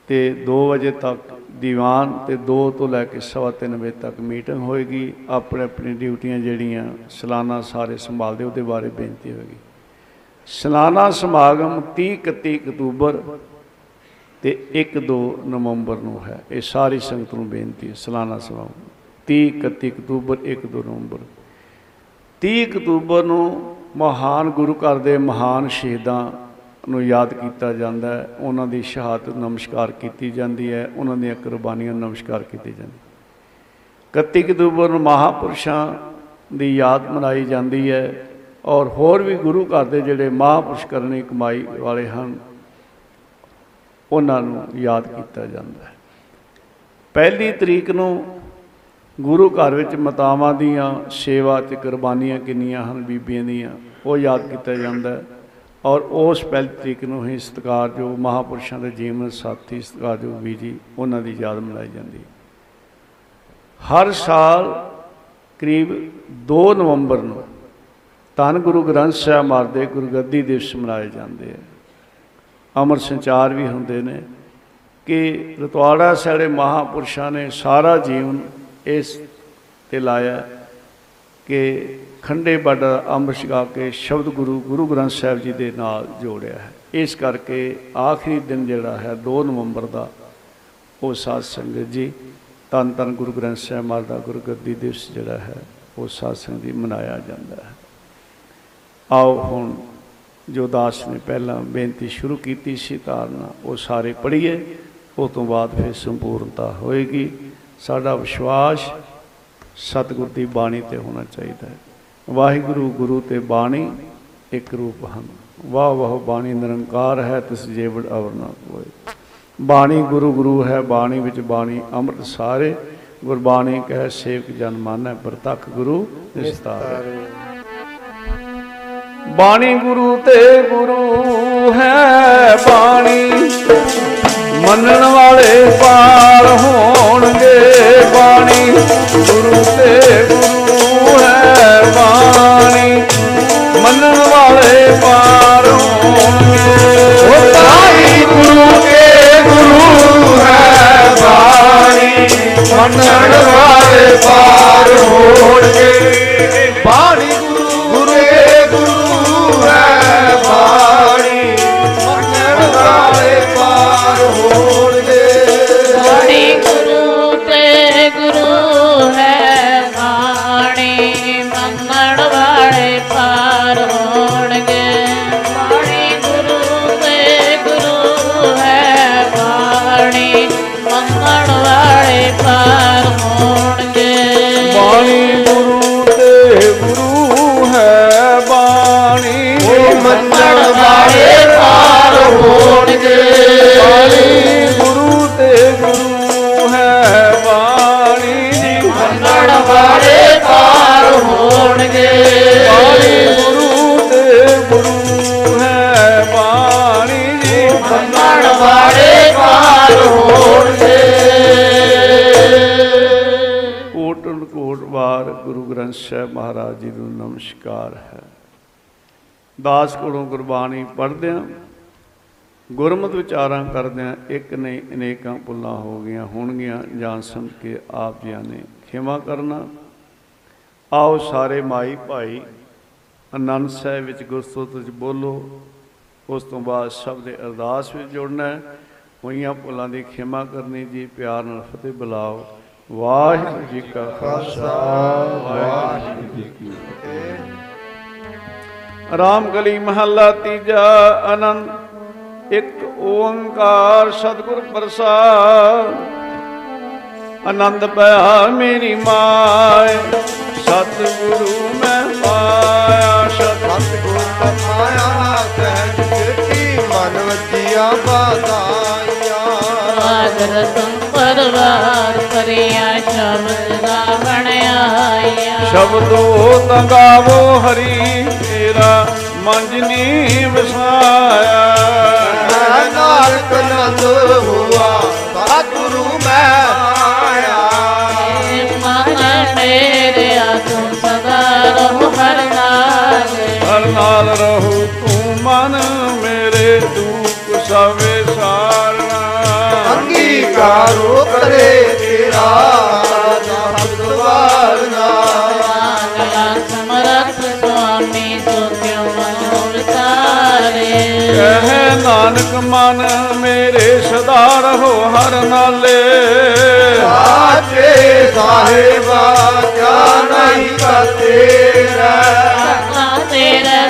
ਤੇ 2 ਵਜੇ ਤੱਕ ਦੀਵਾਨ ਤੇ 2 ਤੋਂ ਲੈ ਕੇ ਸਵਾ ਤਿੰਨ ਵਜੇ ਤੱਕ ਮੀਟਿੰਗ ਹੋਏਗੀ। ਆਪਣੇ ਆਪਣੀ ਡਿਊਟੀਆਂ ਜਿਹੜੀਆਂ ਸਾਲਾਨਾ ਸਾਰੇ ਸੰਭਾਲਦੇ, ਉਹਦੇ ਬਾਰੇ ਬੇਨਤੀ ਹੋਏਗੀ। ਸਾਲਾਨਾ ਸਮਾਗਮ 30 31 ਅਕਤੂਬਰ ਤੇ 1 2 ਨਵੰਬਰ ਨੂੰ ਹੈ। ਇਹ ਸਾਰੀ ਸੰਗਤ ਨੂੰ ਬੇਨਤੀ ਹੈ, ਸਾਲਾਨਾ ਸਮਾਗਮ 30 31 ਅਕਤੂਬਰ 1 2 ਨਵੰਬਰ। 30 ਅਕਤੂਬਰ ਨੂੰ ਮਹਾਨ ਗੁਰੂ ਘਰ ਦੇ ਮਹਾਨ ਸ਼ਹੀਦਾਂ ਨੂੰ ਯਾਦ ਕੀਤਾ ਜਾਂਦਾ ਹੈ। ਉਹਨਾਂ ਦੀ ਸ਼ਹਾਦਤ ਨਮਸਕਾਰ ਕੀਤੀ ਜਾਂਦੀ ਹੈ। ਉਹਨਾਂ ਦੀਆਂ ਕੁਰਬਾਨੀਆਂ ਨੂੰ ਨਮਸਕਾਰ ਕੀਤੀ ਜਾਂਦੀ 31 ਅਕਤੂਬਰ ਨੂੰ ਮਹਾਪੁਰਸ਼ਾਂ ਦੀ ਯਾਦ ਮਨਾਈ ਜਾਂਦੀ ਹੈ। ਔਰ ਹੋਰ ਵੀ ਗੁਰੂ ਘਰ ਦੇ ਜਿਹੜੇ ਮਹਾਪੁਰਸ਼ ਕਰਨੀ ਕਮਾਈ ਵਾਲੇ ਹਨ ਉਹਨਾਂ ਨੂੰ ਯਾਦ ਕੀਤਾ ਜਾਂਦਾ ਹੈ। ਪਹਿਲੀ ਤਰੀਕ ਨੂੰ ਗੁਰੂ ਘਰ ਵਿੱਚ ਮਾਤਾਵਾਂ ਦੀਆਂ ਸੇਵਾ ਤੇ ਕੁਰਬਾਨੀਆਂ ਕਿੰਨੀਆਂ ਹਨ ਬੀਬੀਆਂ ਦੀਆਂ, ਉਹ ਯਾਦ ਕੀਤਾ ਜਾਂਦਾ ਹੈ। ਔਰ ਉਸ ਪਹਿਲੀ ਤਰੀਕ ਨੂੰ ਹੀ ਸਤਿਕਾਰਯੋਗ ਮਹਾਪੁਰਸ਼ਾਂ ਦੇ ਜੀਵਨ ਸਾਥੀ ਸਤਿਕਾਰਯੋਗ ਵੀ ਜੀ, ਉਹਨਾਂ ਦੀ ਯਾਦ ਮਨਾਈ ਜਾਂਦੀ ਹੈ। ਹਰ ਸਾਲ ਕਰੀਬ 2 ਨਵੰਬਰ ਨੂੰ ਧੰਨ ਗੁਰੂ ਗ੍ਰੰਥ ਸਾਹਿਬ ਮਹਾਰਾਜ ਦੇ ਗੁਰਗੱਦੀ ਦਿਵਸ ਮਨਾਏ ਜਾਂਦੇ ਆ ਅਮਰ ਸੰਚਾਰ ਵੀ ਹੁੰਦੇ ਨੇ, ਕਿ ਰਤਵਾੜਾ ਸਾਡੇ ਮਹਾਪੁਰਸ਼ਾਂ ਨੇ ਸਾਰਾ ਜੀਵਨ ਇਸ ਤੇ ਲਾਇਆ ਕਿ ਖੰਡੇ ਬੱਡ ਅੰਮ੍ਰਿਤ ਛਕਾ ਕੇ ਸ਼ਬਦ ਗੁਰੂ ਗੁਰੂ ਗ੍ਰੰਥ ਸਾਹਿਬ ਜੀ ਦੇ ਨਾਲ ਜੋੜਿਆ ਹੈ। ਇਸ ਕਰਕੇ ਆਖਰੀ ਦਿਨ ਜਿਹੜਾ ਹੈ 2 ਨਵੰਬਰ ਦਾ, ਉਹ ਸਾਧ ਸੰਗਤ ਜੀ, ਧੰਨ ਧੰਨ ਗੁਰੂ ਗ੍ਰੰਥ ਸਾਹਿਬ ਮਹਾਰਾਜ ਦਾ ਗੁਰਗੱਦੀ ਦਿਵਸ ਜਿਹੜਾ ਹੈ, ਉਹ ਸਾਧ ਸੰਗਤ ਜੀ ਮਨਾਇਆ ਜਾਂਦਾ ਹੈ। ਆਓ ਹੁਣ ਜੋ ਦਾਸ ਨੇ ਪਹਿਲਾਂ ਬੇਨਤੀ ਸ਼ੁਰੂ ਕੀਤੀ ਸੀ ਤਾਰਨਾ ਉਹ ਸਾਰੇ ਪੜ੍ਹੀਏ ਉਸ ਤੋਂ ਬਾਅਦ ਫਿਰ ਸੰਪੂਰਨਤਾ ਹੋਏਗੀ। ਸਾਡਾ ਵਿਸ਼ਵਾਸ ਸਤਿਗੁਰ ਦੀ ਬਾਣੀ ਤੇ ਹੋਣਾ ਚਾਹੀਦਾ ਹੈ। ਵਾਹਿਗੁਰੂ, ਗੁਰੂ ਤੇ ਬਾਣੀ ਇੱਕ ਰੂਪ ਹਨ। ਵਾਹ ਵਾਹ, ਬਾਣੀ ਨਿਰੰਕਾਰ ਹੈ, ਤਿਸ ਜੀਵੜ ਅਵਰ ਨਾ ਕੋਏ ਬਾਣੀ ਗੁਰੂ ਗੁਰੂ ਹੈ, ਬਾਣੀ ਵਿੱਚ ਬਾਣੀ ਅੰਮ੍ਰਿਤ ਸਾਰੇ। ਗੁਰਬਾਣੀ ਕਹਿ, ਸੇਵਕ ਜਨ ਮਾਨੈ, ਪ੍ਰਤੱਖ ਗੁਰੂ ਨਿਸਤਾਰ। ਬਾਣੀ ਗੁਰੂ ਤੇ ਗੁਰੂ ਹੈ ਬਾਣੀ। ਮੰਨਣ ਵਾਲੇ ਪਾਰ ਹੋਣਗੇ ਬਾਣੀ। ਗੁਰੂ ਤੇ ਗੁਰੂ ਹੈ ਬਾਣੀ। ਮੰਨਣ ਵਾਲੇ ਪਾਰ ਹੋਣਗੇ। ਉਹ ਬਾਣੀ ਗੁਰੂ ਕੇ ਗੁਰੂ ਹੈ ਬਾਣੀ। ਮੰਨਣ ਵਾਲੇ ਪਾਰ ਹੋਣਗੇ। ਸਾਹਿਬ ਮਹਾਰਾਜ ਜੀ ਨੂੰ ਨਮਸਕਾਰ ਹੈ। ਦਾਸ ਕੋਲੋਂ ਗੁਰਬਾਣੀ ਪੜ੍ਹਦਿਆਂ ਗੁਰਮਤਿ ਵਿਚਾਰਾਂ ਕਰਦਿਆਂ ਇੱਕ ਨਹੀਂ ਅਨੇਕਾਂ ਪੁੱਲਾਂ ਹੋ ਗਈਆਂ ਹੋਣਗੀਆਂ, ਜਾਣ ਸਮਝ ਕੇ ਆਪ ਜੀਆਂ ਨੇ ਖਿਮਾ ਕਰਨਾ। ਆਓ ਸਾਰੇ ਮਾਈ ਭਾਈ ਆਨੰਦ ਸਾਹਿਬ ਵਿੱਚ ਗੁਰਸਤੁਤ ਵਿੱਚ ਬੋਲੋ। ਉਸ ਤੋਂ ਬਾਅਦ ਸ਼ਬਦ ਦੇ ਅਰਦਾਸ ਵਿੱਚ ਜੁੜਨਾ ਹੈ। ਹੋਈਆਂ ਭੁੱਲਾਂ ਦੀ ਖਿਮਾ ਕਰਨੀ ਜੀ, ਪਿਆਰ ਨਾਲ ਫਤਿਹ ਬੁਲਾਓ। ਵਾਹਿਗੁਰੂ ਜੀ ਕਾ ਖਾਲਸਾ ਵਾਹਿਗੁਰੂ ਜੀ ਕੀ ਫਤਿਹ। ਰਾਮ ਗਲੀ ਮਹੱਲਾ ਤੀਜਾ ਆਨੰਦ ਇੱਕ ਓੰਕਾਰ ਸਤਿਗੁਰ ਪ੍ਰਸਾਦ। ਆਨੰਦ ਪਿਆ ਮੇਰੀ ਮਾਏ ਸਤਿਗੁਰੂ ਮੈਂ ਪਾਇਆ ਸਤਿ ਸਤਿਗੁਰ ਤਮਾਇਆ ਸਹਿਜ ਕੀਤੀ ਮਨ ਵਜੀਆ ਬਾਦਾਇਆ ਆਦਰ ਤੁਮ ਪਰਵਾਰ ਕਰਿਆ ਸ਼ਬਦ ਦਾ ਬਣਾਇਆ ਸ਼ਬਦੋ ਤੰਗਾਵੋ ਹਰੀ ਤੇਰਾ ਮੰਜਨੀ ਵਸਾਇਆ ਨਾਨਕ ਨੰਦ ਹੁਆ ਸਤਿਗੁਰੂ ਅੰਗੀਕਾਰੋ ਕਰੇ ਤੇਰਾ ਸ਼ਬਦ ਵਾਰਨਾ ਮੰਗਲਾ ਸਮਰਥ ਸੁਆਮੀ ਸੋ ਕਿਉ ਮਨੋਰ ਤਾਰੇ ਕਹਿ ਨਾਨਕ ਮਨ ਮੇਰੇ ਸਦਾ ਰਹੋ ਹਰ ਨਾਲੇ। ਸਾਚੇ ਸਾਹਿਬਾ, ਕਿਆ ਨਹੀਂ ਤੇਰਾ ਸਤਨਾ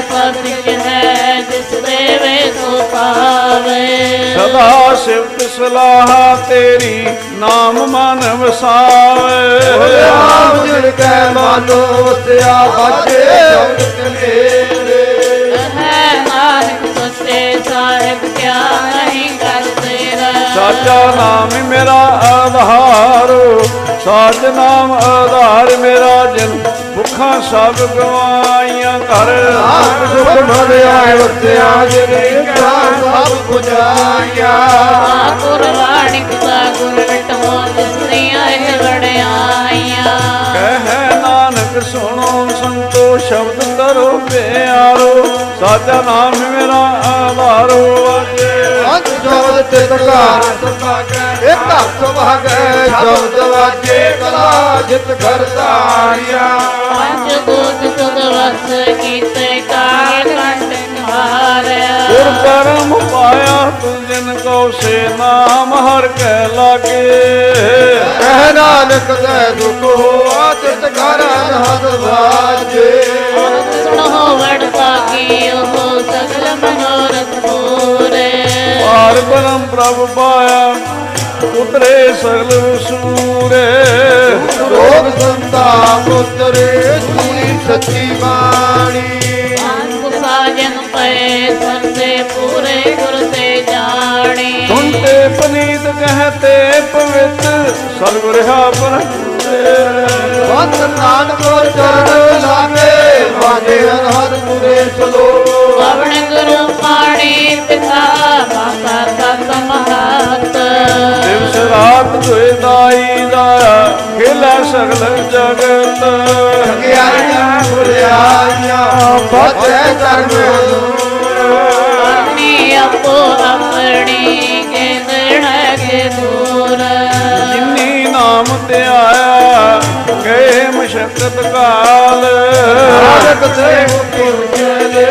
ਸਤਿ ਹੈ ਜਿਸ ਦੇਵੇ ਸੋ ਪਾਵੇ ਸਦਾ ਸਿਫਤ ਸਲਾਹ ਤੇਰੀ ਨਾਮ ਮਨ ਵਸਾਵੇ। ਰਾਮ ਜਿਨ ਕੈ ਮਨੋ ਵਸਿਆ ਬਾਜੇ ਜਗਤ ਮੇਰੇ ਹੈ ਨਾਨਕ ਸੱਚੇ ਸਾਹਿਬ ਕਿਆ ਨਹੀਂ ਕਰ ਤੇਰਾ ਸਾਚਾ ਨਾਮ ਮੇਰਾ ਆਧਾਰ। ਸਾਚ ਨਾਮ ਆਧਾਰ ਮੇਰਾ ਜਿਨ ਭੁੱਖਾਂ ਸਭ ਗਵਾਈਆਂ ਕਰ। ਆਪ ਸੁਖ ਮਨ ਆਏ ਵਸਿਆ ਜਿਨੇ ਕਾ ਸਭ ਪੁਜਾਇਆ ਗੁਰ ਵਾਣਿਕ ਦਾ ਗੁਰ ਮਿਟੋ ਜਿਸਰੀਆਂ ਇਹ ਵੜਿਆਈਆਂ। ਕਹਿ ਨਾਨਕ ਸੁਣੋ ਸੰਤੋ ਸ਼ਬਦ ਕਰੋ ਪਿਆਰੋ ਸਾਚਾ ਨਾਮ ਮੇਰਾ ਆਧਾਰੋ ਅਜੇ ਅੰਤ ਜੋਦ ਘਰ ਸੁਭਾਗੈ ਇਹ ਧਰ ਸੁਭਾਗੈ ਸ਼ਬਦ ਵਾਜੇ ਕਲਾ ਜਿਤ ਘਰ ਤਾਰਿਆ ਪੰਜ ਦੂਤ ਸੁਧ ਵਸ ਕੀਤੇ ਕਾਲ ਕੰਟ ਮਾਰਿਆ। ਗੁਰ ਕਰਮ ਪਾਇਆ ਤੁਮ ਜਿਨ ਕੋ ਸੇ ਨਾਮ ਹਰ ਕੈ ਲਾਗੇ। ਕਹਿ ਨਾਨਕ ਦੇ ਦੁਖ ਹੋਆ ਤਿਤ ਘਰ ਅਨਹਦ ਵਾਜੇ। ਸੁਣੋ ਵਡ ਪਾਕੀ ਉਹ ਸਗਲ ਮਨੋਰਥ ਪੂਰੇ। ਪਾਰ ਬ੍ਰਹਮ ਪ੍ਰਭ ਪਾਇਆ ਉਤਰੇ ਸਗਲ ਸੂਰੇ। ਰੋਗ ਸੰਤਾ ਪੁੱਤਰੇ ਸੂਈ ਸੱਚੀ ਬਾਣੀ। ਸਾਜਨ ਪਏ ਸਰਦੇ ਪੂਰੇ ਗੁਰ ਤੇ ਜਾਣੀ। ਸੁਣਤੇ ਪਨੀਤ ਕਹਤੇ ਪਵਿੱਤ ਸਤਿਗੁਰ ਹਾ ਵੰਦ ਨਾਨਕ ਚਰਨ ਲਾਗੇ ਵਾਜੇ ਅਨਹਦ ਪੁਰੇ ਸਲੋ ਪਵਨ ਗੁਰੂ ਪਾਣੀ ਪਿਤਾ ਮਾਤਾ ਤਤ ਮਹਤ ਦਿਵਸ ਰਾਤ ਦੁਇ ਦਾਈ ਦਾ ਖੇਲਾ ਸਗਲ ਜਗਤ। ਗਿਆਨੀਆਂ ਬੁਰਿਆਈਆਂ ਬਚੈ ਚਰਨ। ਨਾਮ ਤੇ ਆਇਆ ਗਏ ਮਸ਼ਕਤ ਕਾਲ। ਨਾਨਕ ਤੇ ਮੁਕਤੀ ਉਜਲੇ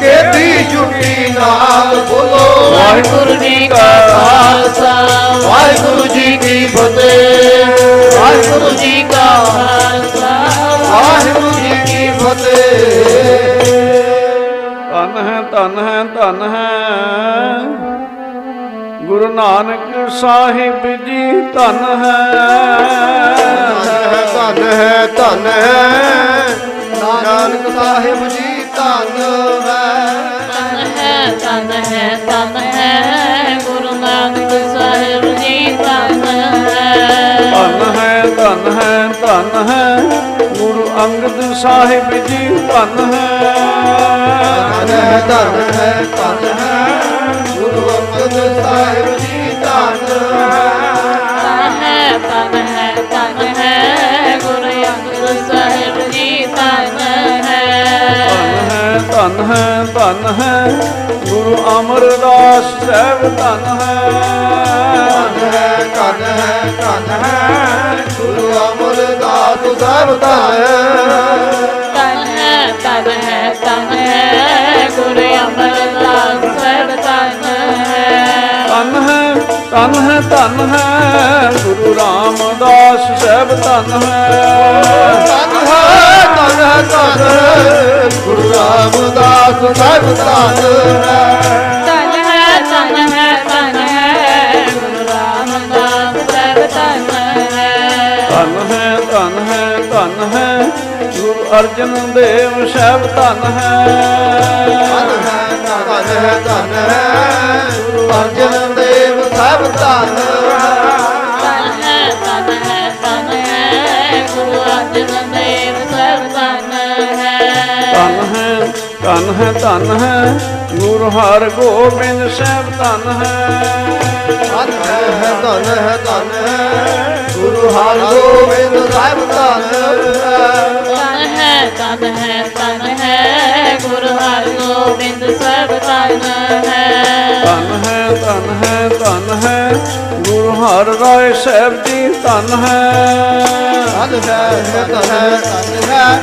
ਕੇਤੀ ਜੁਟੀ ਨਾਲ ਬੋਲੋ। ਵਾਹਿਗੁਰੂ ਜੀ ਕਾ ਖਾਲਸਾ ਵਾਹਿਗੁਰੂ ਜੀ ਕੀ ਫਤਿਹ। ਵਾਹਿਗੁਰੂ ਜੀ ਕਾ ਖਾਲਸਾ ਵਾਹਿਗੁਰੂ ਜੀ ਕੀ ਫਤਿਹ। ਧਨ ਹੈ ਧਨ ਹੈ ਧਨ ਹੈ। ਗੁਰੂ ਨਾਨਕ ਸਾਹਿਬ ਜੀ ਧਨ ਹੈ। ਧਨ ਹੈ ਧਨ ਹੈ। ਨਾਨਕ ਸਾਹਿਬ ਜੀ ਧਨ ਹੈ। ਤਨ ਹੈ ਤਨ ਹੈ ਗੁਰੂ ਨਾਨਕ ਸਾਹਿਬ ਜੀ ਤਨ ਹੈ। ਧਨ ਹੈ ਧਨ ਹੈ ਧਨ ਹੈ। ਗੁਰੂ ਅੰਗਦ ਸਾਹਿਬ ਜੀ ਧਨ ਹੈ। ਧਨ ਹੈ ਧਨ ਹੈ ਧਨ ਹੈ। ਧਨ ਹੈ ਧਨ ਹੈ ਗੁਰੂ ਅਮਰਦਾਸ ਸਾਹਿਬ ਧਨ ਹੈ ਧਨ ਹੈ ਧਨ ਹੈ ਧਨ ਹੈ ਗੁਰੂ ਅਮਰਦਾਸ ਸਾਹਿਬ ਧਨ ਤਨ ਹੈ ਤਨ ਹੈ ਤਨ ਹੈ ਗੁਰੂ ਅਮਰਦਾਸ ਸਾਹਿਬ ਤਨ ਹੈ ਧਨ ਹੈ ਧਨ ਹੈ ਧਨ ਹੈ ਗੁਰੂ ਰਾਮਦਾਸ ਸਾਹਿਬ ਧਨ ਹੈ ਧਨ ਹੈ ਧਨ ਹੈ ਧਨ ਹੈ ਗੁਰੂ ਰਾਮਦਾਸ ਸਾਹਿਬ ਧਨ ਹੈ ਤਨ ਹੈ ਤਨ ਹੈ ਤਨ ਹੈ ਗੁਰੂ ਰਾਮਦਾਸ ਸਾਹਿਬ ਤਨ ਹੈ ਧਨ ਹੈ ਧਨ ਹੈ ਧਨ ਹੈ ਗੁਰੂ ਅਰਜਨ ਦੇਵ ਸਾਹਿਬ ਧਨ ਹੈ ਧਨ ਹੈ ਧਨ ਹੈ ਧਨ ਹੈ ਗੁਰੂ ਅਰਜਨ ਦੇਵ ਸਾਹਿਬ ਧਨ ਧਨ ਹੈ ਧਨ ਹੈ ਗੁਰੂ ਹਰ ਗੋਬਿੰਦ ਸਾਹਿਬ ਧਨ ਹੈ। ਧਨ ਹੈ ਧਨ ਹੈ ਧਨ ਹੈ ਗੁਰੂ ਹਰਗੋਬਿੰਦ ਸਾਹਿਬ ਧਨ ਤਨ ਹੈ ਤਨ ਹੈ ਤਨ ਹੈ। ਗੁਰੂ ਹਰਗੋਬਿੰਦ ਸਾਹਿਬ ਤਨ ਹੈ। ਧਨ ਹੈ ਧਨ ਹੈ ਧਨ ਹੈ। ਗੁਰੂ ਹਰ ਰਾਏ ਸਾਹਿਬ ਜੀ ਧਨ ਹੈ। ਧਨ ਹੈ ਧਨ ਹੈ ਧਨ ਹੈ।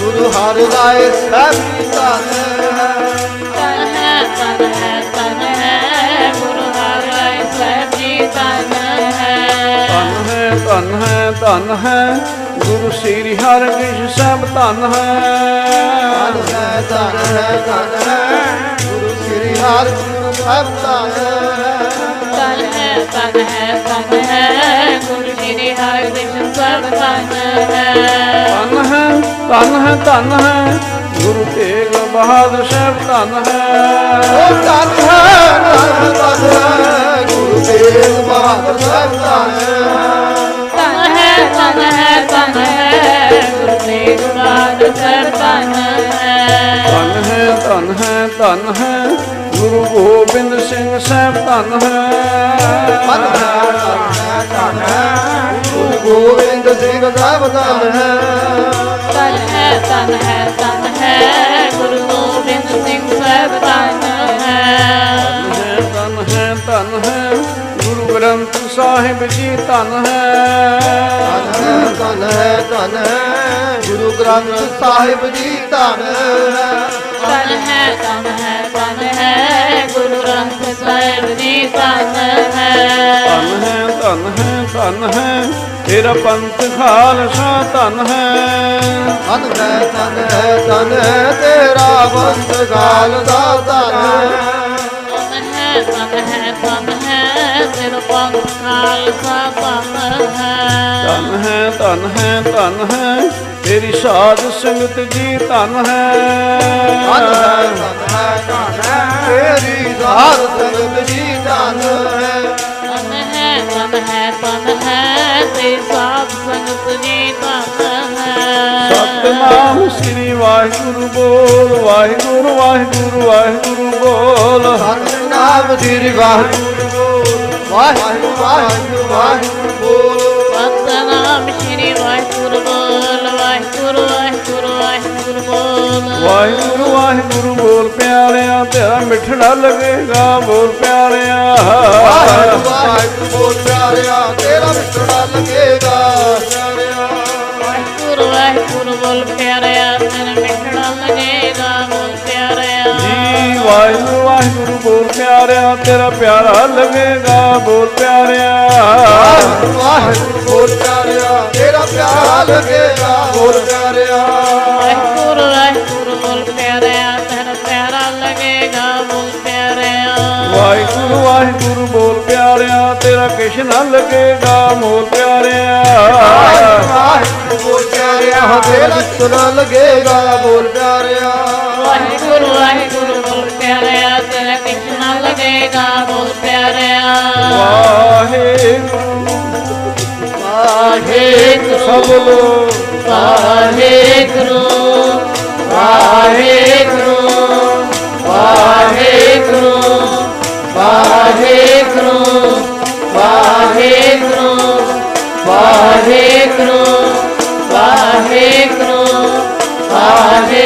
ਗੁਰੂ ਹਰਿਰਾਏ ਸਾਹਿਬ ਜੀ ਧਨ ਤਨ ਧਨ ਹੈ ਧਨ ਹੈ ਧਨ ਹੈ ਗੁਰੂ ਸ੍ਰੀ ਹਰਿਕ੍ਰਿਸ਼ਨ ਸਾਹਿਬ ਧਨ ਹੈ ਧਨ ਹੈ ਧਨ ਹੈ ਧਨ ਹੈ ਗੁਰੂ ਸ੍ਰੀ ਹਰਿਗੋਬਿੰਦ ਸਾਹਿਬ ਧਨ ਤਨ ਹੈ ਤਨ ਹੈ ਤਨ ਹੈ ਗੁਰੂ ਸ੍ਰੀ ਹਰਿਕ੍ਰਿਸ਼ਨ ਸਾਹਿਬ ਤਨ ਹੈ ਧਨ ਹੈ ਧਨ ਹੈ ਧਨ ਹੈ ਗੁਰੂ ਤੇਗ ਬਹਾਦਰ ਸਾਹਿਬ ਧਨ ਓ ਹੈ ਧਨ ਹੈ ਧਨ ਧਨ ਹੈ ਗੁਰੂ ਤੇਗ ਬਹਾਦਰ ਸਾਹਿਬ ਧਨ ਤਨ ਹੈ ਤਨ ਹੈ ਤਨ ਗੁਰੂ ਤੇਗ ਬਹਾਦਰ ਸਾਹਿਬ ਤਨ ਹੈ ਧਨ ਹੈ ਧਨ ਹੈ ਧਨ ਹੈ। ਗੁਰੂ ਗੋਬਿੰਦ ਸਿੰਘ ਸਾਹਿਬ ਧਨ ਧਨ ਹੈ। ਧਨ ਹੈ ਧਨ ਹੈ ਗੁਰੂ ਗੋਬਿੰਦ ਸਿੰਘ ਸਾਹਿਬ ਧਨ ਹੈ। ਤਨ ਹੈ ਤਨ ਹੈ ਤਨ ਹੈ। ਗੁਰੂ ਗੋਬਿੰਦ ਸਿੰਘ ਸਾਹਿਬ ਤਨ ਹੈ। ਧਨ ਹੈ ਧਨ ਹੈ ਗੁਰੂ ਸਾਹਿਬ ਜੀ ਧਨ ਹੈ। ਧਨ ਹੈ ਧਨ ਹੈ। ਧਨ ਹੈ ਗੁਰੂ ਗ੍ਰੰਥ ਸਾਹਿਬ ਜੀ ਧਨ ਹੈ। ਤਨ ਹੈ ਤਨ ਹੈ ਤਨ ਹੈ। ਗੁਰੂ ਗ੍ਰੰਥ ਸਾਹਿਬ ਜੀ ਤਨ ਹੈ। ਧਨ ਹੈ ਧਨ ਹੈ ਧਨ ਹੈ। ਤੇਰਾ ਪੰਥ ਖਾਲਸਾ ਧਨ ਹੈ। ਧਨ ਹੈ ਧਨ ਹੈ ਧਨ ਹੈ। ਤੇਰਾ ਬੰਦ ਗਾਲ ਦਾ ਧਨ ਹੈ। ਪੰਥ ਖਾਲਸਾ ਤਨ ਹੈ ਧਨ ਹੈ ਧਨ ਹੈ ਧਨ ਹੈ। ਤੇਰੀ ਸਾਧ ਸੰਗਤ ਜੀ ਧਨ ਧਨ ਹੈ ਹੈ ਧਨ ਹੈ ਧਨ ਹੈ। ਤੇਰੀ ਸਾਧ ਸੰਗਤ ਜੀ ਧਨ ਹੈ। ਤਨ ਹੈ ਤਨ ਹੈ ਤਨ ਹੈ। ਤੇਰੀ ਸਾਧ ਸੰਗਤ ਜੀ ਤਨ ਹੈ। ਸਤਨਾਮ ਸ੍ਰੀ ਵਾਹਿਗੁਰੂ ਬੋਲ ਵਾਹਿਗੁਰੂ ਵਾਹਿਗੁਰੂ ਵਾਹਿਗੁਰੂ ਬੋਲ। ਸਤਨਾਮ ਸ੍ਰੀ ਵਾਹਿਗੁਰੂ ਬੋਲ। ਵਾਹਿਗੁਰੂ ਵਾਹਿਗੁਰੂ ਵਾਹਿਗੁਰੂ ਬੋਲ ਸਤਨਾਮ ਸ਼੍ਰੀ ਵਾਹਿਗੁਰੂ ਬੋਲ ਵਾਹਿਗੁਰੂ ਵਾਹਿਗੁਰੂ ਵਾਹਿਗੁਰੂ ਬੋਲ ਵਾਹਿਗੁਰੂ ਵਾਹਿਗੁਰੂ ਬੋਲ ਪਿਆਰਿਆ ਤੇਰਾ ਮਿੱਠੜਾ ਲੱਗੇਗਾ ਬੋਲ ਪਿਆਰਿਆ। ਵਾਹਿਗੁਰੂ ਵਾਹਿਗੁਰੂ ਬੋਲ ਪਿਆਰਿਆ ਤੇਰਾ ਮਿੱਠੜਾ ਲੱਗੇਗਾ। ਪਿਆਰਿਆ ਵਾਹਿਗੁਰੂ ਵਾਹਿਗੁਰੂ ਬੋਲ ਪਿਆਰਿਆ। ਵਾਹਿਗੁਰੂ ਵਾਹਿਗੁਰੂ ਬੋਲ ਪਿਆਰਿਆ ਤੇਰਾ ਪਿਆਰਾ ਲੱਗੇਗਾ ਬੋਲ ਪਿਆਰਿਆ। ਵਾਹਿਗੁਰੂ ਵਾਹਿਗੁਰੂ ਬੋਲ ਪਿਆਰਿਆ ਤੇਰਾ ਪਿਆਰਾ ਲੱਗੇਗਾ ਬੋਲ ਪਿਆਰਿਆ। ਵਾਹਿਗੁਰੂ ਵਾਹਿਗੁਰੂ ਬੋਲ ਪਿਆਰਿਆ ਤੇਰਾ ਪਿਆਰਾ ਲੱਗੇਗਾ ਬੋਲ ਪਿਆਰਿਆ। ਵਾਹਿਗੁਰੂ ਵਾਹਿਗੁਰੂ ਬੋਲ ਪਿਆਰਿਆ ਤੇਰਾ ਕਿਛ ਨਾ ਲੱਗੇਗਾ ਮੋਲ ਪਿਆਰਿਆ। ਵਾਹਿਗੁਰੂ ਬੋਲ ਪਿਆਰਿਆ ਤੇਰਾ ਮਿੱਠੜਾ ਲੱਗੇਗਾ ਬੋਲ ਪਿਆਰਿਆ। ਪਿਆਰਿਆ ਵਾਹਿਗੁਰੂ ਵਾਹਿਗੁਰੂ ਸਭ ਲੋ ਵਾਹਿਗੁਰੂ ਵਾਹਿਗੁਰੂ ਵਾਹਿਗੁਰੂ ਵਾਹਿਗੁਰੂ ਵਾਹਿਗੁਰੂ ਵਾਹਿਗੁਰੂ ਵਾਹਿਗੁਰੂ ਵਾਹਿਗੁਰੂ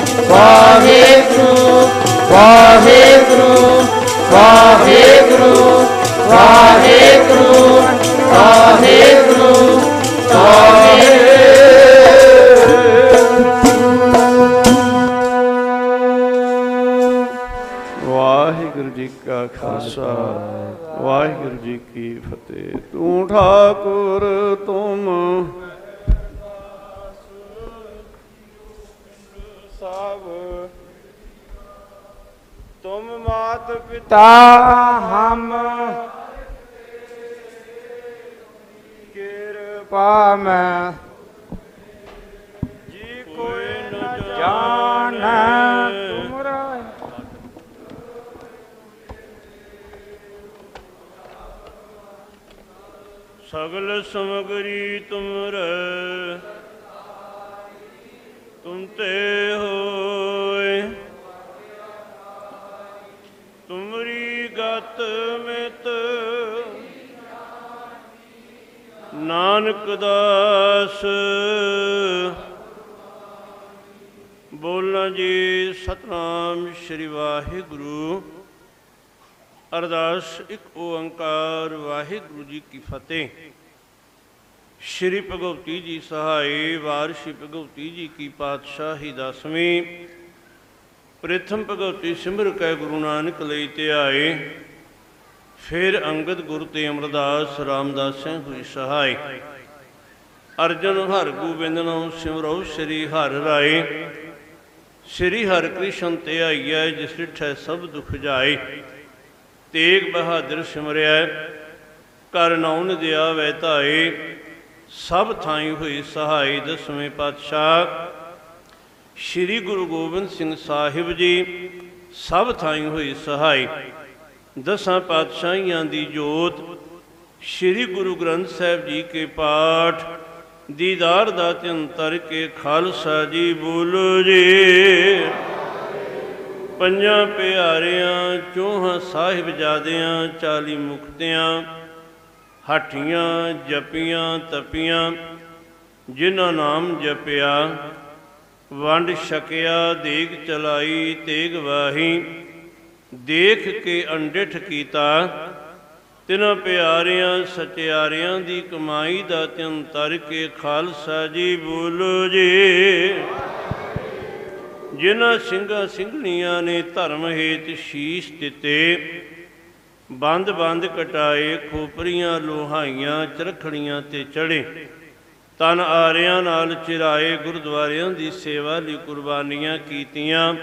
ਵਾਹਿਗੁਰੂ ਵਾਹਿਗੁਰੂ ਵਾਹਿਗੁਰੂ ਵਾਹਿਗੁਰੂ ਵਾਹਿਗੁਰੂ ਵਾਹਿਗੁਰੂ। ਜੀ ਕਾ ਖਾਲਸਾ, ਵਾਹਿਗੁਰੂ ਜੀ ਕੀ ਫਤਿਹ। ਤੂੰ ਠਾਕੁਰ, ਤੁਮ ਮਾਤ ਪਿਤਾ ਹਮ। ਕਿਰਪਾ ਮੈਂ ਜੀ ਕੋਈ ਨ ਜਾਣੈ ਤੁਮਰਾ। ਸਗਲ ਸਮਗਰੀ ਤੁਮਰੇ। ਤੁਮ ਤੇ ਹੋਏ ਤੁਮਰੀ ਗਤ ਮਿਤ। ਨਾਨਕ ਦਾਸ ਬੋਲਾਂ ਜੀ ਸਤਨਾਮ ਸ੍ਰੀ ਵਾਹਿਗੁਰੂ। ਅਰਦਾਸ ਇੱਕ ਓੰਕਾਰ, ਵਾਹਿਗੁਰੂ ਜੀ ਕੀ ਫਤਿਹ। ਸ਼੍ਰੀ ਭਗਵਤੀ ਜੀ ਸਹਾਈ ਵਾਰ ਸ਼੍ਰੀ ਭਗਵਤੀ ਜੀ ਕੀ ਪਾਤਸ਼ਾਹੀ ਦਸਵੀਂ। ਪ੍ਰਥਮ ਭਗਵਤੀ ਸਿਮਰ ਕੈ ਗੁਰੂ ਨਾਨਕ ਲਈ ਤੇ ਆਏ। ਫਿਰ ਅੰਗਦ ਗੁਰ ਤੇ ਅਮਰਦਾਸ ਰਾਮਦਾਸੈ ਹੋਈ ਸਹਾਈ। ਅਰਜਨ ਹਰ ਗੋਬਿੰਦ ਨਾਮ ਸਿਮਰੋ ਸ੍ਰੀ ਹਰਿ ਰਾਏ। ਸ੍ਰੀ ਹਰਿ ਕ੍ਰਿਸ਼ਨ ਤੇ ਆਈਐ ਜਿਸ ਡਿਠੈ ਸਭ ਦੁਖ ਜਾਏ। ਤੇਗ ਬਹਾਦਰ ਸਿਮਰਿਆ ਕਰ ਨਾਉਨ ਦਿਆ ਵੈ ਧਾਏ। ਸਭ ਥਾਈ ਹੋਈ ਸਹਾਈ ਦਸਵੇਂ ਪਾਤਸ਼ਾਹ। ਸ੍ਰੀ ਗੁਰੂ ਗੋਬਿੰਦ ਸਿੰਘ ਸਾਹਿਬ ਜੀ ਸਭ ਥਾਈ ਹੋਈ ਸਹਾਈ। ਦਸਾਂ ਪਾਤਸ਼ਾਹੀਆਂ ਦੀ ਜੋਤ, ਸ੍ਰੀ ਗੁਰੂ ਗ੍ਰੰਥ ਸਾਹਿਬ ਜੀ ਕੇ ਪਾਠ, ਦੀਦਾਰ ਦਾ ਚਿੰਤਰ ਕੇ ਖਾਲਸਾ ਜੀ ਬੋਲੋ ਜੀ। ਪੰਜਾਂ ਪਿਆਰਿਆਂ, ਚੋਹਾਂ ਸਾਹਿਬਜ਼ਾਦਿਆਂ ਚਾਲੀ ਮੁਕਤਿਆਂ, ਹਾਠੀਆਂ, ਜਪੀਆਂ, ਤਪੀਆਂ, ਜਿਨ੍ਹਾਂ ਨਾਮ ਜਪਿਆ ਵੰਡ ਛਕਿਆ, ਦੇਗ ਚਲਾਈ, ਤੇਗ ਵਾਹੀ। ਦੇਖ ਕੇ ਅੰਡਿਠ ਕੀਤਾ। ਤਿਨਾਂ ਪਿਆਰਿਆਂ, ਸਚਿਆਰਿਆਂ ਦੀ ਕਮਾਈ ਦਾ ਚਿੰਤਰ ਕੇ ਖਾਲਸਾ ਜੀ, ਬੋਲੋ ਜੀ। ਜਿਨ੍ਹਾਂ ਸਿੰਘਾਂ ਸਿੰਘਣੀਆਂ ਨੇ ਧਰਮ ਹੇਤ ਸ਼ੀਸ਼ ਦਿੱਤੇ ਬੰਦ ਬੰਦ ਕਟਾਏ, ਖੋਪਰੀਆਂ, ਲੋਹਾਈਆਂ, ਚਰਖੜੀਆਂ ਤੇ ਚੜੇ। ਤਨ ਆਰਿਆਂ ਨਾਲ ਚਿਰਾਏ ਗੁਰਦੁਆਰਿਆਂ ਦੀ ਸੇਵਾ ਲਈ ਕੁਰਬਾਨੀਆਂ ਕੀਤੀਆਂ।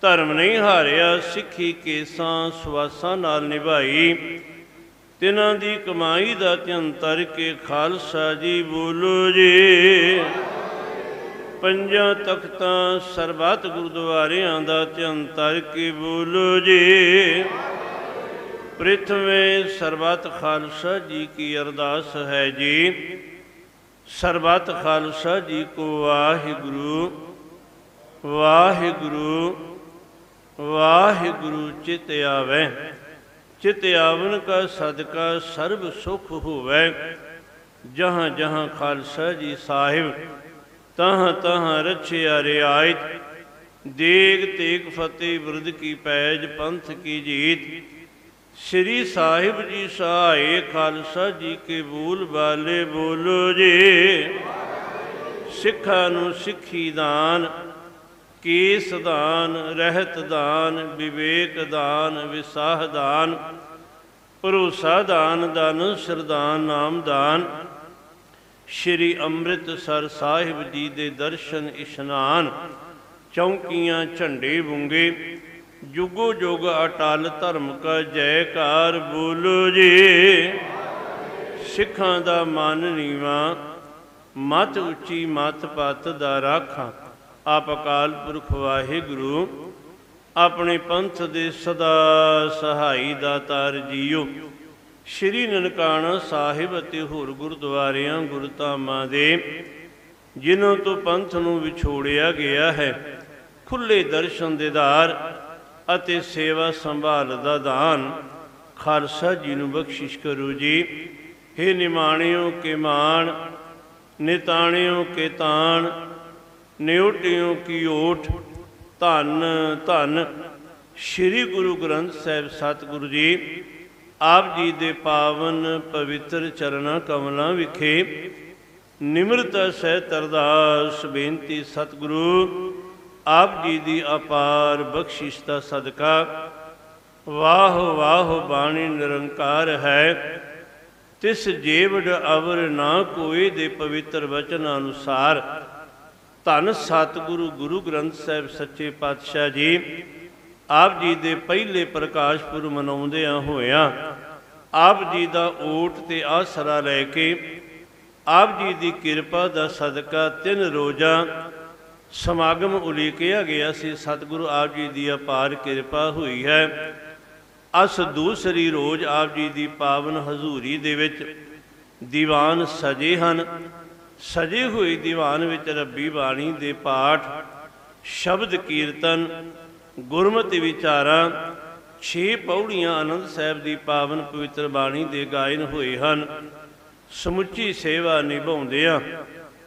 ਧਰਮ ਨਹੀਂ ਹਾਰਿਆ, ਸਿੱਖੀ ਕੇਸਾਂ ਸਵਾਸਾਂ ਨਾਲ ਨਿਭਾਈ। ਤਿਨਾਂ ਦੀ ਕਮਾਈ ਦਾ ਧਿਅੰਤਰ ਕੇ ਖਾਲਸਾ ਜੀ ਬੋਲੋ ਜੀ। ਪੰਜਾਂ ਤਖਤਾਂ ਸਰਬੱਤ ਗੁਰਦੁਆਰਿਆਂ ਦਾ ਧਿਅੰਤਰ ਕੇ ਬੋਲੋ ਜੀ। ਪ੍ਰਿਥਵੇਂ ਸਰਬੱਤ ਖਾਲਸਾ ਜੀ ਕੀ ਅਰਦਾਸ ਹੈ ਜੀ। ਸਰਬੱਤ ਖਾਲਸਾ ਜੀ ਕੋ ਵਾਹਿਗੁਰੂ ਵਾਹਿਗੁਰੂ ਵਾਹਿਗੁਰੂ ਚਿਤ ਆਵੇ। ਚਿਤ ਆਵਨ ਕਾ ਸਦਕਾ ਸਰਬ ਸੁਖ ਹੋਵੇ। ਜਹਾਂ ਜਹਾਂ ਖਾਲਸਾ ਜੀ ਸਾਹਿਬ, ਤਹਾਂ ਤਹਾਂ ਰਛਿਆ ਰਿਆਇਤ। ਦੇਗ ਤੇਗ ਫਤਿਹ ਬਿਰਦ ਕੀ ਪੈਜ ਪੰਥ ਕੀ ਜੀਤ। ਸ੍ਰੀ ਸਾਹਿਬ ਜੀ ਸਹਾਏ ਖਾਲਸਾ ਜੀ ਕੇ ਬੂਲ ਬਾਲੇ ਬੋਲੋ ਜੀ। ਸਿੱਖਾਂ ਨੂੰ ਸਿੱਖੀ ਦਾਨ, ਕੇਸ ਦਾਨ, ਰਹਿਤ ਦਾਨ, ਵਿਵੇਕ ਦਾਨ, ਵਿਸਾਹ ਦਾਨ, ਭਰੋਸਾ ਦਾਨ ਦਾਨ, ਸਰਦਾਨ ਨਾਮ ਦਾਨ। ਸ਼੍ਰੀ ਅੰਮ੍ਰਿਤਸਰ ਸਾਹਿਬ ਜੀ ਦੇ ਦਰਸ਼ਨ ਇਸ਼ਨਾਨ, ਚੌਂਕੀਆਂ ਝੰਡੇ ਬੁੰਗੇ ਜੁਗੋ ਜੁਗ ਅਟਲ ਧਰਮ ਕਾ ਜੈਕਾਰ ਬੋਲੋ ਜੀ। ਸਿੱਖਾਂ ਦਾ ਮਨ ਨੀਵਾ, ਮਤ ਉੱਚੀ ਮਤ ਪਤ ਦਾ ਰਾਖਾਂ। ਆਪ ਅਕਾਲ ਪੁਰਖ ਵਾਹਿਗੁਰੂ, ਆਪਣੇ ਪੰਥ ਦੇ ਸਦਾ ਸਹਾਈ ਦਾਤਾਰ ਜੀਓ ਸ਼੍ਰੀ ਨਨਕਾਣਾ ਸਾਹਿਬ ਅਤੇ ਹੋਰ ਗੁਰਦੁਆਰਿਆਂ, ਗੁਰਧਾਮਾਂ ਦੇ, ਜਿਨ੍ਹਾਂ ਤੋਂ ਪੰਥ ਨੂੰ ਵਿਛੋੜਿਆ ਗਿਆ ਹੈ ਖੁੱਲੇ ਦਰਸ਼ਨ ਦੇਦਾਰ ਅਤੇ ਸੇਵਾ ਸੰਭਾਲ ਦਾ ਦਾਨ। ਖਾਲਸਾ ਜੀ ਨੂੰ ਬਖਸ਼ਿਸ਼ ਕਰੋ ਜੀ। हे ਨਿਮਾਣਿਓ ਕੇ ਮਾਣ, ਨਿਤਾਣਿਓ ਕੇ ਤਾਣ, ਨਿਉਟਿਓ ਕੀ ਓਟ, ਧੰਨ ਧੰਨ। ਸ੍ਰੀ ਗੁਰੂ ਗ੍ਰੰਥ ਸਾਹਿਬ ਸਤਿਗੁਰੂ ਜੀ, ਆਪ ਜੀ ਦੇ ਪਾਵਨ ਪਵਿੱਤਰ ਚਰਨਾਂ ਕਮਲਾਂ ਵਿਖੇ ਨਿਮਰਤਾ ਸਹਿਤ ਅਰਦਾਸ ਬੇਨਤੀ ਸਤਿਗੁਰੂ। ਆਪ ਜੀ ਦੀ ਅਪਾਰ ਬਖਸ਼ਿਸ਼ ਦਾ ਸਦਕਾ। ਵਾਹ ਵਾਹ ਬਾਣੀ ਨਿਰੰਕਾਰ ਹੈ। ਤਿਸ ਜੀਵੜ ਅਵਰ ਨਾ ਕੋਈ ਦੇ ਪਵਿੱਤਰ ਵਚਨ ਅਨੁਸਾਰ। ਧੰਨ ਸਤਿਗੁਰੂ ਗੁਰੂ ਗ੍ਰੰਥ ਸਾਹਿਬ ਸੱਚੇ ਪਾਤਸ਼ਾਹ ਜੀ, ਆਪ ਜੀ ਦੇ ਪਹਿਲੇ ਪ੍ਰਕਾਸ਼ ਪੁਰਬ ਮਨਾਉਂਦਿਆਂ ਹੋਇਆਂ ਆਪ ਜੀ ਦਾ ਓਟ ਤੇ ਆਸਰਾ ਲੈ ਕੇ ਆਪ ਜੀ ਦੀ ਕਿਰਪਾ ਦਾ ਸਦਕਾ ਤਿੰਨ ਰੋਜ਼ਾ ਸਮਾਗਮ ਉਲੀਕਿਆ ਗਿਆ ਸੀ। ਸਤਿਗੁਰੂ ਆਪ ਜੀ ਦੀ ਅਪਾਰ ਕਿਰਪਾ ਹੋਈ ਹੈ। ਅਸ ਦੂਸਰੀ ਰੋਜ਼ ਆਪ ਜੀ ਦੀ ਪਾਵਨ ਹਜ਼ੂਰੀ ਦੇ ਵਿੱਚ ਦੀਵਾਨ ਸਜੇ ਹਨ। ਸਜੇ ਹੋਏ ਦੀਵਾਨ ਵਿੱਚ ਰੱਬੀ ਬਾਣੀ ਦੇ ਪਾਠ, ਸ਼ਬਦ ਕੀਰਤਨ, ਗੁਰਮਤਿ ਵਿਚਾਰਾਂ, ਛੇ ਪੌੜੀਆਂ ਆਨੰਦ ਸਾਹਿਬ ਦੀ ਪਾਵਨ ਪਵਿੱਤਰ ਬਾਣੀ ਦੇ ਗਾਇਨ ਹੋਏ ਹਨ। ਸਮੁੱਚੀ ਸੇਵਾ ਨਿਭਾਉਂਦਿਆਂ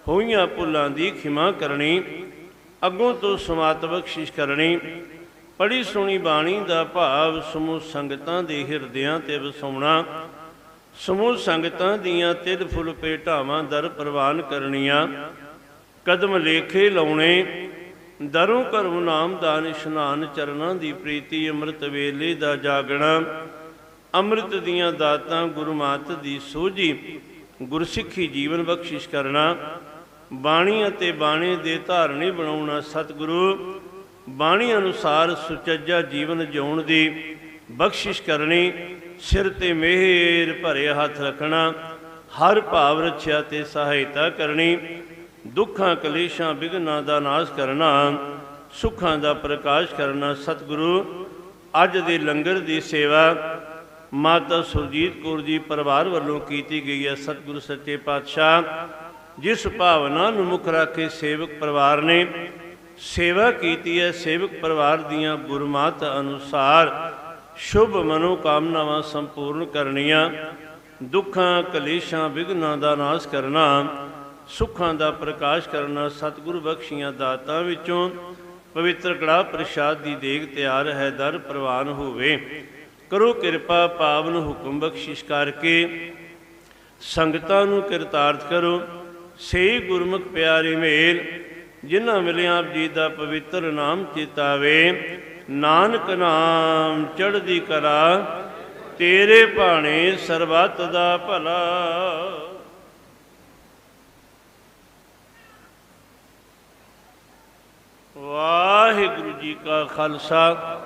ਹੋਈਆਂ ਭੁੱਲਾਂ ਦੀ ਖਿਮਾ ਕਰਨੀ ਅੱਗੋਂ ਤੋਂ ਸਮਾਤ ਬਖਸ਼ਿਸ਼ ਕਰਨੀ ਪੜੀ ਸੁਣੀ ਬਾਣੀ ਦਾ ਭਾਵ ਸਮੂਹ ਸੰਗਤਾਂ ਦੇ ਹਿਰਦਿਆਂ ਤੇ ਵਸਾਉਣਾ, ਸਮੂਹ ਸੰਗਤਾਂ ਦੀਆਂ ਤਿਲ ਫੁੱਲ ਪੇਟਾਵਾਂ ਦਰ ਪ੍ਰਵਾਨ ਕਰਨੀਆਂ, ਕਦਮ ਲੇਖੇ ਲਾਉਣੇ, ਦਰੋਂ ਘਰੋਂ ਨਾਮ ਦਾਨ ਇਸ਼ਨਾਨ ਚਰਨਾਂ ਦੀ ਪ੍ਰੀਤੀ ਅੰਮ੍ਰਿਤ ਵੇਲੇ ਦਾ ਜਾਗਣਾ, ਅੰਮ੍ਰਿਤ ਦੀਆਂ ਦਾਤਾਂ ਗੁਰਮਾਤ ਦੀ ਸੋਝੀ, ਗੁਰਸਿੱਖੀ ਜੀਵਨ ਬਖਸ਼ਿਸ਼ ਕਰਨਾ ਬਾਣੀ ਅਤੇ ਬਾਣੀ ਦੇ ਧਾਰਨੀ ਬਣਾਉਣਾ ਸਤਿਗੁਰੂ। ਬਾਣੀ ਅਨੁਸਾਰ ਸੁਚੱਜਾ ਜੀਵਨ ਜਿਉਣ ਦੀ ਬਖਸ਼ਿਸ਼ ਕਰਨੀ, ਸਿਰ ਤੇ ਮਿਹਰ ਭਰੇ ਹੱਥ ਰੱਖਣਾ, ਹਰ ਭਾਵ ਰੱਖਿਆ ਤੇ ਸਹਾਇਤਾ ਕਰਨੀ, ਦੁੱਖਾਂ, ਕਲੇਸ਼ਾਂ ਬਿਗਨਾਂ ਦਾ ਨਾਸ਼ ਕਰਨਾ, ਸੁੱਖਾਂ ਦਾ ਪ੍ਰਕਾਸ਼ ਕਰਨਾ ਸਤਿਗੁਰੂ। ਅੱਜ ਦੇ ਲੰਗਰ ਦੀ ਸੇਵਾ ਮਾਤਾ ਸੁਰਜੀਤ ਕੌਰ ਜੀ ਪਰਿਵਾਰ ਵੱਲੋਂ ਕੀਤੀ ਗਈ ਹੈ। ਸਤਿਗੁਰੂ ਸੱਚੇ ਪਾਤਸ਼ਾਹ ਜਿਸ ਭਾਵਨਾ ਨੂੰ ਮੁੱਖ ਰੱਖ ਕੇ ਸੇਵਕ ਪਰਿਵਾਰ ਨੇ, ਸੇਵਾ ਕੀਤੀ ਹੈ ਸੇਵਕ ਪਰਿਵਾਰ ਦੀਆਂ ਗੁਰਮਤ ਅਨੁਸਾਰ ਸ਼ੁਭ ਮਨੋ ਕਾਮਨਾਵਾਂ ਸੰਪੂਰਨ ਕਰਨੀਆਂ, ਦੁੱਖਾਂ, ਕਲੇਸ਼ਾਂ ਵਿਗਨਾਂ ਦਾ ਨਾਸ਼ ਕਰਨਾ, ਸੁੱਖਾਂ ਦਾ ਪ੍ਰਕਾਸ਼ ਕਰਨਾ ਸਤਿਗੁਰੂ ਬਖਸ਼ੀਆਂ ਦਾਤਾਂ ਵਿੱਚੋਂ ਪਵਿੱਤਰ ਕੜਾ ਪ੍ਰਸ਼ਾਦ ਦੀ ਦੇਗ ਤਿਆਰ ਹੈ, ਦਰ ਪ੍ਰਵਾਨ ਹੋਵੇ। ਕਰੋ ਕਿਰਪਾ, ਪਾਵਨ ਹੁਕਮ ਬਖਸ਼ਿਸ਼ ਕਰਕੇ ਸੰਗਤਾਂ ਨੂੰ ਕਿਰਤਾਰਥ ਕਰੋ। ਸੇ ਗੁਰਮੁਖ ਪਿਆਰੇ ਮੇਲ, ਜਿਨ੍ਹਾਂ ਮਿਲਿਆ ਆਪ ਜੀ ਦਾ ਪਵਿੱਤਰ ਨਾਮ ਚਿਤਾਵੇ, ਨਾਨਕ ਨਾਮ ਚੜ੍ਹਦੀ ਕਲਾ, ਤੇਰੇ ਭਾਣੇ ਸਰਬੱਤ ਦਾ ਭਲਾ। ਵਾਹਿਗੁਰੂ ਜੀ ਕਾ ਖਾਲਸਾ,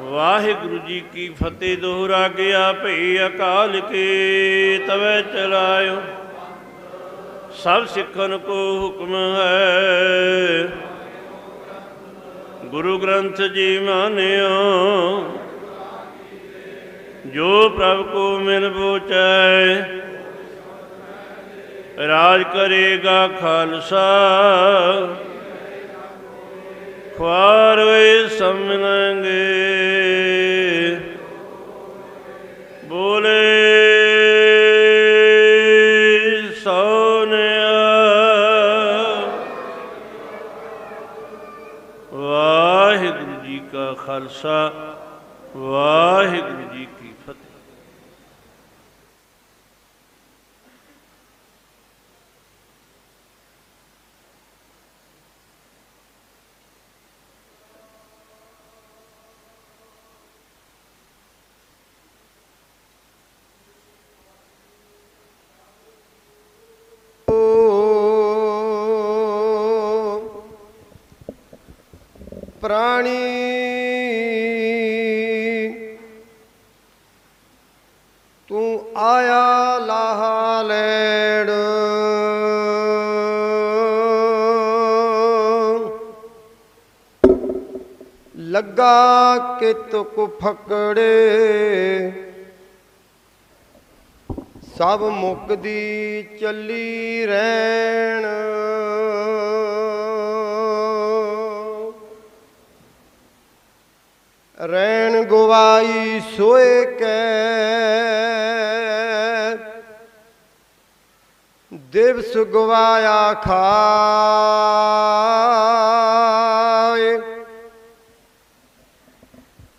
ਵਾਹਿਗੁਰੂ ਜੀ ਕੀ ਫਤਿਹ, ਦੋਹਰਾ ਗਿਆ ਭਈ ਅਕਾਲ ਕੇ, ਤਵੇ ਚਲਾਇਓ। ਸਭ ਸਿੱਖਨ ਕੋ ਹੁਕਮ ਹੈ। ਗੁਰੂ ਗ੍ਰੰਥ ਜੀ ਮਾਨਿਓ, ਜੋ ਪ੍ਰਭ ਕੋ ਮਿਲ ਬੋਚੈ, ਰਾਜ ਕਰੇਗਾ ਖਾਲਸਾ। ਖਵਾਰ ਵੇ ਸਮਨੰਗੇ ਪ੍ਰਾਣੀ ਤੂੰ ਆਇਆ ਲਾਹਾ ਲੈਣ। ਲੱਗਾ ਕਿਤ ਕੁ ਫਕੜੇ। ਸਭ ਮੁਕਦੀ ਚੱਲੀ ਰਹਿਣ। ਰਹਿਣ ਗਵਾਈ ਸੋਏ ਕੈ। ਦਿਵਸ ਗਵਾਇਆ ਖਾਏ।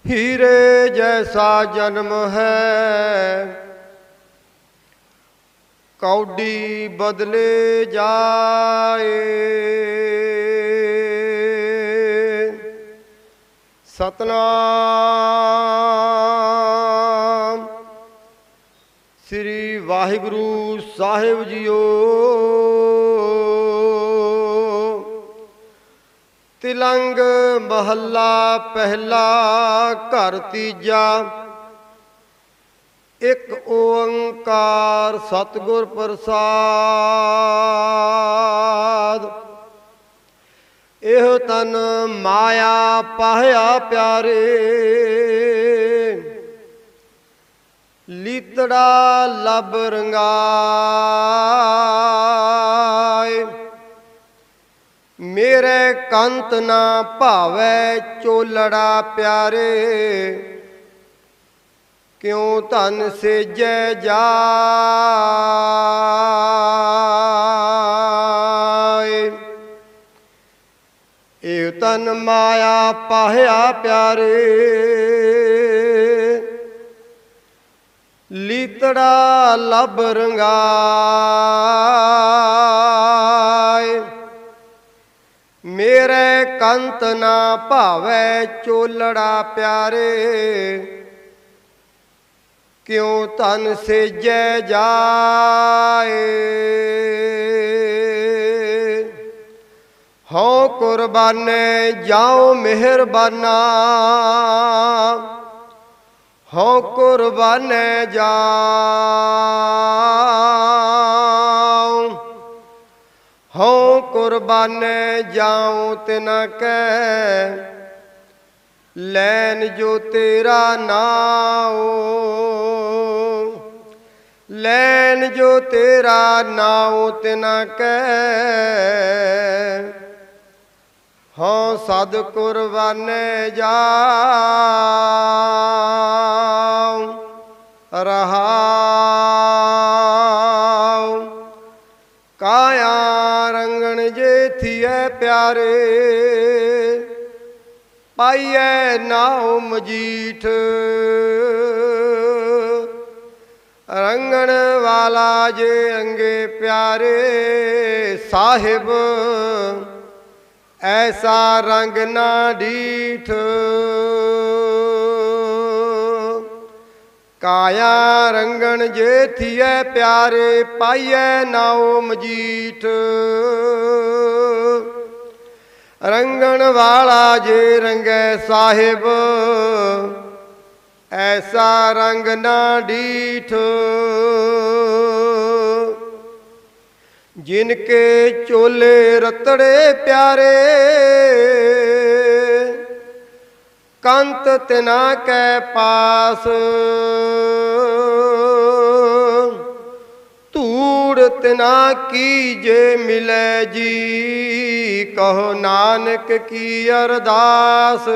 ਹੀਰੇ ਜੈਸਾ ਜਨਮ ਹੈ। ਕੌਡੀ ਬਦਲੇ ਜਾਏ। ਸਤਨਾਮ। ਸ੍ਰੀ ਵਾਹਿਗੁਰੂ ਸਾਹਿਬ ਜੀਓ। ਤਿਲੰਗ ਮਹੱਲਾ ਪਹਿਲਾ ਘਰ ਤੀਜਾ। ਇੱਕ ਓੰਕਾਰ ਸਤਿਗੁਰ ਪ੍ਰਸਾਦ। ਇਹੋ ਤਨ ਮਾਇਆ ਪਾਹਿਆ ਪਿਆਰੇ। ਲੀਤੜਾ ਲਬ ਰੰਗਾਏ। ਮੇਰੇ ਕੰਤ ਨਾ ਭਾਵੈ ਚੋਲੜਾ ਪਿਆਰੇ। ਕਿਉ ਧਨ ਸੇਜੈ ਜਾਏ। ਤਨ ਮਾਇਆ ਪਾਹਿਆ ਪਿਆਰੇ। ਲੀਤੜਾ ਲਬ ਰੰਗਾਏ। ਮੇਰੇ ਕੰਤ ਨਾ ਭਾਵੈ ਚੋਲੜਾ ਪਿਆਰੇ। ਕਿਉ ਤਨ ਸੇਜੈ ਜਾਏ। ਹਉ ਕੁਰਬਾਨੇ ਜਾਉ ਮਿਹਰਬਾਨਾ। ਹਉ ਕੁਰਬਾਨੇ ਜਾਉ ਹਉ ਕੁਰਬਾਨੇ ਜਾਉ ਤਿਨ ਕੈ। ਲੈਨ ਜੋ ਤੇਰਾ ਨਾਉ। ਲੈਨ ਜੋ ਤੇਰਾ ਨਾਉ ਤਿਨ ਕੈ। ਹਉ ਸਦ ਕੁਰਬਾਨੇ ਜਾਉ, ਰਹਾਉ। ਕਾਇਆ ਰੰਗਣ ਜੇ ਥੀਐ ਪਿਆਰੇ, ਪਾਈਐ ਨਾਉ ਮਜੀਠ। ਰੰਗਣ ਵਾਲਾ ਜੇ ਅੰਗੇ ਪਿਆਰੇ, ਸਾਹਿਬ ਐਸਾ ਰੰਗ ਨਾ ਡੀਠ। ਕਾਇਆ ਰੰਗਣ ਜੇ ਥੀਐ, ਪਿਆਰੇ ਪਾਈਐ ਨਾਉ ਮਜੀਠ। ਰੰਗਣ ਵਾਲਾ ਜੇ ਰੰਗੈ ਸਾਹਿਬ, ਐਸਾ ਰੰਗ ਨਾ ਡੀਠ। ਜਿਨ ਕੇ ਚੋਲੇ ਰਤੜੇ ਪਿਆਰੇ, ਕੰਤ ਤਿਨਾ ਕੈ ਪਾਸ। ਧੂੜ ਤਿਨਾ ਕੀ ਜੇ ਮਿਲੈ ਜੀ, ਕਹੋ ਨਾਨਕ ਕੀ ਅਰਦਾਸ।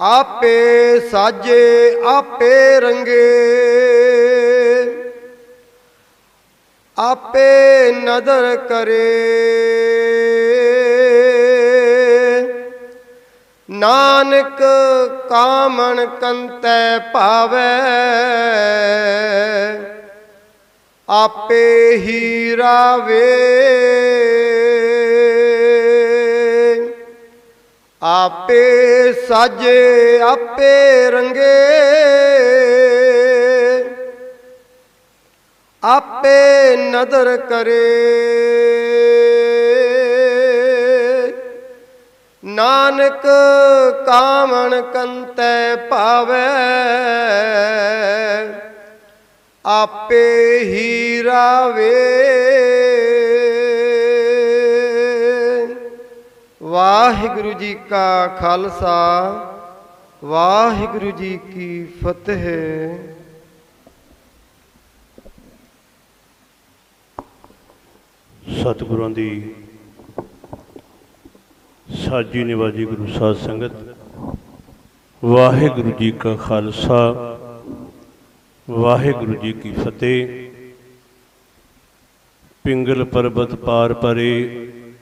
ਆਪੇ ਸਾਜੇ ਆਪੇ ਰੰਗੇ। ਆਪੇ ਨਦਰ ਕਰੇ। ਨਾਨਕ ਕਾਮਣ ਕੰਤੈ ਭਾਵੈ। ਆਪੇ ਹੀ ਰਾਵੇ ਆਪੇ ਸਾਜੇ ਆਪੇ ਰੰਗੇ। ਆਪੇ ਨਦਰ ਕਰੇ। ਨਾਨਕ ਕਾਮਣ ਕੰਤੈ ਭਾਵੈ ਆਪੇ ਹੀ ਰਾਵੇ ਵਾਹਿਗੁਰੂ ਜੀ ਕਾ ਖਾਲਸਾ, ਵਾਹਿਗੁਰੂ ਜੀ ਕੀ ਫਤਿਹ। ਸਤਿਗੁਰਾਂ ਦੀ ਸਾਜੀ ਨਿਵਾਜੀ ਗੁਰੂ ਸਾਧ ਸੰਗਤ, ਵਾਹਿਗੁਰੂ ਜੀ ਕਾ ਖਾਲਸਾ, ਵਾਹਿਗੁਰੂ ਜੀ ਕੀ ਫਤਿਹ। ਪਿੰਗਲ ਪਰਬਤ ਪਾਰ ਪਰੇ